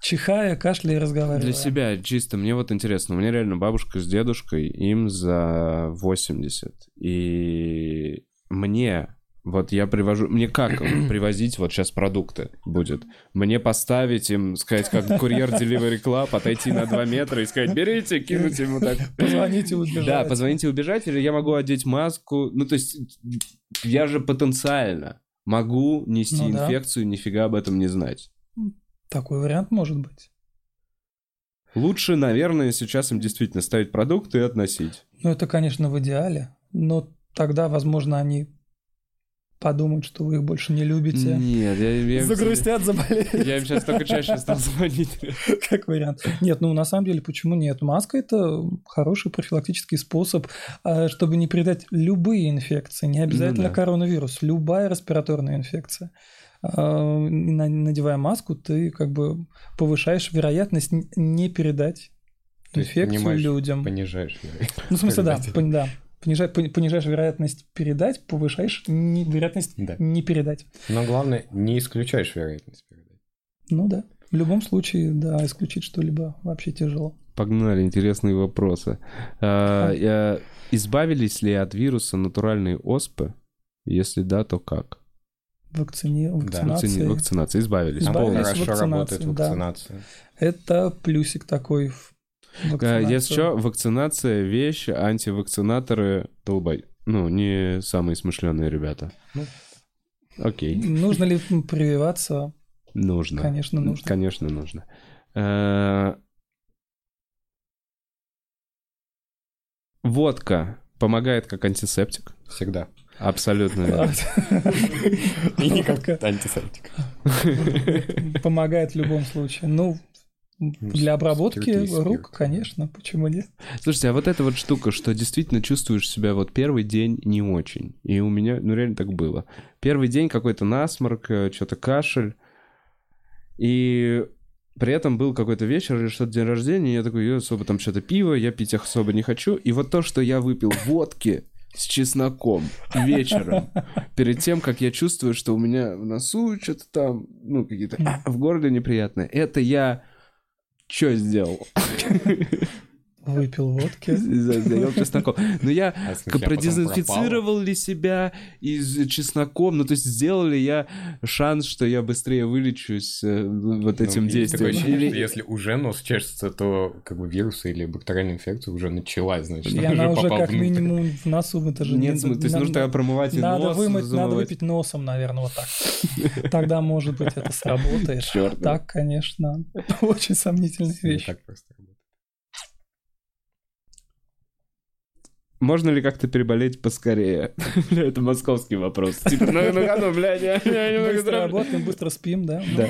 Чихая, кашляя и разговаривая. Для себя чисто, мне вот интересно, у меня реально бабушка с дедушкой, им за 80, и мне, вот я привожу, мне как *clears throat* привозить вот сейчас продукты будет? Мне поставить им, сказать, как курьер Delivery Club, отойти на 2 метра и сказать, берите, кинуть ему так. Позвоните, убежать. Да, позвоните убежать, или я могу одеть маску, ну то есть я же потенциально могу нести Ну да. инфекцию, нифига об этом не знать. Такой вариант может быть. Лучше, наверное, сейчас им действительно ставить продукты и относить. Ну, это, конечно, в идеале, но тогда, возможно, они подумают, что вы их больше не любите. Нет, я, я, им- Загрустят, заболеют. я им сейчас только чаще стал звонить. *laughs* Как вариант. Нет, ну на самом деле, почему нет? Маска это хороший профилактический способ, а, чтобы не передать любые инфекции, не обязательно Ну да. коронавирус, любая респираторная инфекция. А, на- Надевая маску, ты как бы повышаешь вероятность не передать То есть инфекцию понимаешь, людям. Понижаешь. Ну, в смысле, да, да. Понижай- пон- понижаешь вероятность передать, повышаешь не- вероятность Да. не передать. Но главное, не исключаешь вероятность передать. Ну да. В любом случае, да, исключить что-либо вообще тяжело. Погнали, интересные вопросы. А, я- Избавились ли от вируса натуральные оспы? Если да, то как? Вакцини... Вакцинации. Вакцини- Вакцинация, избавились. Избавились хорошо вакцинации, работает да. вакцинация. Это плюсик такой в А, вакцинацию. Если что, вакцинация вещь, антивакцинаторы долбай. Ну, не самые смышленые ребята. Ну. Окей, Нужно ли прививаться? нужно. Конечно, нужно. Конечно, нужно. Э, Водка помогает как антисептик. Всегда. Абсолютно. И не как антисептик. Помогает в любом случае. Ну, для обработки рук, конечно, почему нет? Слушайте, а вот эта вот штука, что действительно чувствуешь себя вот первый день не очень. И у меня, ну реально так было. Первый день какой-то насморк, что-то кашель. И при этом был какой-то вечер или что-то день рождения, и я такой, я особо там что-то пиво, я пить особо не хочу. И вот то, что я выпил водки с чесноком вечером, перед тем, как я чувствую, что у меня в носу что-то там, ну, какие-то в горле неприятное, это я что сделал? *laughs* Выпил водки. *laughs* Заел чесноком. Но я а продезинфицировал ли себя из чесноком? Ну, то есть сделал ли я шанс, что я быстрее вылечусь э, вот ну, этим действием? Если уже нос чешется, то как бы вирус или бактериальная инфекция уже началась, значит. И *laughs* она уже как минимум в носу, это же... Нет, то есть нужно промывать и надо Вымыть, надо выпить носом, наверное, вот так. *laughs* Тогда, может быть, это сработает. Черт. Так, конечно, очень сомнительная вещь. Так просто Можно ли как-то переболеть поскорее? *laughs* Бля, это московский вопрос. Типа, ну, ну, ну, бля, я, я Быстро работаем, быстро спим, да? Да.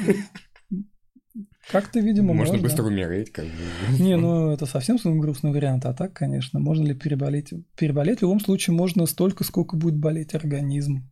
Как-то, видимо, можно. Можно быстро умереть, как бы. Не, ну это совсем грустный вариант. А так, конечно, можно ли переболеть? Переболеть в любом случае можно столько, сколько будет болеть организм.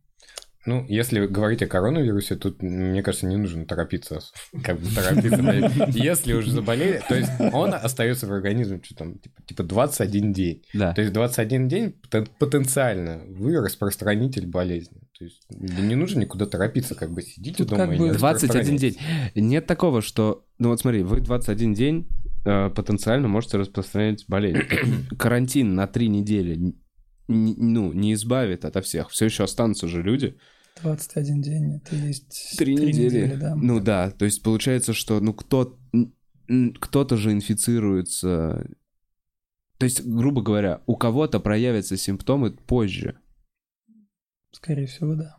Ну, если говорить о коронавирусе, тут, мне кажется, не нужно торопиться. Как бы торопиться. Если уже заболели, то есть он остается в организме что там, типа, типа 21 день. Да. То есть 21 день потенциально вы распространитель болезни. То есть не нужно никуда торопиться, как бы сидите дома как бы 21 день. Нет такого, что... Ну вот смотри, вы 21 день э, потенциально можете распространять болезнь. *coughs* Карантин на 3 недели ну, не избавит ото всех. Все еще останутся же люди, 21 день, это есть три, недели. недели да. Ну да, то есть получается, что ну кто кто-то же инфицируется. То есть, грубо говоря, у кого-то проявятся симптомы позже. Скорее всего, да.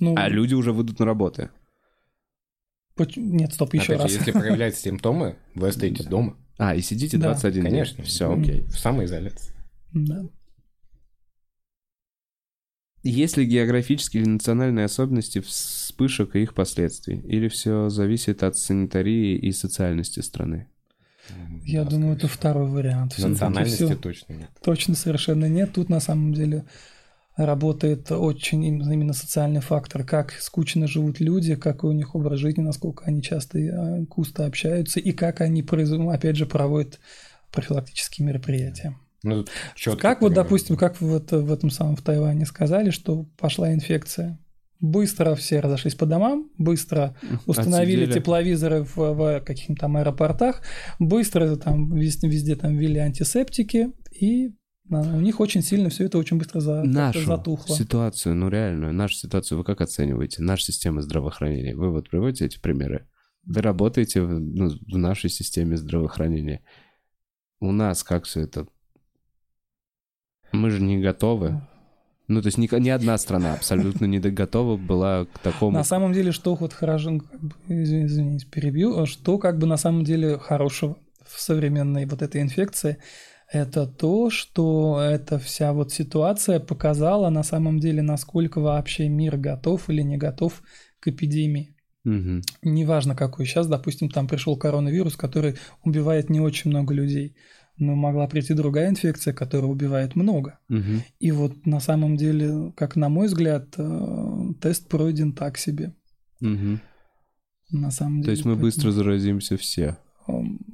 Ну, а люди уже выйдут на работы. Нет, стоп, еще Опять раз. Если проявляются симптомы, вы остаетесь дома. А, и сидите 21 да. день. Конечно. Все, окей. В самоизоляции. Да. Есть ли географические или национальные особенности вспышек и их последствий? Или все зависит от санитарии и социальности страны? Я да, думаю, это второй вариант. Национальности все, точно нет. Точно совершенно нет. Тут на самом деле работает очень именно социальный фактор, как скучно живут люди, какой у них образ жизни, насколько они часто и густо общаются, и как они, опять же, проводят профилактические мероприятия. Ну, как вот, допустим, как вот в этом самом в Тайване сказали, что пошла инфекция. Быстро все разошлись по домам, быстро установили Отсидели. тепловизоры в, в каких-то там аэропортах, быстро там везде, везде там ввели антисептики, и у них очень сильно все это очень быстро за, нашу затухло. ситуацию, ну реальную, нашу ситуацию вы как оцениваете? Наша система здравоохранения. Вы вот приводите эти примеры. Вы работаете в, ну, в нашей системе здравоохранения. У нас как все это мы же не готовы. Ну, то есть ни, ни одна страна абсолютно не готова была к такому. На самом деле, что вот хорошо, извините, перебью, а что как бы на самом деле хорошего в современной вот этой инфекции, это то, что эта вся вот ситуация показала на самом деле, насколько вообще мир готов или не готов к эпидемии. Угу. Неважно какой. Сейчас, допустим, там пришел коронавирус, который убивает не очень много людей но могла прийти другая инфекция, которая убивает много. Угу. И вот на самом деле, как на мой взгляд, э, тест пройден так себе. Угу. На самом деле. То есть мы поэтому... быстро заразимся все.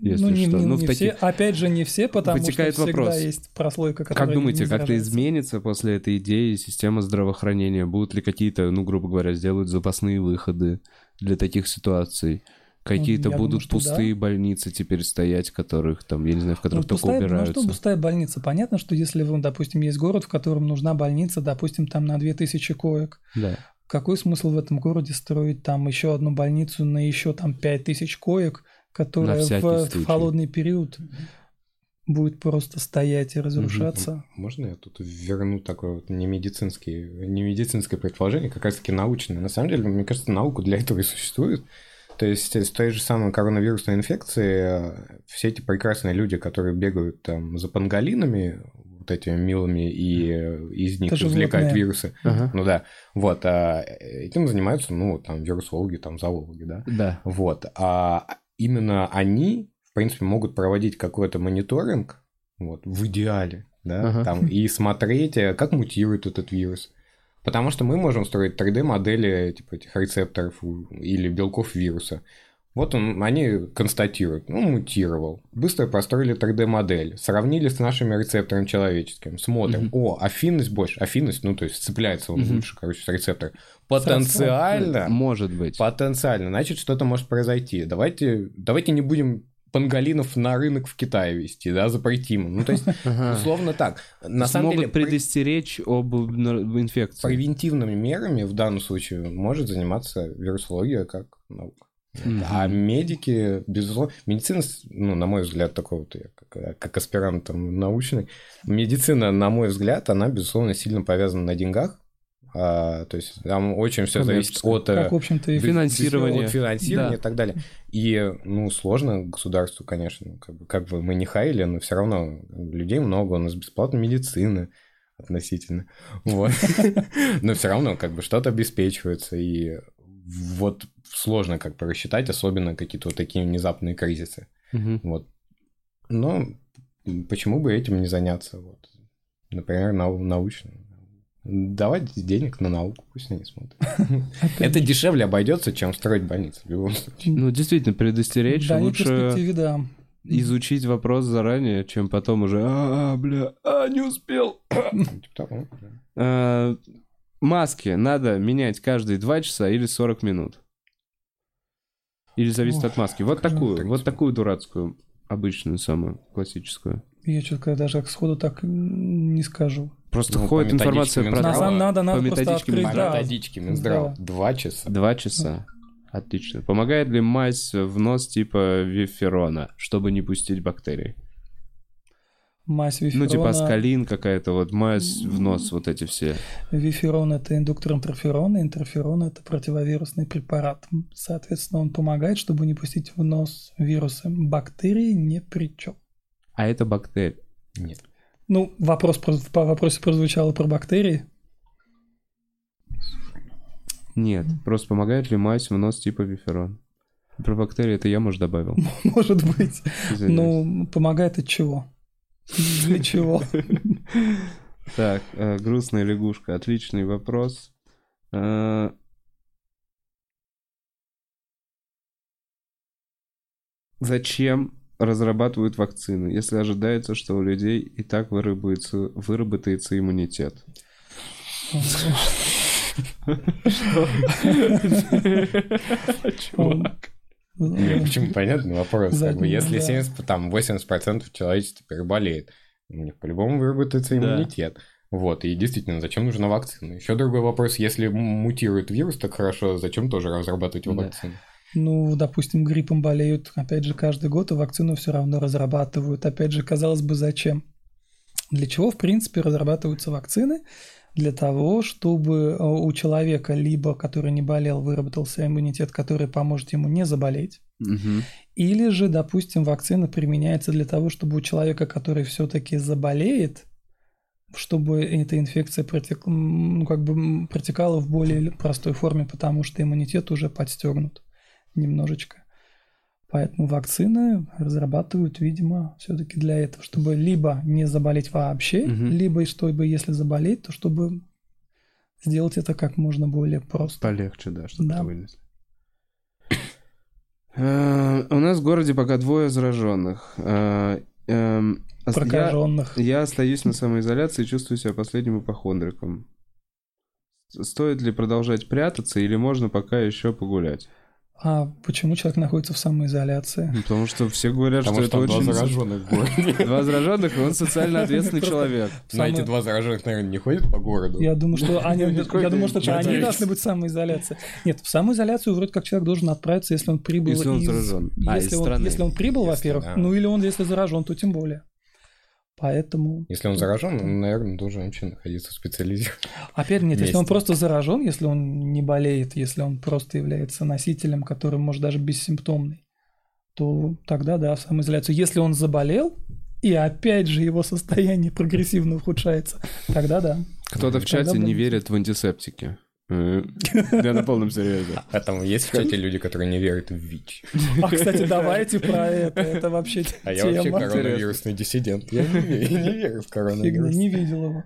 Если ну, не, что. Не, ну, не таких... все. Опять же, не все, потому Вытекает что всегда вопрос. есть прослойка, которая Как думаете, как-то изменится после этой идеи система здравоохранения? Будут ли какие-то, ну, грубо говоря, сделают запасные выходы для таких ситуаций? Какие-то ну, будут думаю, пустые да. больницы теперь стоять, которых там, я не знаю, в которых ну, только пустая, убираются. Ну что пустая больница? Понятно, что если, вы, допустим, есть город, в котором нужна больница, допустим, там на 2000 коек, да. какой смысл в этом городе строить там еще одну больницу на еще там 5000 коек, которая в, в холодный период будет просто стоять и разрушаться. Можно я тут верну такое вот не медицинское, не медицинское предположение, как раз таки научное. На самом деле, мне кажется, наука для этого и существует. То есть с той же самой коронавирусной инфекцией э, все эти прекрасные люди, которые бегают там за панголинами, вот этими милыми, и э, из них извлекают вирусы. Ага. Ну да. Вот. А этим занимаются, ну, там, вирусологи, там, зоологи, да? Да. Вот. А именно они, в принципе, могут проводить какой-то мониторинг, вот, в идеале, да, ага. там, и смотреть, э, как мутирует этот вирус, Потому что мы можем строить 3D-модели типа этих рецепторов или белков вируса. Вот он, они констатируют, ну, мутировал. Быстро построили 3D-модель, сравнили с нашими рецепторами человеческим, смотрим, mm-hmm. о, афинность больше, афинность, ну, то есть цепляется он mm-hmm. лучше, короче, с рецептор. Потенциально... Может быть. Потенциально, значит, что-то может произойти. Давайте, давайте не будем панголинов на рынок в Китае вести, да, запретим. Ну, то есть, *laughs* условно так. На самом деле, предостеречь об инфекции. превентивными мерами в данном случае может заниматься вирусология как наука. Мгм. А медики, безусловно, медицина, ну, на мой взгляд, такой вот, я как, как аспирант там, научный, медицина, на мой взгляд, она, безусловно, сильно повязана на деньгах. А, то есть там очень все зависит от... э, Как, в общем-то, и Фин- Финансирование. От финансирования Да. и так далее. И, ну, сложно государству, конечно, как бы, как бы мы не хаили, но все равно людей много, у нас бесплатная медицина относительно. Вот. *laughs* Но все равно как бы что-то обеспечивается, и вот сложно как бы рассчитать, особенно какие-то вот такие внезапные кризисы. Мгм. Вот. Но почему бы этим не заняться? Вот. Например, нау- научно. Давать денег на науку, пусть они смотрят. *laughs* Это дешевле обойдется, чем строить больницы в любом случае. Ну, действительно, предостеречь лучше да. изучить вопрос заранее, чем потом уже, а, бля, а, не успел. Э, *laughs* Маски надо менять каждые 2 часа или 40 минут? Или зависит от маски? Вот такую, так вот такую дурацкую, обычную самую, классическую. Я что-то даже сходу так не скажу. Просто Ну, по ходит информация про Минздрава. надо, по надо просто методичке открыть, По Минздрава. да. методичке Минздрава. Два часа. Два часа. Отлично. Помогает ли мазь в нос типа виферона, чтобы не пустить бактерий? Мазь Ну, виферона. типа аскалин какая-то, вот мазь в нос, вот эти все. Виферон – это индуктор интерферона, интерферон – это противовирусный препарат. Соответственно, он помогает, чтобы не пустить в нос вирусы. Бактерии ни при чем. А это бактерии. Нет. Ну, вопрос, про- по вопросе прозвучало про бактерии. Нет, просто помогает ли мазь в нос типа виферон? Про бактерии это я, может, добавил. *laughs* Может быть. Извиняюсь. Ну, помогает от чего? Для чего? Так, э, грустная лягушка. Отличный вопрос. Э, Зачем разрабатывают вакцины, если ожидается, что у людей и так выработается, выработается иммунитет? Чувак. Нет, *laughs* почему понятный вопрос. Как бы, если да. 70, там 80% человечества переболеет, у них по-любому выработается Да. иммунитет. Вот, и действительно, зачем нужна вакцина? Еще другой вопрос, если мутирует вирус так хорошо, зачем тоже разрабатывать Да. вакцину? Ну, допустим, гриппом болеют, опять же, каждый год, и вакцину все равно разрабатывают. Опять же, казалось бы, зачем? Для чего, в принципе, разрабатываются вакцины? Для того, чтобы э, у человека, либо который не болел, выработался иммунитет, который поможет ему не заболеть. Мгм. Или же, допустим, вакцина применяется для того, чтобы у человека, который все-таки заболеет, чтобы эта инфекция протек- ну, как бы протекала в более простой форме, потому что иммунитет уже подстегнут немножечко. Поэтому вакцины разрабатывают, видимо, все-таки для этого, чтобы либо не заболеть вообще, Мгм. либо чтобы, если заболеть, то чтобы сделать это как можно более просто. Полегче, да, чтобы Да. это вынесли. Э, У нас в городе пока двое зараженных. Э, эм, ос- я- Прокаженных. Я остаюсь на самоизоляции и чувствую себя последним ипохондриком. Стоит ли продолжать прятаться или можно пока еще погулять? А почему человек находится в самоизоляции? Ну, Потому что все говорят, Потому что что это там два очень... зараженных в городе. *laughs* Два зараженных, и он социально ответственный *laughs* человек. Эти Самое- два зараженных, наверное, не ходят по городу. Я думаю, что *laughs* они, я думаю, что они должны быть в самоизоляции. Нет, в самоизоляцию вроде как человек должен отправиться, если он прибыл Если он заражен. А, Если, он, страны. если он прибыл, во-первых, ну или он, если заражен, то тем более. Поэтому, Если он заражен, он, наверное, должен вообще находиться в специализированном. опять нет, если он Месте. просто заражен, если он не болеет, если он просто является носителем, который может даже бессимптомный, то тогда да, в самоизоляцию. Если он заболел, и опять же его состояние прогрессивно ухудшается, тогда да. Кто-то в Тогда чате не верит в антисептики. Я на полном серьезе. Поэтому есть в чате люди, которые не верят в ВИЧ. А, кстати, давайте про это. Это вообще А я вообще коронавирусный диссидент. Я не верю, в Фигня, коронавирус. не видел его.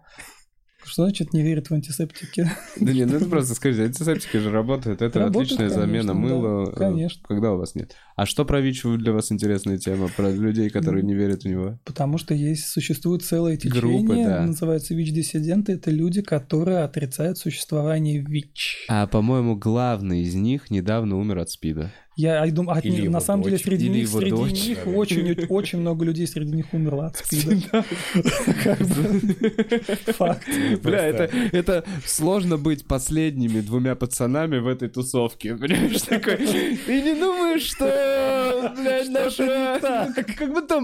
Что значит не верит в антисептики? Да нет, ну это просто скажите, антисептики же работают, это Работают, отличная замена конечно, мыла. да, э, конечно. Когда у вас нет. А что про ВИЧ для вас интересная тема? Про людей, которые не верят в него? Потому что есть, существует целое течение, Группы, да. называется ВИЧ-диссиденты. Это люди, которые отрицают существование ВИЧ. А, по-моему, главный из них недавно умер от СПИДа. Я, я думаю, от Или на самом деле дочь. среди Или них, среди дочь. них очень, очень много людей среди них умерло от СПИДа. *laughs* *laughs* Факт. Бля, это, это сложно быть последними двумя пацанами в этой тусовке. *laughs* Понимаешь, такой, ты не думаешь, что, блядь, наша... Как будто...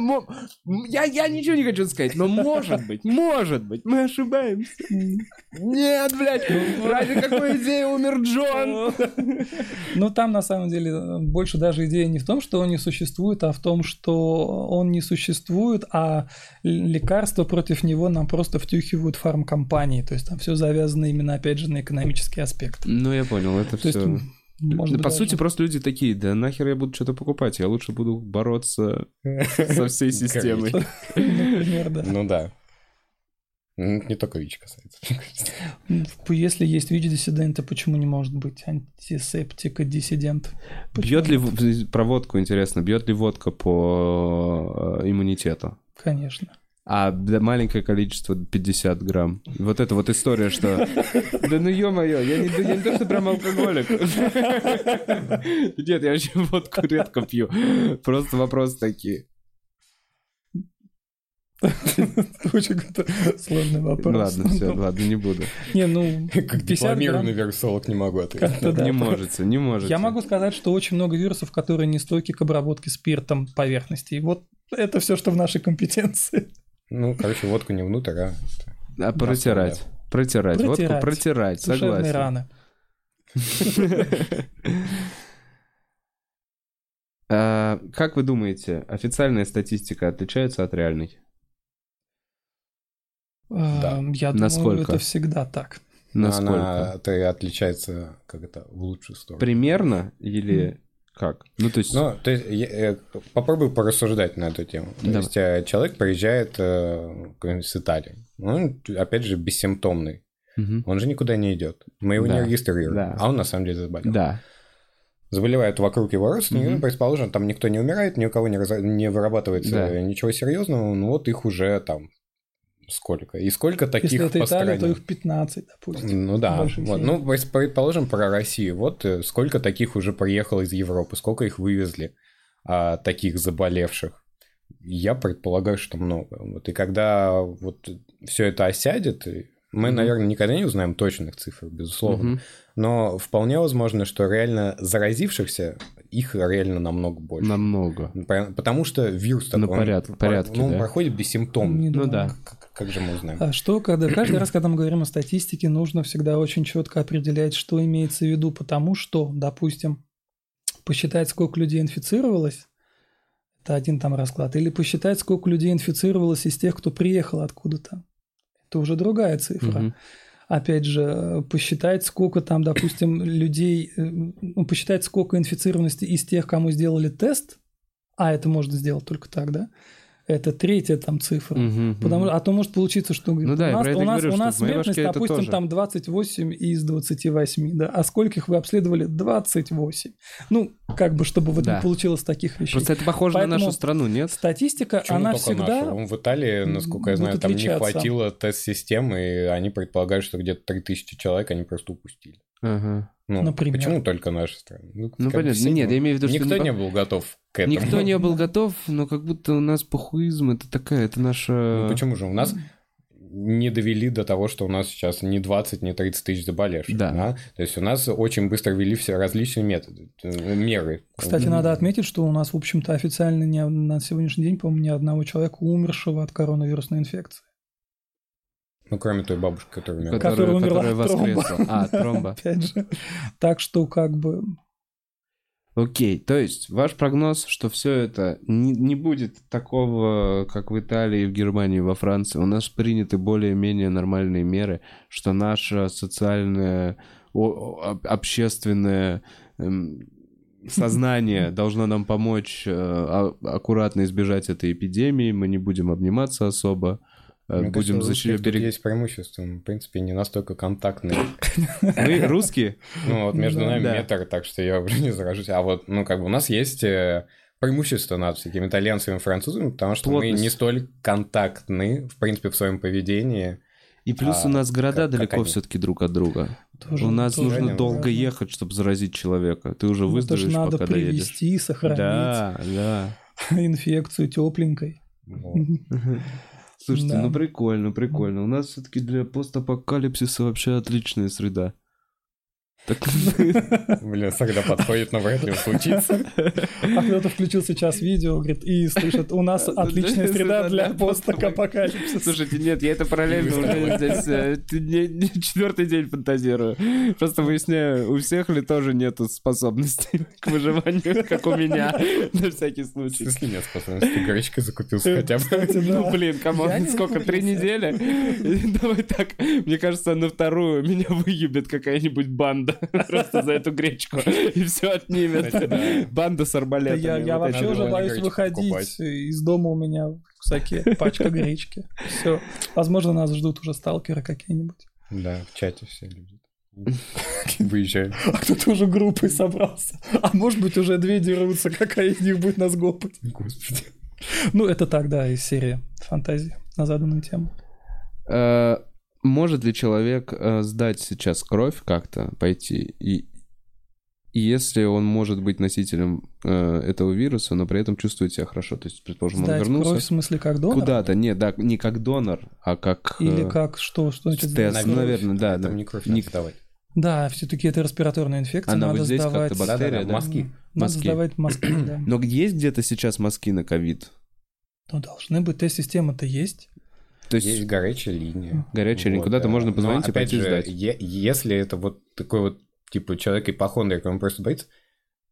Я, я ничего не хочу сказать, но может быть, может быть, мы ошибаемся. Нет, блядь, ради какой идеи умер Джон? Но там на самом деле больше даже идея не в том, что он не существует, а в том, что он не существует, а лекарства против него нам просто втюхивают фармкомпании. То есть там все завязано именно, опять же, на экономический аспект. Ну, я понял, это То есть, все... м, может По быть, сути, даже- просто люди такие, да нахер я буду что-то покупать, я лучше буду бороться со всей системой. *laughs* да. Ну да. Не только ВИЧ касается. Если есть ВИЧ-диссиденты, почему не может быть антисептика-диссидент? Бьет ли про водку интересно, бьет ли водка по э, иммунитету? Конечно. А маленькое количество 50 грамм. Вот это вот история, что... Да ну ё-моё, я не, я не то, что прям алкоголик. *laughs* Нет, я вообще водку редко пью. Просто вопросы такие. Очень какой-то сложный вопрос. Ладно, все, ладно, не буду. Не, ну, Как 50 дипломированный грамм. вирусолог не могу ответить. Не можете, не можете. Я могу сказать, что очень много вирусов, которые не стойки к обработке спиртом поверхности. И вот это все, что в нашей компетенции. Ну, короче, водку не внутрь, а... А протирать. Протирать. Водку Протирать. согласен. раны. *laughs* А, Как вы думаете, официальная статистика отличается от реальной? Да. Эм, Я думаю, Насколько? это всегда так. Насколько? Она то отличается как это в лучшую сторону. Примерно или как? Ну, то есть... Ну, то есть, я, э, попробую порассуждать на эту тему. То Давай. есть, э, человек приезжает э, с Италии. Он, опять же, бессимптомный. Мгм. Он же никуда не регистрируем. Мы его Да, не регистрируем. да. А он на самом деле заболел. Да. Заболевают вокруг его родственников, ну, предположим, там никто не умирает, ни у кого не, разо- не вырабатывается Да. ничего серьезного, ну вот их уже там сколько. И сколько таких Если это по Италия, то стране? их 15, допустим. Ну да, вот. ну пред- предположим про Россию. Вот э, сколько таких уже приехало из Европы, сколько их вывезли, а, таких заболевших. Я предполагаю, что много. Вот и когда вот все это осядет, и мы, Мгм. наверное, никогда не узнаем точных цифр, безусловно. Мгм. Но вполне возможно, что реально заразившихся их реально намного больше. Намного. По- Потому что вирус На такой, он порядок- про- порядке, ну, он да. проходит бессимптомно. Ну думаю. да. Как, как же мы узнаем? А что, когда каждый раз, когда мы говорим о статистике, нужно всегда очень четко определять, что имеется в виду, потому что, допустим, посчитать, сколько людей инфицировалось, это один там расклад, или посчитать, сколько людей инфицировалось из тех, кто приехал откуда-то, это уже другая цифра. Мгм. Опять же, э, посчитать, сколько там, допустим, людей, э, ну, посчитать, сколько инфицированности из тех, кому сделали тест, а это можно сделать только так, да? Это третья там цифра. Мгм. Потому, а то может получиться, что говорит, Ну да, у нас, у нас, говорю, у нас смертность, допустим, тоже. там 28 из 28, да, а скольких вы обследовали? 28. Ну, как бы, чтобы вот Да. не получилось таких вещей. Просто это похоже на Поэтому- нашу страну, нет? Статистика, Почему она всегда... нашу? В Италии, насколько я знаю, там не отличаться. хватило тест-системы, и они предполагают, что где-то 3000 человек они просто упустили. Ага. Ну, Например. почему только наша страна? Ну, бы понятно. все- Нет, я имею в виду, что Никто не был готов к этому. Никто не был готов, но как будто у нас похуизм, это такая, это наша... Ну, почему же? У нас не довели до того, что у нас сейчас не 20, не 30 тысяч заболевших. Да. То есть у нас очень быстро ввели все различные методы, э, меры. Кстати, надо отметить, что у нас, в общем-то, официально не, на сегодняшний день, по-моему, ни одного человека умершего от коронавирусной инфекции. Ну, кроме той бабушки, которая умерла. Которая, Которая умерла которая от тромба. воскресла. А, от тромба. *laughs* Опять же. Так что, как бы, Окей, то есть ваш прогноз, что все это не, не будет такого, как в Италии, в Германии, во Франции. У нас приняты более-менее нормальные меры, что наше социальное, о- об- общественное эм, сознание *laughs* должно нам помочь э, а- аккуратно избежать этой эпидемии. Мы не будем обниматься особо. Э, Мне будем защищать тут берег... есть преимущество, мы, в принципе, не настолько контактные. *laughs* Мы русские? Ну, вот между Да. нами Да. метр, так что я уже *laughs* не заражусь. А вот, ну, как бы у нас есть э, преимущество над всякими итальянцами и французами, потому что мы не столь контактны, в принципе, в своем поведении. И плюс А у нас города как- далеко все-таки друг от друга. Тоже- у нас тоже нужно долго важно. ехать, чтобы заразить человека. Ты уже Ну, выздоровеешь, надо пока доедешь. привести, сохранить Да, да. *laughs* инфекцию тепленькой. Вот. Слушайте, Да. ну прикольно, прикольно. У нас все-таки для постапокалипсиса вообще отличная среда. Так, *laughs* Блин, когда подходит, но вряд ли случится. А кто-то включил сейчас видео, говорит, и слышит, у нас отличная среда для постапокалипсиса. Слушайте, нет, я это параллельно уже здесь э, четвертый день фантазирую. Просто выясняю, у всех ли тоже нету способностей *laughs* к выживанию, как у меня, *laughs* на всякий В случай. смысле нет способности? Ты гречкой закупился хотя бы. Ну, блин, come on, сколько, три недели? Давай так, мне кажется, на вторую меня выебет какая-нибудь банда просто за эту гречку, *laughs* и все отнимет. Банда с арбалетами. Я, вообще уже боюсь выходить. Из дома у меня в рюкзаке пачка гречки. Все. Возможно, нас ждут уже сталкеры какие-нибудь. Да, в чате все люди. *laughs* Выезжаем. А кто-то уже группой собрался. А может быть, уже две дерутся, какая из них будет нас гопать. Господи. Ну, это так, да, из серии фантазии на заданную тему. Может ли человек э, сдать сейчас кровь как-то, пойти, и, и если он может быть носителем э, этого вируса, но при этом чувствует себя хорошо, то есть, предположим, он Сдать вернулся кровь в смысле как донор? куда-то, нет, да, не как донор, а как... э, Или как что? Что значит тест, кровь? наверное, да, да. Там не кровь Не- сдавать. Да, все-таки это респираторная инфекция. Она надо вот здесь сдавать... как-то бактерия, Да-да-да, да? мазки. Надо Мазки. сдавать мазки, да. Но есть где-то сейчас мазки на ковид? Ну, должны быть. Тест-система-то есть. То есть, Есть горячая линия. горячая линия, Вот, куда-то да. можно Но, позвонить и опять пойти же, сдать. е- если это вот такой вот, типа, человек ипохондрик, он просто боится,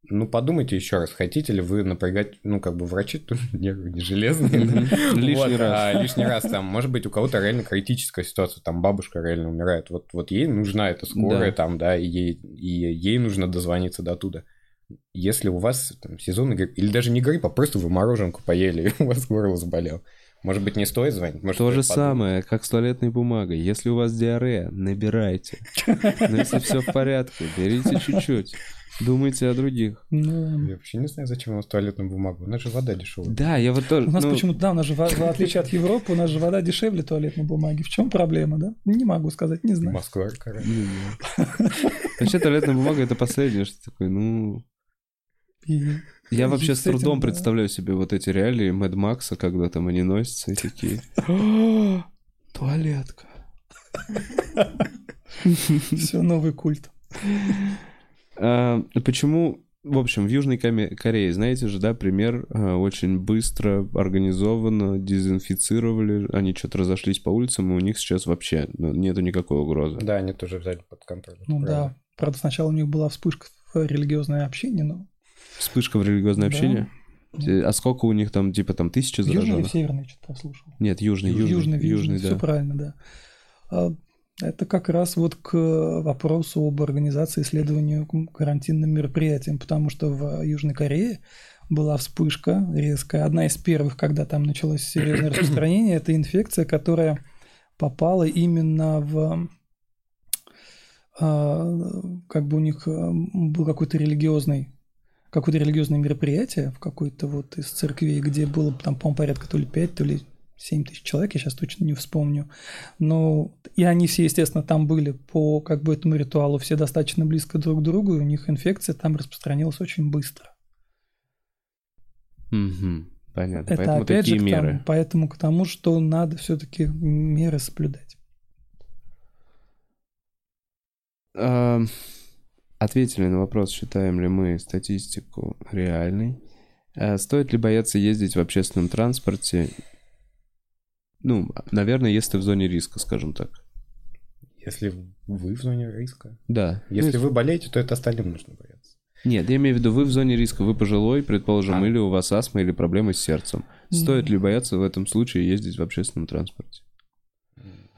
ну, подумайте еще раз, хотите ли вы напрягать, ну, как бы врачи *laughs* нервы не железные. Лишний Вот, раз. а лишний раз там, может быть, у кого-то реально критическая ситуация, там бабушка реально умирает, вот, вот ей нужна эта скорая там, да, и ей, и нужно дозвониться до туда. Если у вас там, сезонный грипп, или даже не грипп, а просто вы мороженку поели, *laughs* и у вас горло заболело, может быть, не стоит звонить? Может, То же подумать? самое, как с туалетной бумагой. Если у вас диарея, набирайте. Но если все в порядке, берите чуть-чуть. Думайте о других. Ну, Я вообще не знаю, зачем у нас туалетную бумагу. У нас же вода дешевая. Да, я вот тоже... У нас ну, почему-то, да, у нас же, в, в отличие от Европы, у нас же вода дешевле туалетной бумаги. В чем проблема, да? Не могу сказать, не знаю. Москва, короче. Вообще туалетная бумага это последнее, что такое, ну... Я *laughs* вообще с с трудом да. представляю себе вот эти реалии Мэд Макса, когда там они носятся и такие... «А, *gasps* Туалетка. *laughs* Все, новый культ. А, Почему, в общем, в Южной Корее, знаете же, да, пример, а, очень быстро, организованно дезинфицировали, они что-то разошлись по улицам, и у них сейчас вообще ну, нету никакой угрозы. Да, они тоже взяли под контроль. Ну Правда. да. Правда, сначала у них была вспышка в религиозное общение, но... Вспышка в религиозное Да. общение? Э, А сколько у них там, типа, там тысячи Южный или зараженных? северный, что-то послушал. Нет, южный, южный, Южный, южный, все да. правильно, да. А, Это как раз вот к вопросу об организации исследованию к карантинным мероприятиям, потому что в Южной Корее была вспышка резкая, одна из первых, когда там началось серьезное распространение, это инфекция, которая попала именно в а, как бы у них был какой-то религиозный какое-то религиозное мероприятие в какой-то вот из церквей, где было там, по-моему, порядка то ли 5, то ли 7 тысяч человек, я сейчас точно не вспомню. Но и они все, естественно, там были по как бы этому ритуалу, все достаточно близко друг к другу, и у них инфекция там распространилась очень быстро. Мгм, Понятно. Это Поэтому опять такие же к тому, меры. поэтому к тому, что надо все-таки меры соблюдать. Ответили на вопрос, считаем ли мы статистику реальной. А Стоит ли бояться ездить в общественном транспорте? Ну, наверное, если ты в зоне риска, скажем так. Если вы в зоне риска. Да. Если Ну, вы болеете, то это остальным нужно бояться. Нет, я имею в виду, вы в зоне риска, вы пожилой, предположим, А. или у вас астма, или проблемы с сердцем. Стоит ли бояться в этом случае ездить в общественном транспорте?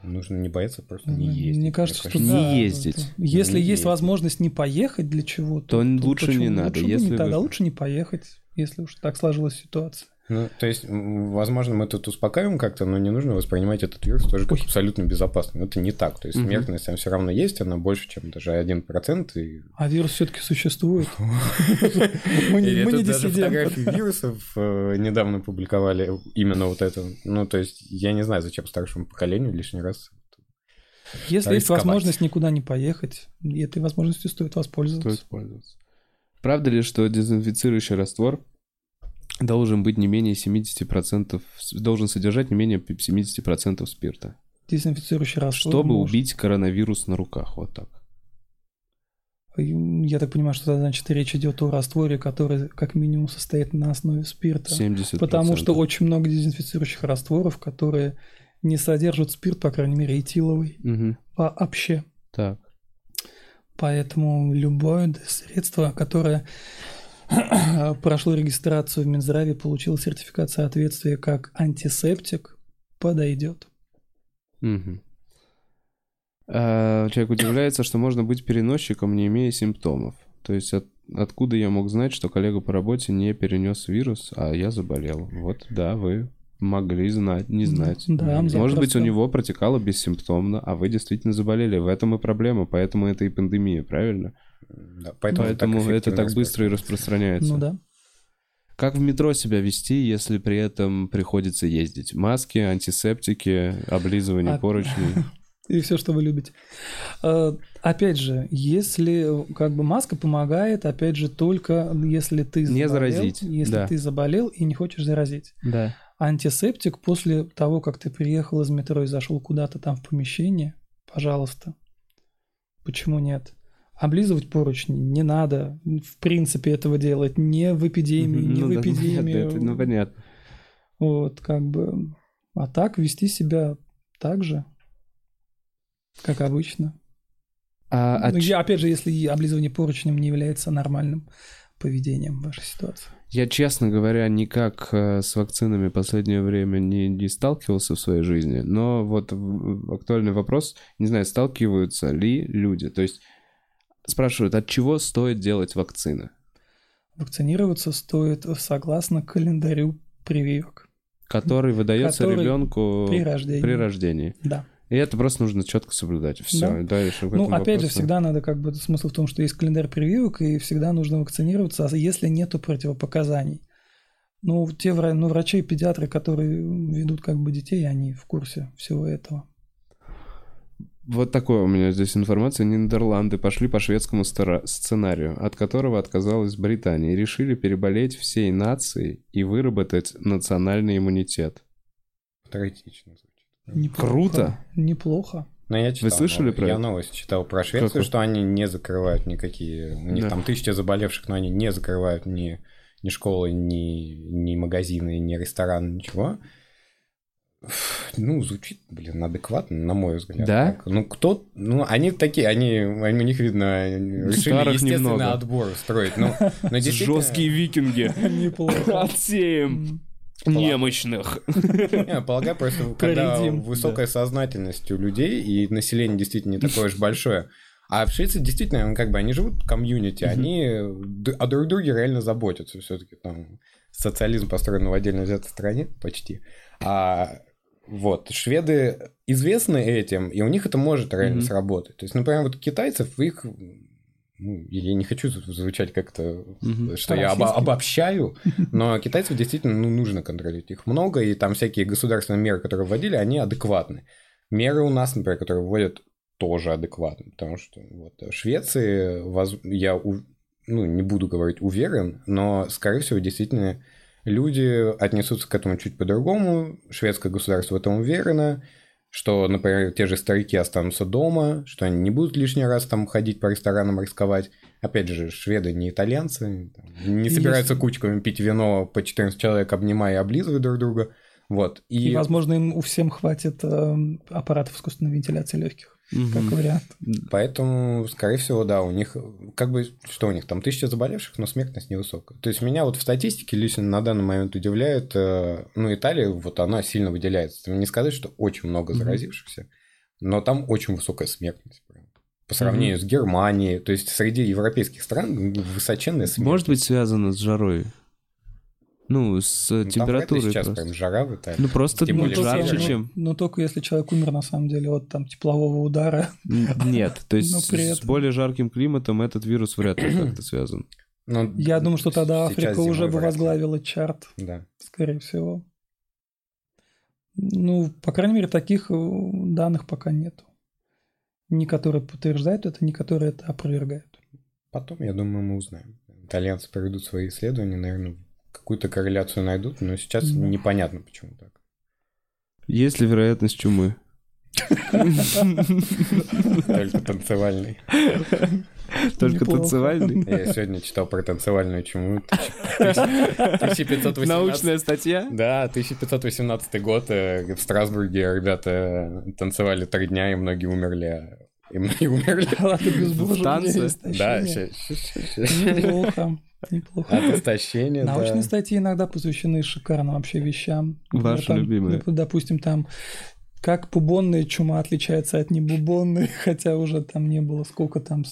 Нужно не бояться, просто не Мне ездить. кажется, что Не да, ездить. Если Не есть ездить. возможность не поехать для чего-то, То лучше не почему? надо, Лучше бы если не, тогда вы- лучше не поехать, если уж так сложилась ситуация. Ну, то есть, возможно, мы тут успокаиваем как-то, но не нужно воспринимать этот вирус тоже как Ой. абсолютно безопасным. Это не так. То есть, смертность там все равно есть, она больше, чем даже 1%. И... А вирус все-таки существует. *laughs* Мы не даже фотографии вирусов э, недавно публиковали именно вот это. Ну, то есть, я не знаю, зачем старшему поколению лишний раз Если есть возможность никуда не поехать, этой возможностью стоит воспользоваться. Стоит пользоваться. Правда ли, что дезинфицирующий раствор должен быть не менее 70%, должен содержать не менее 70% спирта? Дезинфицирующий раствор. Чтобы может... убить коронавирус на руках, вот так. Я так понимаю, что значит речь идет о растворе, который как минимум состоит на основе спирта. 70%. Потому что очень много дезинфицирующих растворов, которые не содержат спирт, по крайней мере, этиловый угу. вообще. Так. Поэтому любое средство, которое *clears throat* прошло регистрацию в Минздраве, получило сертификат соответствия как антисептик, подойдет. Угу. А, человек удивляется, что можно быть переносчиком, не имея симптомов. То есть от, откуда я мог знать, что коллега по работе не перенес вирус, а я заболел? Вот, да, вы могли знать, не знать. Да, Может быть, у него протекало бессимптомно, а вы действительно заболели. В этом и проблема, поэтому это и пандемия, правильно? Да, поэтому поэтому так это так быстро и распространяется. Ну да. Как в метро себя вести, если при этом приходится ездить? Маски, антисептики, облизывание а... поручней. *laughs* И все, что вы любите. А, опять же, если как бы маска помогает, опять же, только если ты заболел, не заразить. Если да. ты заболел и не хочешь заразить. Да. Антисептик после того, как ты приехал из метро и зашел куда-то там в помещение, пожалуйста. Почему нет? Облизывать поручни не надо, в принципе, этого делать. Не в эпидемии, не ну, в эпидемию. Нет, это, ну, понятно. Вот, как бы... А так вести себя так же, как обычно. А, а... Ну, я, опять же, если облизывание поручнем не является нормальным поведением в вашей ситуации. Я, честно говоря, никак э, с вакцинами в последнее время не, не сталкивался в своей жизни, но вот актуальный вопрос, не знаю, сталкиваются ли люди, то есть спрашивают, от чего стоит делать вакцины? Вакцинироваться стоит согласно календарю прививок. Который выдается который ребенку при рождении. При рождении. Да. И это просто нужно четко соблюдать. Все. Да. Дальше ну, опять вопросу... же, всегда надо, как бы, смысл в том, что есть календарь прививок, и всегда нужно вакцинироваться, а если нету противопоказаний. Ну, те ну, врачи и педиатры, которые ведут как бы детей, они в курсе всего этого. Вот такое у меня здесь информация. Нидерланды пошли по шведскому сценарию, от которого отказалась Британия, и решили переболеть всей нацией и выработать национальный иммунитет. Троетично. Неплохо. Круто. Неплохо. Но я читал, Вы слышали про Я это? новость читал про Швецию, Какой? что они не закрывают никакие... У них да. там тысяча заболевших, но они не закрывают ни, ни школы, ни, ни магазины, ни рестораны, ничего. Ну, звучит, блин, адекватно, на мой взгляд. Да? Так. Ну, кто... Ну, они такие, они... они у них, видно, решили Старых естественный немного. отбор строить. Ну, но действительно... Жесткие викинги. Отсеем. Немощных. Я полагаю, просто когда высокая сознательность у людей и население действительно не такое уж большое, а в Швеции действительно, как бы они живут в комьюнити, они о друг друге реально заботятся. Все-таки там социализм построен в отдельно взятой стране почти. А вот, шведы известны этим, и у них это может реально сработать. То есть, например, вот китайцев, их ну, я не хочу звучать как-то, угу. что я об, обобщаю, *laughs* но китайцев действительно ну, нужно контролировать. Их много, и там всякие государственные меры, которые вводили, они адекватны. Меры у нас, например, которые вводят, тоже адекватны, потому что вот, в Швеции воз... я ну, не буду говорить уверен, но, скорее всего, действительно люди отнесутся к этому чуть по-другому. Шведское государство в этом уверено что, например, те же старики останутся дома, что они не будут лишний раз там ходить по ресторанам рисковать. Опять же, шведы не итальянцы, не собираются Если... кучками пить вино по 14 человек, обнимая и облизывая друг друга. Вот. И... и, возможно, им у всем хватит э, аппаратов искусственной вентиляции легких угу. как вариант. Поэтому, скорее всего, да, у них, как бы, что у них там, тысяча заболевших, но смертность невысокая. То есть меня вот в статистике лично на данный момент удивляет, э, ну, Италия, вот она сильно выделяется. Не сказать, что очень много заразившихся, но там очень высокая смертность. По сравнению mm с Германией, то есть среди европейских стран высоченная смертность. Может быть связано с жарой? Ну, с ну, температурой. сейчас просто. прям жара в Италии. Ну, просто Тем более жарче, ну, чем... Ну, только если человек умер, на самом деле, от там теплового удара. Нет, то *laughs* есть с более жарким климатом этот вирус вряд ли как-то связан. *clears throat* Но Я думаю, что тогда Африка уже бы возглавила чарт. Да. Скорее всего. Ну, по крайней мере, таких э, данных пока нету. ни которые подтверждают это, ни которые это опровергают. Потом, я думаю, мы узнаем. Итальянцы проведут свои исследования, наверное, какую-то корреляцию найдут, но сейчас да. непонятно, почему так. Есть ли вероятность чумы? Только танцевальный. Только танцевальный? Я сегодня читал про танцевальную чуму. 1518... Научная статья? Да, 1518 год. Э, в Страсбурге ребята танцевали три дня, и многие умерли. И многие умерли. *laughs* В танце? Да, Неплохо. *laughs* Неплохо. От истощения, Научные да. статьи иногда посвящены шикарным вообще вещам. Ваши там, любимые. Допустим, там как пубонная чума отличается от небубонной, *laughs* хотя уже там не было сколько там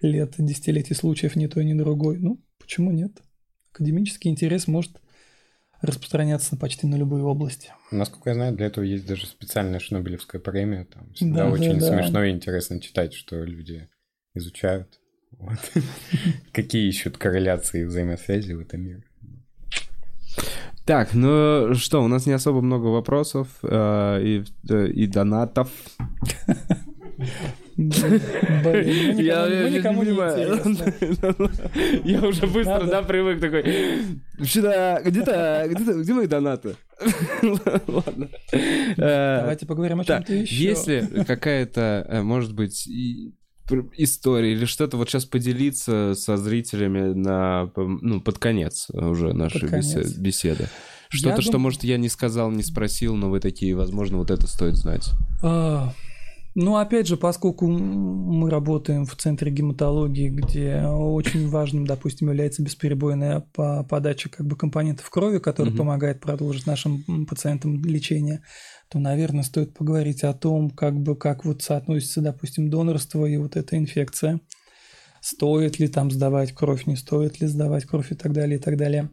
лет, десятилетий случаев ни той, ни другой. Ну, почему нет? Академический интерес может распространяться почти на любые области. Насколько я знаю, для этого есть даже специальная Шнобелевская премия. Там всегда Да, да, очень да. смешно и интересно читать, что люди изучают. Вот. *laughs* Какие ищут корреляции и взаимосвязи в этом мире. Так, ну что, у нас не особо много вопросов э, и, э, и донатов. *laughs* Блин, мы Я- никому- мы не никому. *laughs* Я уже быстро, да, привык такой. Вообще-то, где-то, где-то, где мои донаты? *laughs* Ладно. Э, Давайте поговорим о чем-то еще. если какая-то, э, может быть, история или что-то вот сейчас поделиться со зрителями на, ну, под конец уже нашей конец. бесе- беседы. Что-то, что, дум- может, я не сказал, не спросил, но вы такие, возможно, вот это стоит знать. А, Ну, опять же, поскольку мы работаем в центре гематологии, где очень важным, допустим, является бесперебойная по- подача как бы компонентов крови, который Мгм. помогает продолжить нашим пациентам лечение, то, наверное, стоит поговорить о том, как бы как вот соотносится, допустим, донорство и вот эта инфекция. Стоит ли там сдавать кровь, не стоит ли сдавать кровь и так далее, и так далее.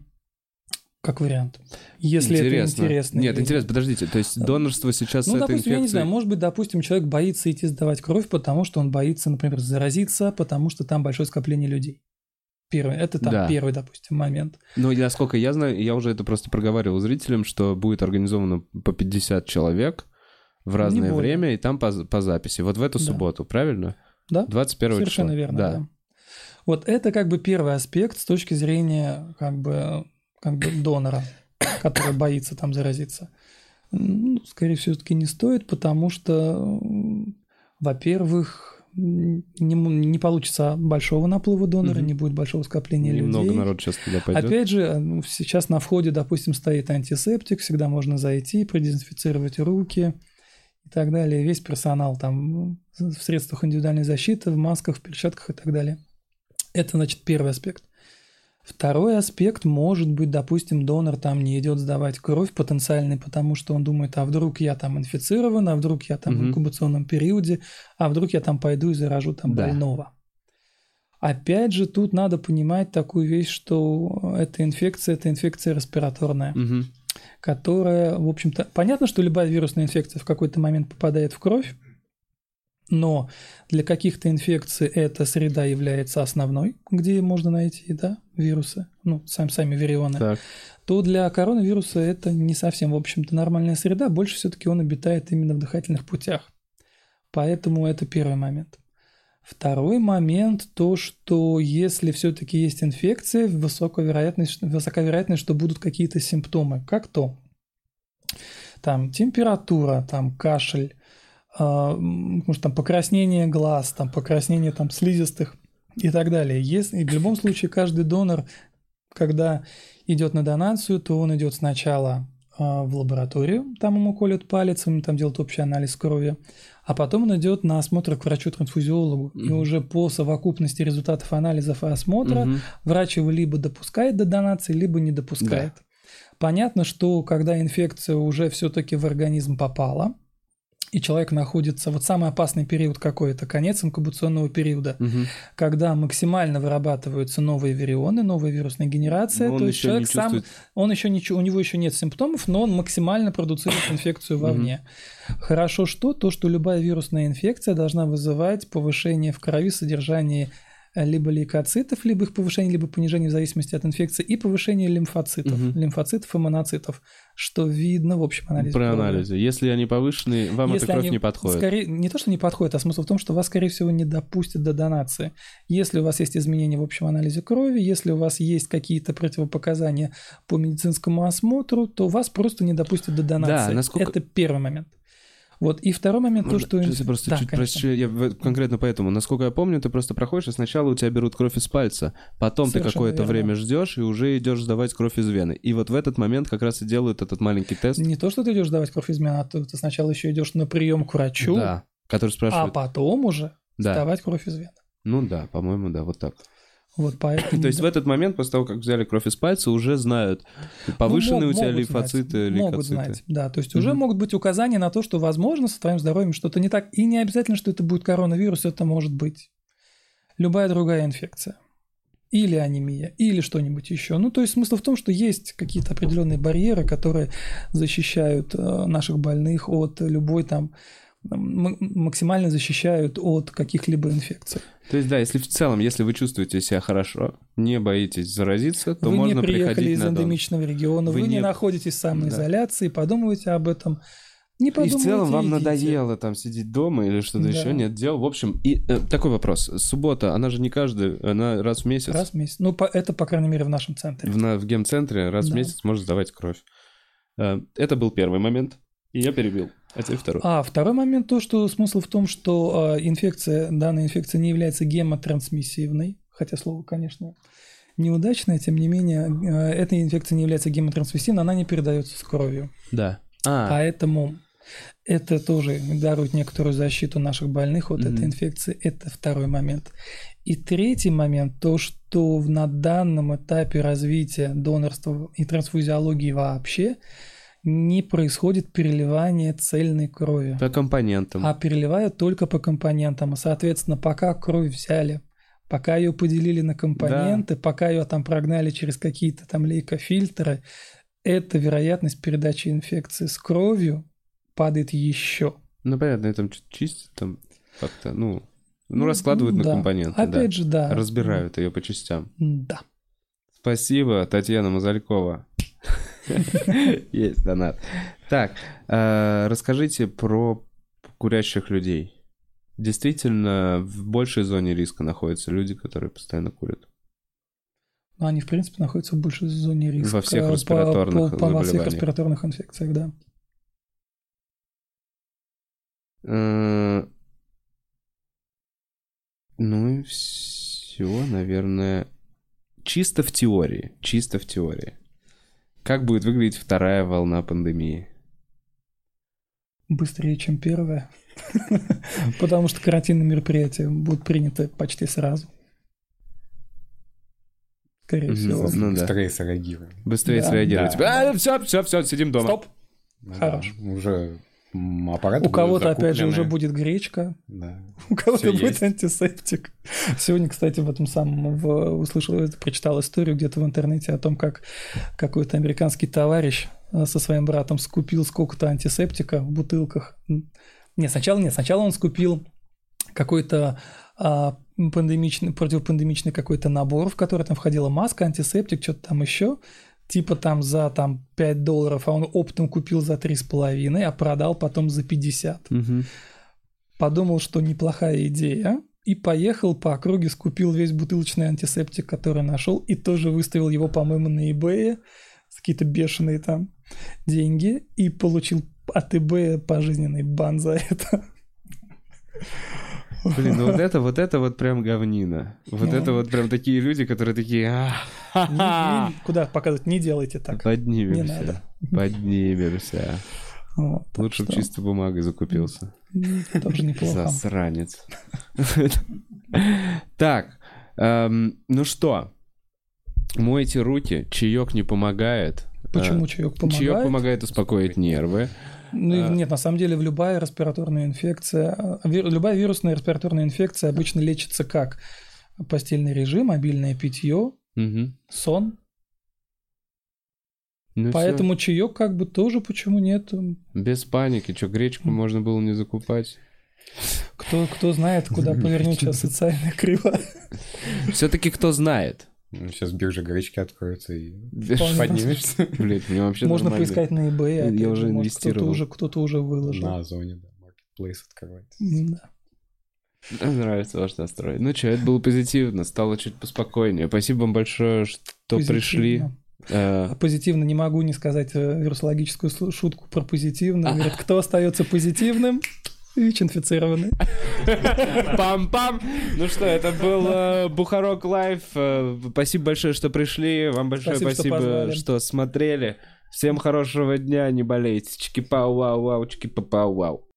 Как вариант. Если это интересно. Нет, интересно, подождите. То есть донорство сейчас ну, с этой допустим, я не знаю, может быть, допустим, человек боится идти сдавать кровь, потому что он боится, например, заразиться, потому что там большое скопление людей. Первый, это там Да. первый, допустим, момент. Ну, насколько я знаю, я уже это просто проговаривал зрителям, что будет организовано по 50 человек в разное время, и там по, по записи. Вот в эту Да. субботу, правильно? Да? 21 Совершенно числа. верно. Да. Да. Вот это как бы первый аспект с точки зрения как бы, как бы донора, который боится там заразиться. Ну, скорее всего, все-таки не стоит, потому что, во-первых, не, не получится большого наплыва донора, Мгм. не будет большого скопления Немного людей. народ сейчас туда пойдет. Опять же, ну, сейчас на входе, допустим, стоит антисептик, всегда можно зайти, продезинфицировать руки и так далее. Весь персонал там в средствах индивидуальной защиты, в масках, в перчатках и так далее. Это, значит, первый аспект. Второй аспект может быть, допустим, донор там не идет сдавать кровь потенциальный, потому что он думает, а вдруг я там инфицирован, а вдруг я там в Мгм. инкубационном периоде, а вдруг я там пойду и заражу там Да. больного. Опять же, тут надо понимать такую вещь, что эта инфекция – это инфекция респираторная, Мгм. которая, в общем-то, понятно, что любая вирусная инфекция в какой-то момент попадает в кровь, но для каких-то инфекций эта среда является основной, где можно найти да, вирусы, ну, сам, сами вирионы, Так. то для коронавируса это не совсем, в общем-то, нормальная среда, больше все-таки он обитает именно в дыхательных путях. Поэтому это первый момент. Второй момент то, что если все-таки есть инфекция, высокая вероятность, высока вероятность, что будут какие-то симптомы. Как то? Там температура, там кашель, а, м, может там покраснение глаз, там покраснение там слизистых и так далее. Если, и в любом случае каждый донор, когда идет на донацию, то он идет сначала а, в лабораторию, там ему колют палец, ему там делают общий анализ крови, а потом он идет на осмотр к врачу-трансфузиологу. И Мгм. уже по совокупности результатов анализов и осмотра Мгм. врач его либо допускает до донации, либо не допускает. Понятно, что когда инфекция уже все-таки в организм попала, и человек находится, вот самый опасный период какой это, конец инкубационного периода, Мгм. когда максимально вырабатываются новые вирионы, новая вирусная генерация, Но то есть человек сам, чувствует- он еще ничего, у него еще нет симптомов, но он максимально продуцирует *coughs* инфекцию вовне. Хорошо что? То, что любая вирусная инфекция должна вызывать повышение в крови содержания либо лейкоцитов, либо их повышение, либо понижение в зависимости от инфекции, и повышение лимфоцитов, угу. лимфоцитов и моноцитов, что видно в общем анализе. При анализе. Если они повышены, вам Если эта кровь не подходит. Скорее, не то, что не подходит, а смысл в том, что вас, скорее всего, не допустят до донации. Если у вас есть изменения в общем анализе крови, если у вас есть какие-то противопоказания по медицинскому осмотру, то вас просто не допустят до донации. Да, насколько... Это первый момент. Вот, и второй момент, то, что... Просто да, чуть прощу, я конкретно поэтому. Насколько я помню, ты просто проходишь, и сначала у тебя берут кровь из пальца, потом Совершенно ты какое-то время ждешь, и уже идешь сдавать кровь из вены. И вот в этот момент как раз и делают этот маленький тест. Не то, что ты идешь сдавать кровь из вены, а ты, ты сначала еще идешь на прием к врачу, да, который спрашивает... а потом уже да. сдавать кровь из вены. Ну да, по-моему, да, вот так. Вот поэтому, То есть в этот момент, после того, как взяли кровь из пальца, уже знают, повышенные ну, мог, у тебя лимфоциты, знать, Могут знать, да. То есть уже могут быть указания на то, что, возможно, со твоим здоровьем что-то не так. И не обязательно, что это будет коронавирус, это может быть любая другая инфекция. Или анемия, или что-нибудь еще. Ну, то есть смысл в том, что есть какие-то определенные барьеры, которые защищают э, наших больных от любой там максимально защищают от каких-либо инфекций. То есть, да, если в целом, если вы чувствуете себя хорошо, не боитесь заразиться, то вы можно приходить на Вы не приехали из эндемичного региона, вы, вы не... не находитесь в самоизоляции, да. подумывайте об этом. Не и в целом вам идите. надоело там сидеть дома или что-то да. еще нет дел. В общем, и э, такой вопрос. Суббота, она же не каждый, она раз в месяц. Раз в месяц. Ну, по, это, по крайней мере, в нашем центре. В, на, в гемцентре раз да. в месяц можно сдавать кровь. Э, это был первый момент. И я перебил. А теперь второй. А второй момент то, что смысл в том, что э, инфекция, данная инфекция не является гемотрансмиссивной, хотя слово, конечно, неудачное, тем не менее, э, эта инфекция не является гемотрансмиссивной, она не передается с кровью. Да. А. Поэтому это тоже дарует некоторую защиту наших больных от mm-hmm. этой инфекции. Это второй момент. И третий момент, то, что на данном этапе развития донорства и трансфузиологии вообще – не происходит переливание цельной крови. По компонентам. А переливают только по компонентам. И, соответственно, пока кровь взяли, пока ее поделили на компоненты, да. пока ее там прогнали через какие-то там лейкофильтры, эта вероятность передачи инфекции с кровью падает еще. Ну, понятно, это чистят там как-то, ну, ну, раскладывают да. на компоненты. Опять да. же, да. Разбирают ее по частям. Да. Спасибо, Татьяна Мазалькова. Есть донат. Так, э, расскажите про курящих людей. Действительно, в большей зоне риска находятся люди, которые постоянно курят. Ну, они, в принципе, находятся в большей зоне риска. Во всех респираторных по, по, Во всех респираторных инфекциях, да. Э, ну и все, наверное. Чисто в теории. Чисто в теории. Как будет выглядеть вторая волна пандемии? Быстрее, чем первая. *laughs* Потому что карантинные мероприятия будут приняты почти сразу. Скорее всего. Ну, да. Быстрее среагируем. Быстрее да. среагируем. Да. А, все, все, все, сидим дома. Стоп. Ну, Хорош. Да, уже аппарат У кого-то, опять же, уже будет гречка. Да. У кого-то будет есть. антисептик. Сегодня, кстати, в этом самом в, услышал, прочитал историю где-то в интернете о том, как какой-то американский товарищ э, со своим братом скупил сколько-то антисептика в бутылках. Нет, сначала нет, сначала он скупил какой-то а, пандемичный, противопандемичный какой-то набор, в который там входила маска, антисептик, что-то там еще типа там за там 5 долларов, а он оптом купил за 3,5, а продал потом за 50. Угу. Подумал, что неплохая идея, и поехал по округе, скупил весь бутылочный антисептик, который нашел, и тоже выставил его, по-моему, на eBay, какие-то бешеные там деньги, и получил от eBay пожизненный бан за это. Блин, ну вот это, вот это вот прям говнина. Вот это вот прям такие люди, которые такие... Куда показывать? Не делайте так. Поднимемся. Поднимемся. Лучше что... чистой бумагой закупился. Тоже неплохо. Засранец. Так, эм, ну что, мойте руки, чаек не помогает. Почему чаек помогает? Чаек помогает успокоить нервы. Ну, а... Нет, на самом деле любая респираторная инфекция, а, любая вирусная респираторная инфекция обычно лечится как? Постельный режим, мобильное питье, угу. сон. Ну Поэтому все. чаек как бы тоже почему нет? Без паники, что гречку можно было не закупать. Кто, кто знает, куда *laughs* повернет сейчас социальная кривая. Все-таки кто знает. Ну, сейчас биржа гречки откроется и Вполне *laughs* поднимешься. *laughs* Блин, мне вообще Можно нормально. поискать на eBay. Я опять уже может, инвестировал. Кто-то уже, кто-то уже выложил. На Озоне, да, marketplace открывается. Да. Нравится ваш настрой. Ну что, это было позитивно, стало чуть поспокойнее. Спасибо вам большое, что пришли. Позитивно. Э, Позитивно не могу не сказать э, вирусологическую шутку про позитивно. А. Говорят, кто остается позитивным? ВИЧ-инфицированный. Пам-пам! Ну что, это был э, Бухарог Лайв. Э, Спасибо большое, что пришли. Вам большое Спасибо, что смотрели. Всем хорошего дня, не болейте. Чики-пау-вау-вау, чики-пау-вау.